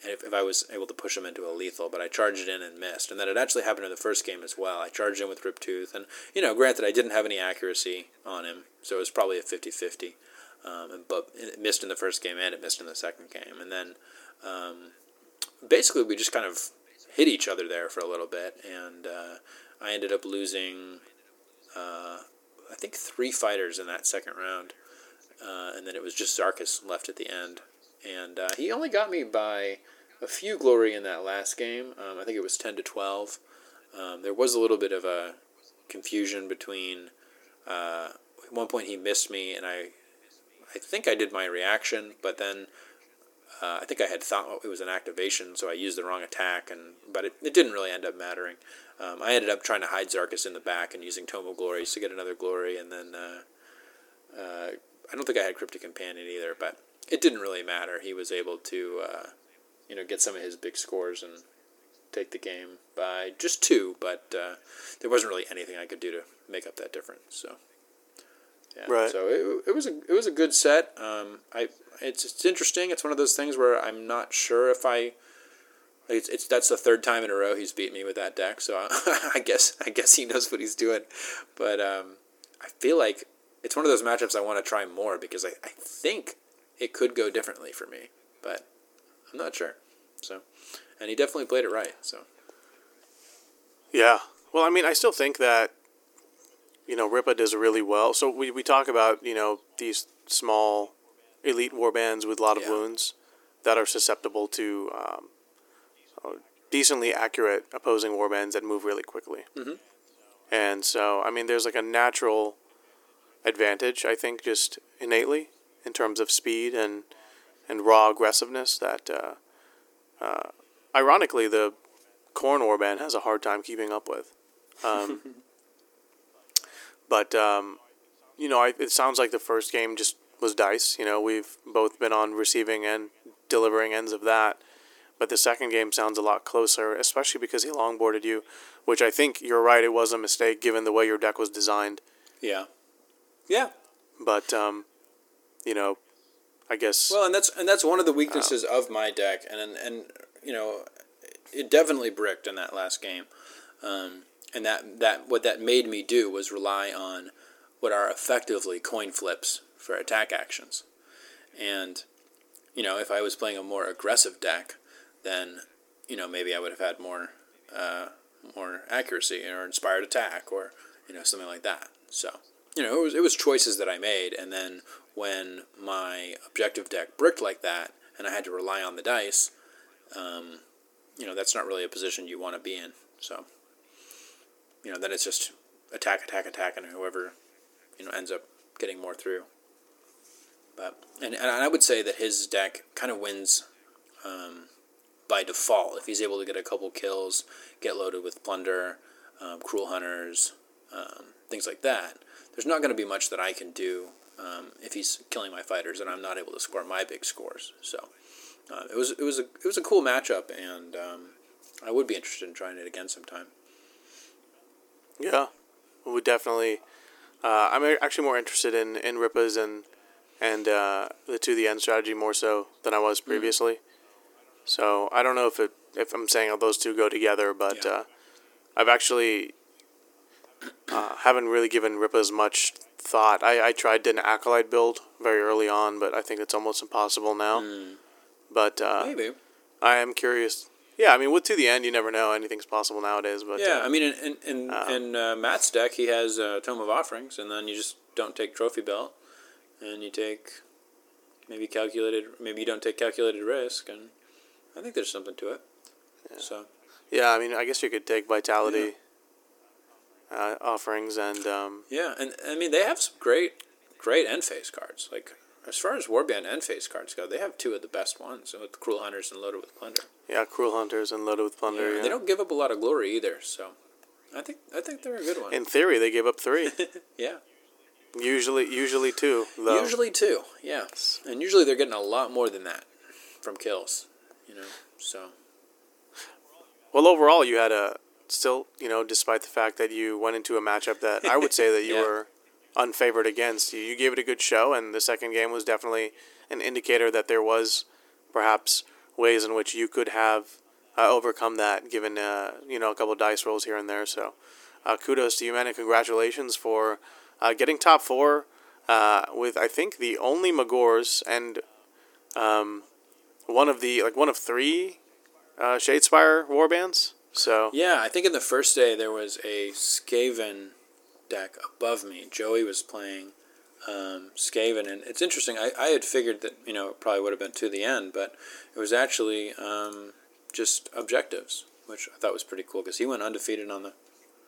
And if, if I was able to push him into a lethal, but I charged it in and missed. And that had actually happened in the first game as well. I charged in with Riptooth, and, you know, granted, I didn't have any accuracy on him, so it was probably a 50 50. Um, but it missed in the first game and it missed in the second game. And then um, basically, we just kind of hit each other there for a little bit, and uh, I ended up losing, uh, I think, three fighters in that second round, uh, and then it was just Zharkus left at the end, and uh, he only got me by a few glory in that last game. Um, I think it was ten to twelve. Um, there was a little bit of a confusion between. Uh, at one point, he missed me, and I, I think I did my reaction, but then uh, I think I had thought it was an activation, so I used the wrong attack, and but it, it didn't really end up mattering. Um, I ended up trying to hide Zharkus in the back and using Tome of Glories to get another glory, and then uh, uh, I don't think I had Cryptic Companion either, but it didn't really matter. He was able to, uh, you know, get some of his big scores and take the game by just two, but uh, there wasn't really anything I could do to make up that difference. So. Yeah. Right. So it, it was a it was a good set. Um, I it's it's interesting. It's one of those things where I'm not sure if I. It's, it's that's the third time in a row he's beat me with that deck. So I, [laughs] I guess I guess he knows what he's doing, but um, I feel like it's one of those matchups I want to try more because I, I think it could go differently for me, but I'm not sure. So, and he definitely played it right. So Yeah. Well, I mean, I still think that, you know, Rippa does really well. So we, we talk about, you know, these small elite warbands with a lot of Yeah. wounds that are susceptible to um, uh, decently accurate opposing warbands that move really quickly. Mhm. And so, I mean, there's like a natural advantage, I think, just innately in terms of speed and, and raw aggressiveness that, uh, uh, ironically, the Khorne Warband has a hard time keeping up with. Um, [laughs] but um, you know, I, it sounds like the first game just was dice. You know, we've both been on receiving and delivering ends of that. But the second game sounds a lot closer, especially because he longboarded you, which I think you're right. It was a mistake given the way your deck was designed. Yeah. Yeah. But um, you know, I guess. Well, and that's and that's one of the weaknesses of my deck, and and, and you know, it definitely bricked in that last game, um, and that that what that made me do was rely on what are effectively coin flips for attack actions, and you know, if I was playing a more aggressive deck, then you know maybe I would have had more uh, more accuracy or inspired attack or you know something like that. So you know, it was it was choices that I made, and then when my objective deck bricked like that, and I had to rely on the dice, um, you know, that's not really a position you want to be in. So, you know, then it's just attack, attack, attack, and whoever, you know, ends up getting more through. But and, and I would say that his deck kind of wins um, by default if he's able to get a couple kills, get loaded with plunder, um, cruel hunters, um, things like that. There's not going to be much that I can do um, if he's killing my fighters and I'm not able to score my big scores. So uh, it was it was a it was a cool matchup, and um, I would be interested in trying it again sometime. Yeah, we definitely. Uh, I'm actually more interested in in Rippas and and uh, the to the end strategy more so than I was previously. Mm. So I don't know if it if I'm saying those two go together, but yeah. uh, I've actually uh, haven't really given Rippas much thought. I, I tried an acolyte build very early on, but I think it's almost impossible now. Mm. But uh, maybe I am curious. Yeah, I mean, with to the end, you never know. Anything's possible nowadays. But yeah, uh, I mean, in in, um, in uh, Matt's deck, he has a Tome of Offerings, and then you just don't take Trophy Belt, and you take maybe calculated. Maybe you don't take calculated risk, and I think there's something to it. Yeah. So. Yeah, I mean, I guess you could take Vitality. Yeah uh, offerings and um, yeah, and I mean they have some great, great end phase cards. Like as far as Warband and face cards go, they have two of the best ones with Cruel Hunters and Loaded with Plunder. Yeah, Cruel Hunters and Loaded with Plunder. Yeah, yeah. They don't give up a lot of glory either, so I think I think they're a good one. In theory, they give up three. [laughs] yeah. Usually, usually two. Though. Usually two, yeah, and usually they're getting a lot more than that from kills. You know, so. Well, overall, you had a still, you know, despite the fact that you went into a matchup that I would say that you [laughs] yeah. were unfavored against, you, you gave it a good show, and the second game was definitely an indicator that there was perhaps ways in which you could have uh, overcome that, given uh, you know a couple dice rolls here and there. So, uh, kudos to you, man, and congratulations for uh, getting top four uh, with I think the only Magores and um, one of the like one of three uh, Shadespire warbands. So yeah, I think in the first day there was a Skaven deck above me. Joey was playing um, Skaven, and it's interesting. I, I had figured that you know it probably would have been to the end, but it was actually um, just objectives, which I thought was pretty cool because he went undefeated on the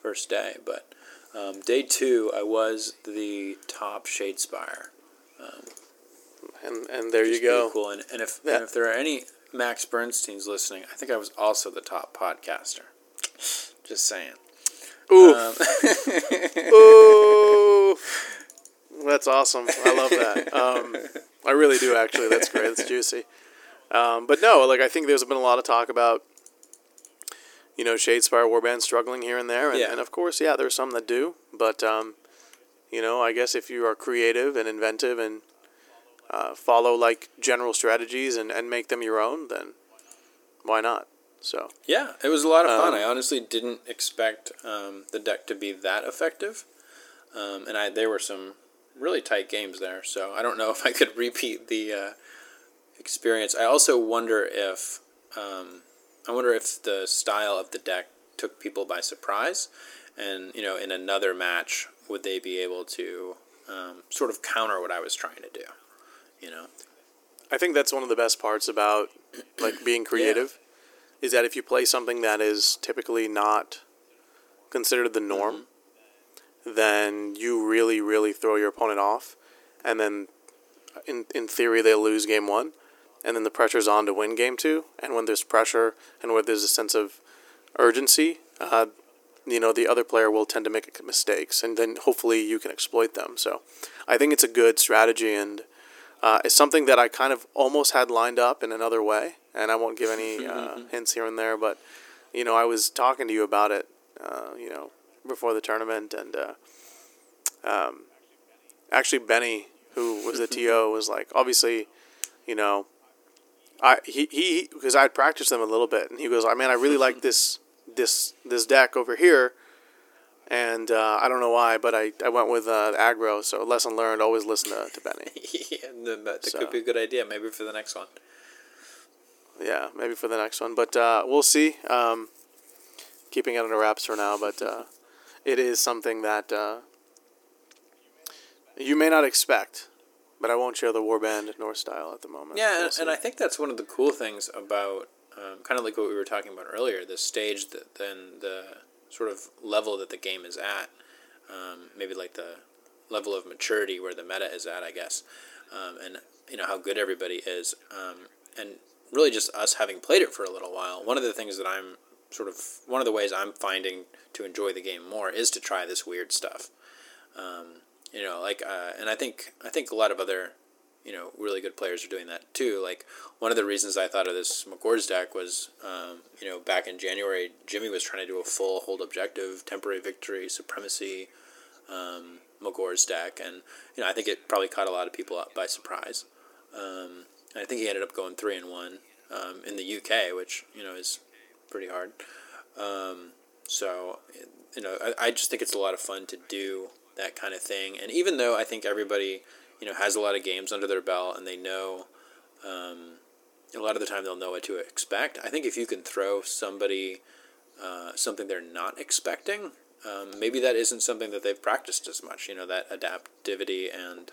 first day. But um, day two, I was the top Shadespire. Um, and and there you go. Cool. And, and if yeah. and if there are any Max Bernstein's listening, I think I was also the top podcaster. Just saying. Ooh. Um, [laughs] Ooh. That's awesome. I love that. Um, I really do, actually. That's great. That's juicy. Um, but no, like I think there's been a lot of talk about, you know, Shadespire Warband struggling here and there, and, yeah. and of course, yeah, there's some that do. But um, you know, I guess if you are creative and inventive and uh, follow like general strategies and, and make them your own, then why not? So yeah, it was a lot of fun. Um, I honestly didn't expect um, the deck to be that effective, um, and I there were some really tight games there. So I don't know if I could [laughs] repeat the uh, experience. I also wonder if um, I wonder if the style of the deck took people by surprise, and you know, in another match, would they be able to um, sort of counter what I was trying to do? you know. I think that's one of the best parts about like being creative yeah. Is that if you play something that is typically not considered the norm, mm-hmm. then you really really throw your opponent off and then in in theory they lose game 1 and then the pressure's on to win game 2 and when there's pressure and when there's a sense of urgency, uh, you know the other player will tend to make mistakes and then hopefully you can exploit them. So I think it's a good strategy and uh, is something that I kind of almost had lined up in another way, and I won't give any [laughs] uh, hints here and there, but you know, I was talking to you about it, uh, you know, before the tournament, and uh, um, actually Benny, who was the [laughs] TO, was like, obviously, you know, I he he because I'd practiced them a little bit, and he goes, I mean, I really like [laughs] this this this deck over here. And uh, I don't know why, but I, I went with uh, aggro. So lesson learned: always listen to, to Benny. [laughs] yeah, that, that So- could be a good idea. Maybe for the next one. Yeah, maybe for the next one, but uh, we'll see. Um, keeping it under wraps for now, but uh, it is something that uh, you may not expect. But I won't share the warband nor style at the moment. Yeah, We'll and, and I think that's one of the cool things about um, kind of like what we were talking about earlier, the stage that then the sort of level that the game is at, um, maybe like the level of maturity where the meta is at, I guess, um, and you know how good everybody is, um, and really just us having played it for a little while. One of the things that I'm sort of one of the ways I'm finding to enjoy the game more is to try this weird stuff. Um, you know, like, uh, and I think I think a lot of other you know, really good players are doing that too. Like one of the reasons I thought of this Magore's deck was, um, you know, back in January, Jimmy was trying to do a full hold objective, temporary victory, supremacy, um, deck, and you know, I think it probably caught a lot of people up by surprise. Um, I think he ended up going three and one um, in the UK, which you know is pretty hard. Um, so, you know, I, I just think it's a lot of fun to do that kind of thing. And even though I think everybody, you know, has a lot of games under their belt and they know, um, a lot of the time they'll know what to expect. I think if you can throw somebody uh, something they're not expecting, um, maybe that isn't something that they've practiced as much. You know, that adaptivity and,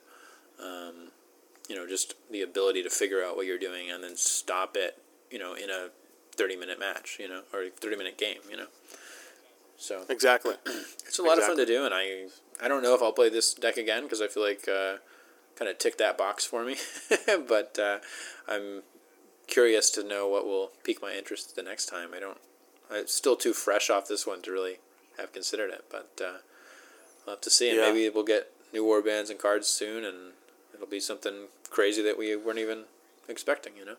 um, you know, just the ability to figure out what you're doing and then stop it, you know, in a 30 minute match, you know, or 30 minute game, you know. So exactly. [clears throat] it's a lot of fun to do, and I I don't know if I'll play this deck again because I feel like uh, kind of ticked that box for me, [laughs] but uh, I'm curious to know what will pique my interest the next time. I don't. It's still too fresh off this one to really have considered it, but uh, we'll have to see. And Yeah. maybe we'll get new war bands and cards soon, and it'll be something crazy that we weren't even expecting. You know.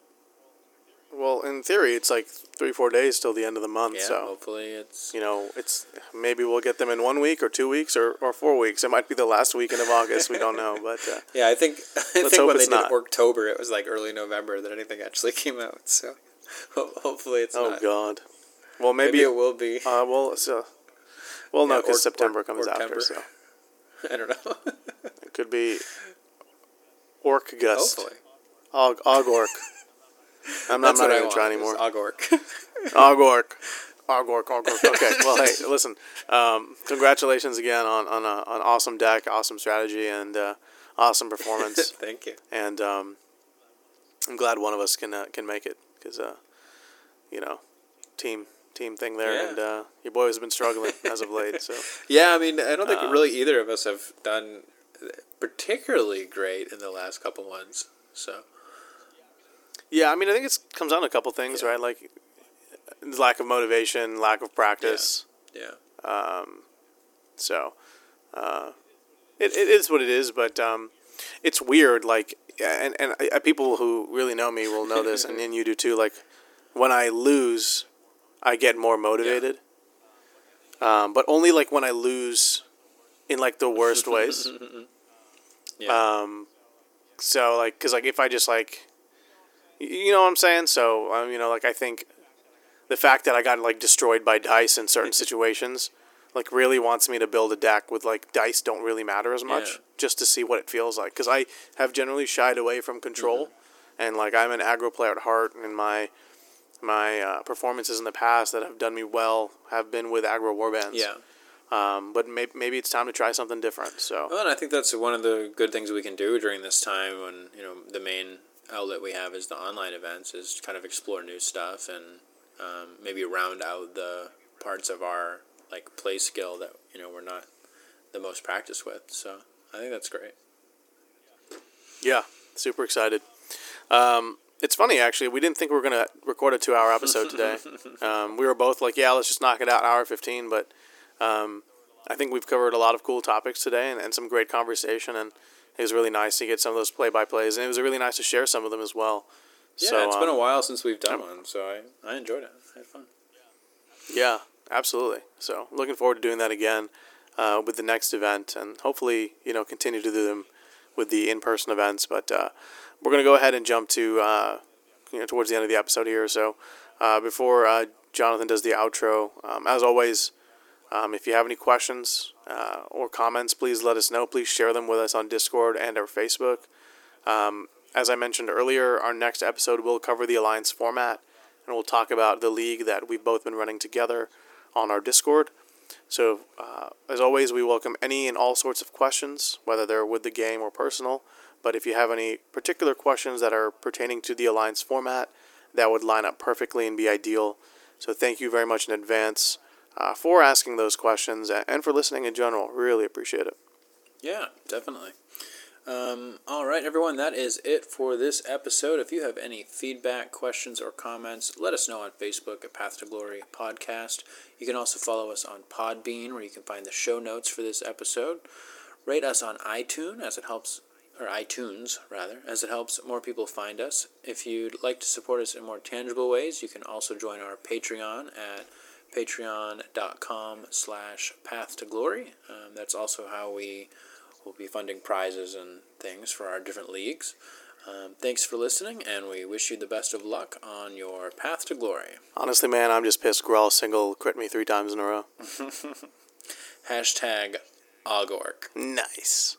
Well, in theory, it's like three, four days till the end of the month. Yeah. so Hopefully, it's. you know, it's maybe we'll get them in one week or two weeks or, or four weeks. It might be the last weekend of August. We don't know, but uh, [laughs] Yeah, I think [laughs] I think when they did not. October, it was like early November that anything actually [laughs] came out. So hopefully it's oh not. god. Well, Maybe, maybe, it will be. uh, well, so well, no, because September or- comes or after, so I don't know. it could be Orc Gust, hopefully. Og Ogork. I'm not, I'm not even trying anymore. Ogork. Ogork. Ogork, Ogork. Okay, well, hey, [laughs] listen. Um, congratulations again on on a, an awesome deck, awesome strategy, and uh, awesome performance. [laughs] Thank you. and um, I'm glad one of us can uh, can make it because uh, you know, team team thing there, Yeah. and uh, your boy has been struggling as of late. So [laughs] Yeah, I mean, I don't think Uh, really either of us have done particularly great in the last couple ones. So yeah, I mean, I think it comes down to a couple things, Yeah. right? Like lack of motivation, lack of practice. yeah, Um, So uh, it, it is what it is, but um, it's weird. Like, and and I, people who really know me will know this, and, [laughs] and you do too. Like, when I lose, I get more motivated. Um, but only like when I lose, in like the worst ways. [laughs] yeah, Um, so like, cause like if I just like, you know what I'm saying? So um, you know, like I think the fact that I got like destroyed by dice in certain [laughs] situations, like really wants me to build a deck with like dice don't really matter as much, Yeah. just to see what it feels like. Cause I have generally shied away from control, Mm-hmm. and like I'm an aggro player at heart, and my my uh, performances in the past that have done me well have been with aggro warbands. yeah. Um, but maybe maybe it's time to try something different. So. Well, and I think that's one of the good things we can do during this time when you know the main outlet we have is the online events is kind of explore new stuff and um, maybe round out the parts of our like play skill that you know we're not the most practiced with. So I think that's great. Yeah, super excited. Um, it's funny actually. We didn't think we were gonna record a two-hour episode today. [laughs] um, we were both like, "Yeah, let's just knock it out, hour 15." But um, I think we've covered a lot of cool topics today and, and some great conversation. And It was really nice to get some of those play by plays, and it was really nice to share some of them as well. Yeah, so, it's been a um, while since we've done one, so I, I enjoyed it. I had fun. Yeah, absolutely. So looking forward to doing that again uh, with the next event, and hopefully, you know, continue to do them with the in-person events. But uh, we're gonna go ahead and jump to uh, you know towards the end of the episode here. So uh, before uh, Jonathan does the outro, um, as always, um, if you have any questions uh, or comments, please let us know. Please share them with us on Discord and our Facebook. Um, as I mentioned earlier, our next episode will cover the Alliance format, and we'll talk about the league that we've both been running together on our Discord. So, uh, as always, we welcome any and all sorts of questions, whether they're with the game or personal. But if you have any particular questions that are pertaining to the Alliance format, that would line up perfectly and be ideal. So, thank you very much in advance uh, for asking those questions and for listening in general. Really appreciate it. Yeah, definitely. Um, all right, everyone, that is it for this episode. If you have any feedback, questions, or comments, let us know on Facebook at Path to Glory Podcast. You can also follow us on Podbean, where you can find the show notes for this episode. Rate us on iTunes, as it helps, or iTunes rather, as it helps more people find us. If you'd like to support us in more tangible ways, you can also join our Patreon at patreon.com slash path to glory. Um, that's also how we will be funding prizes and things for our different leagues. Um, thanks for listening, and we wish you the best of luck on your path to glory. Honestly, man, I'm just pissed Grawl single crit me three times in a row. [laughs] Hashtag Ogork. Nice.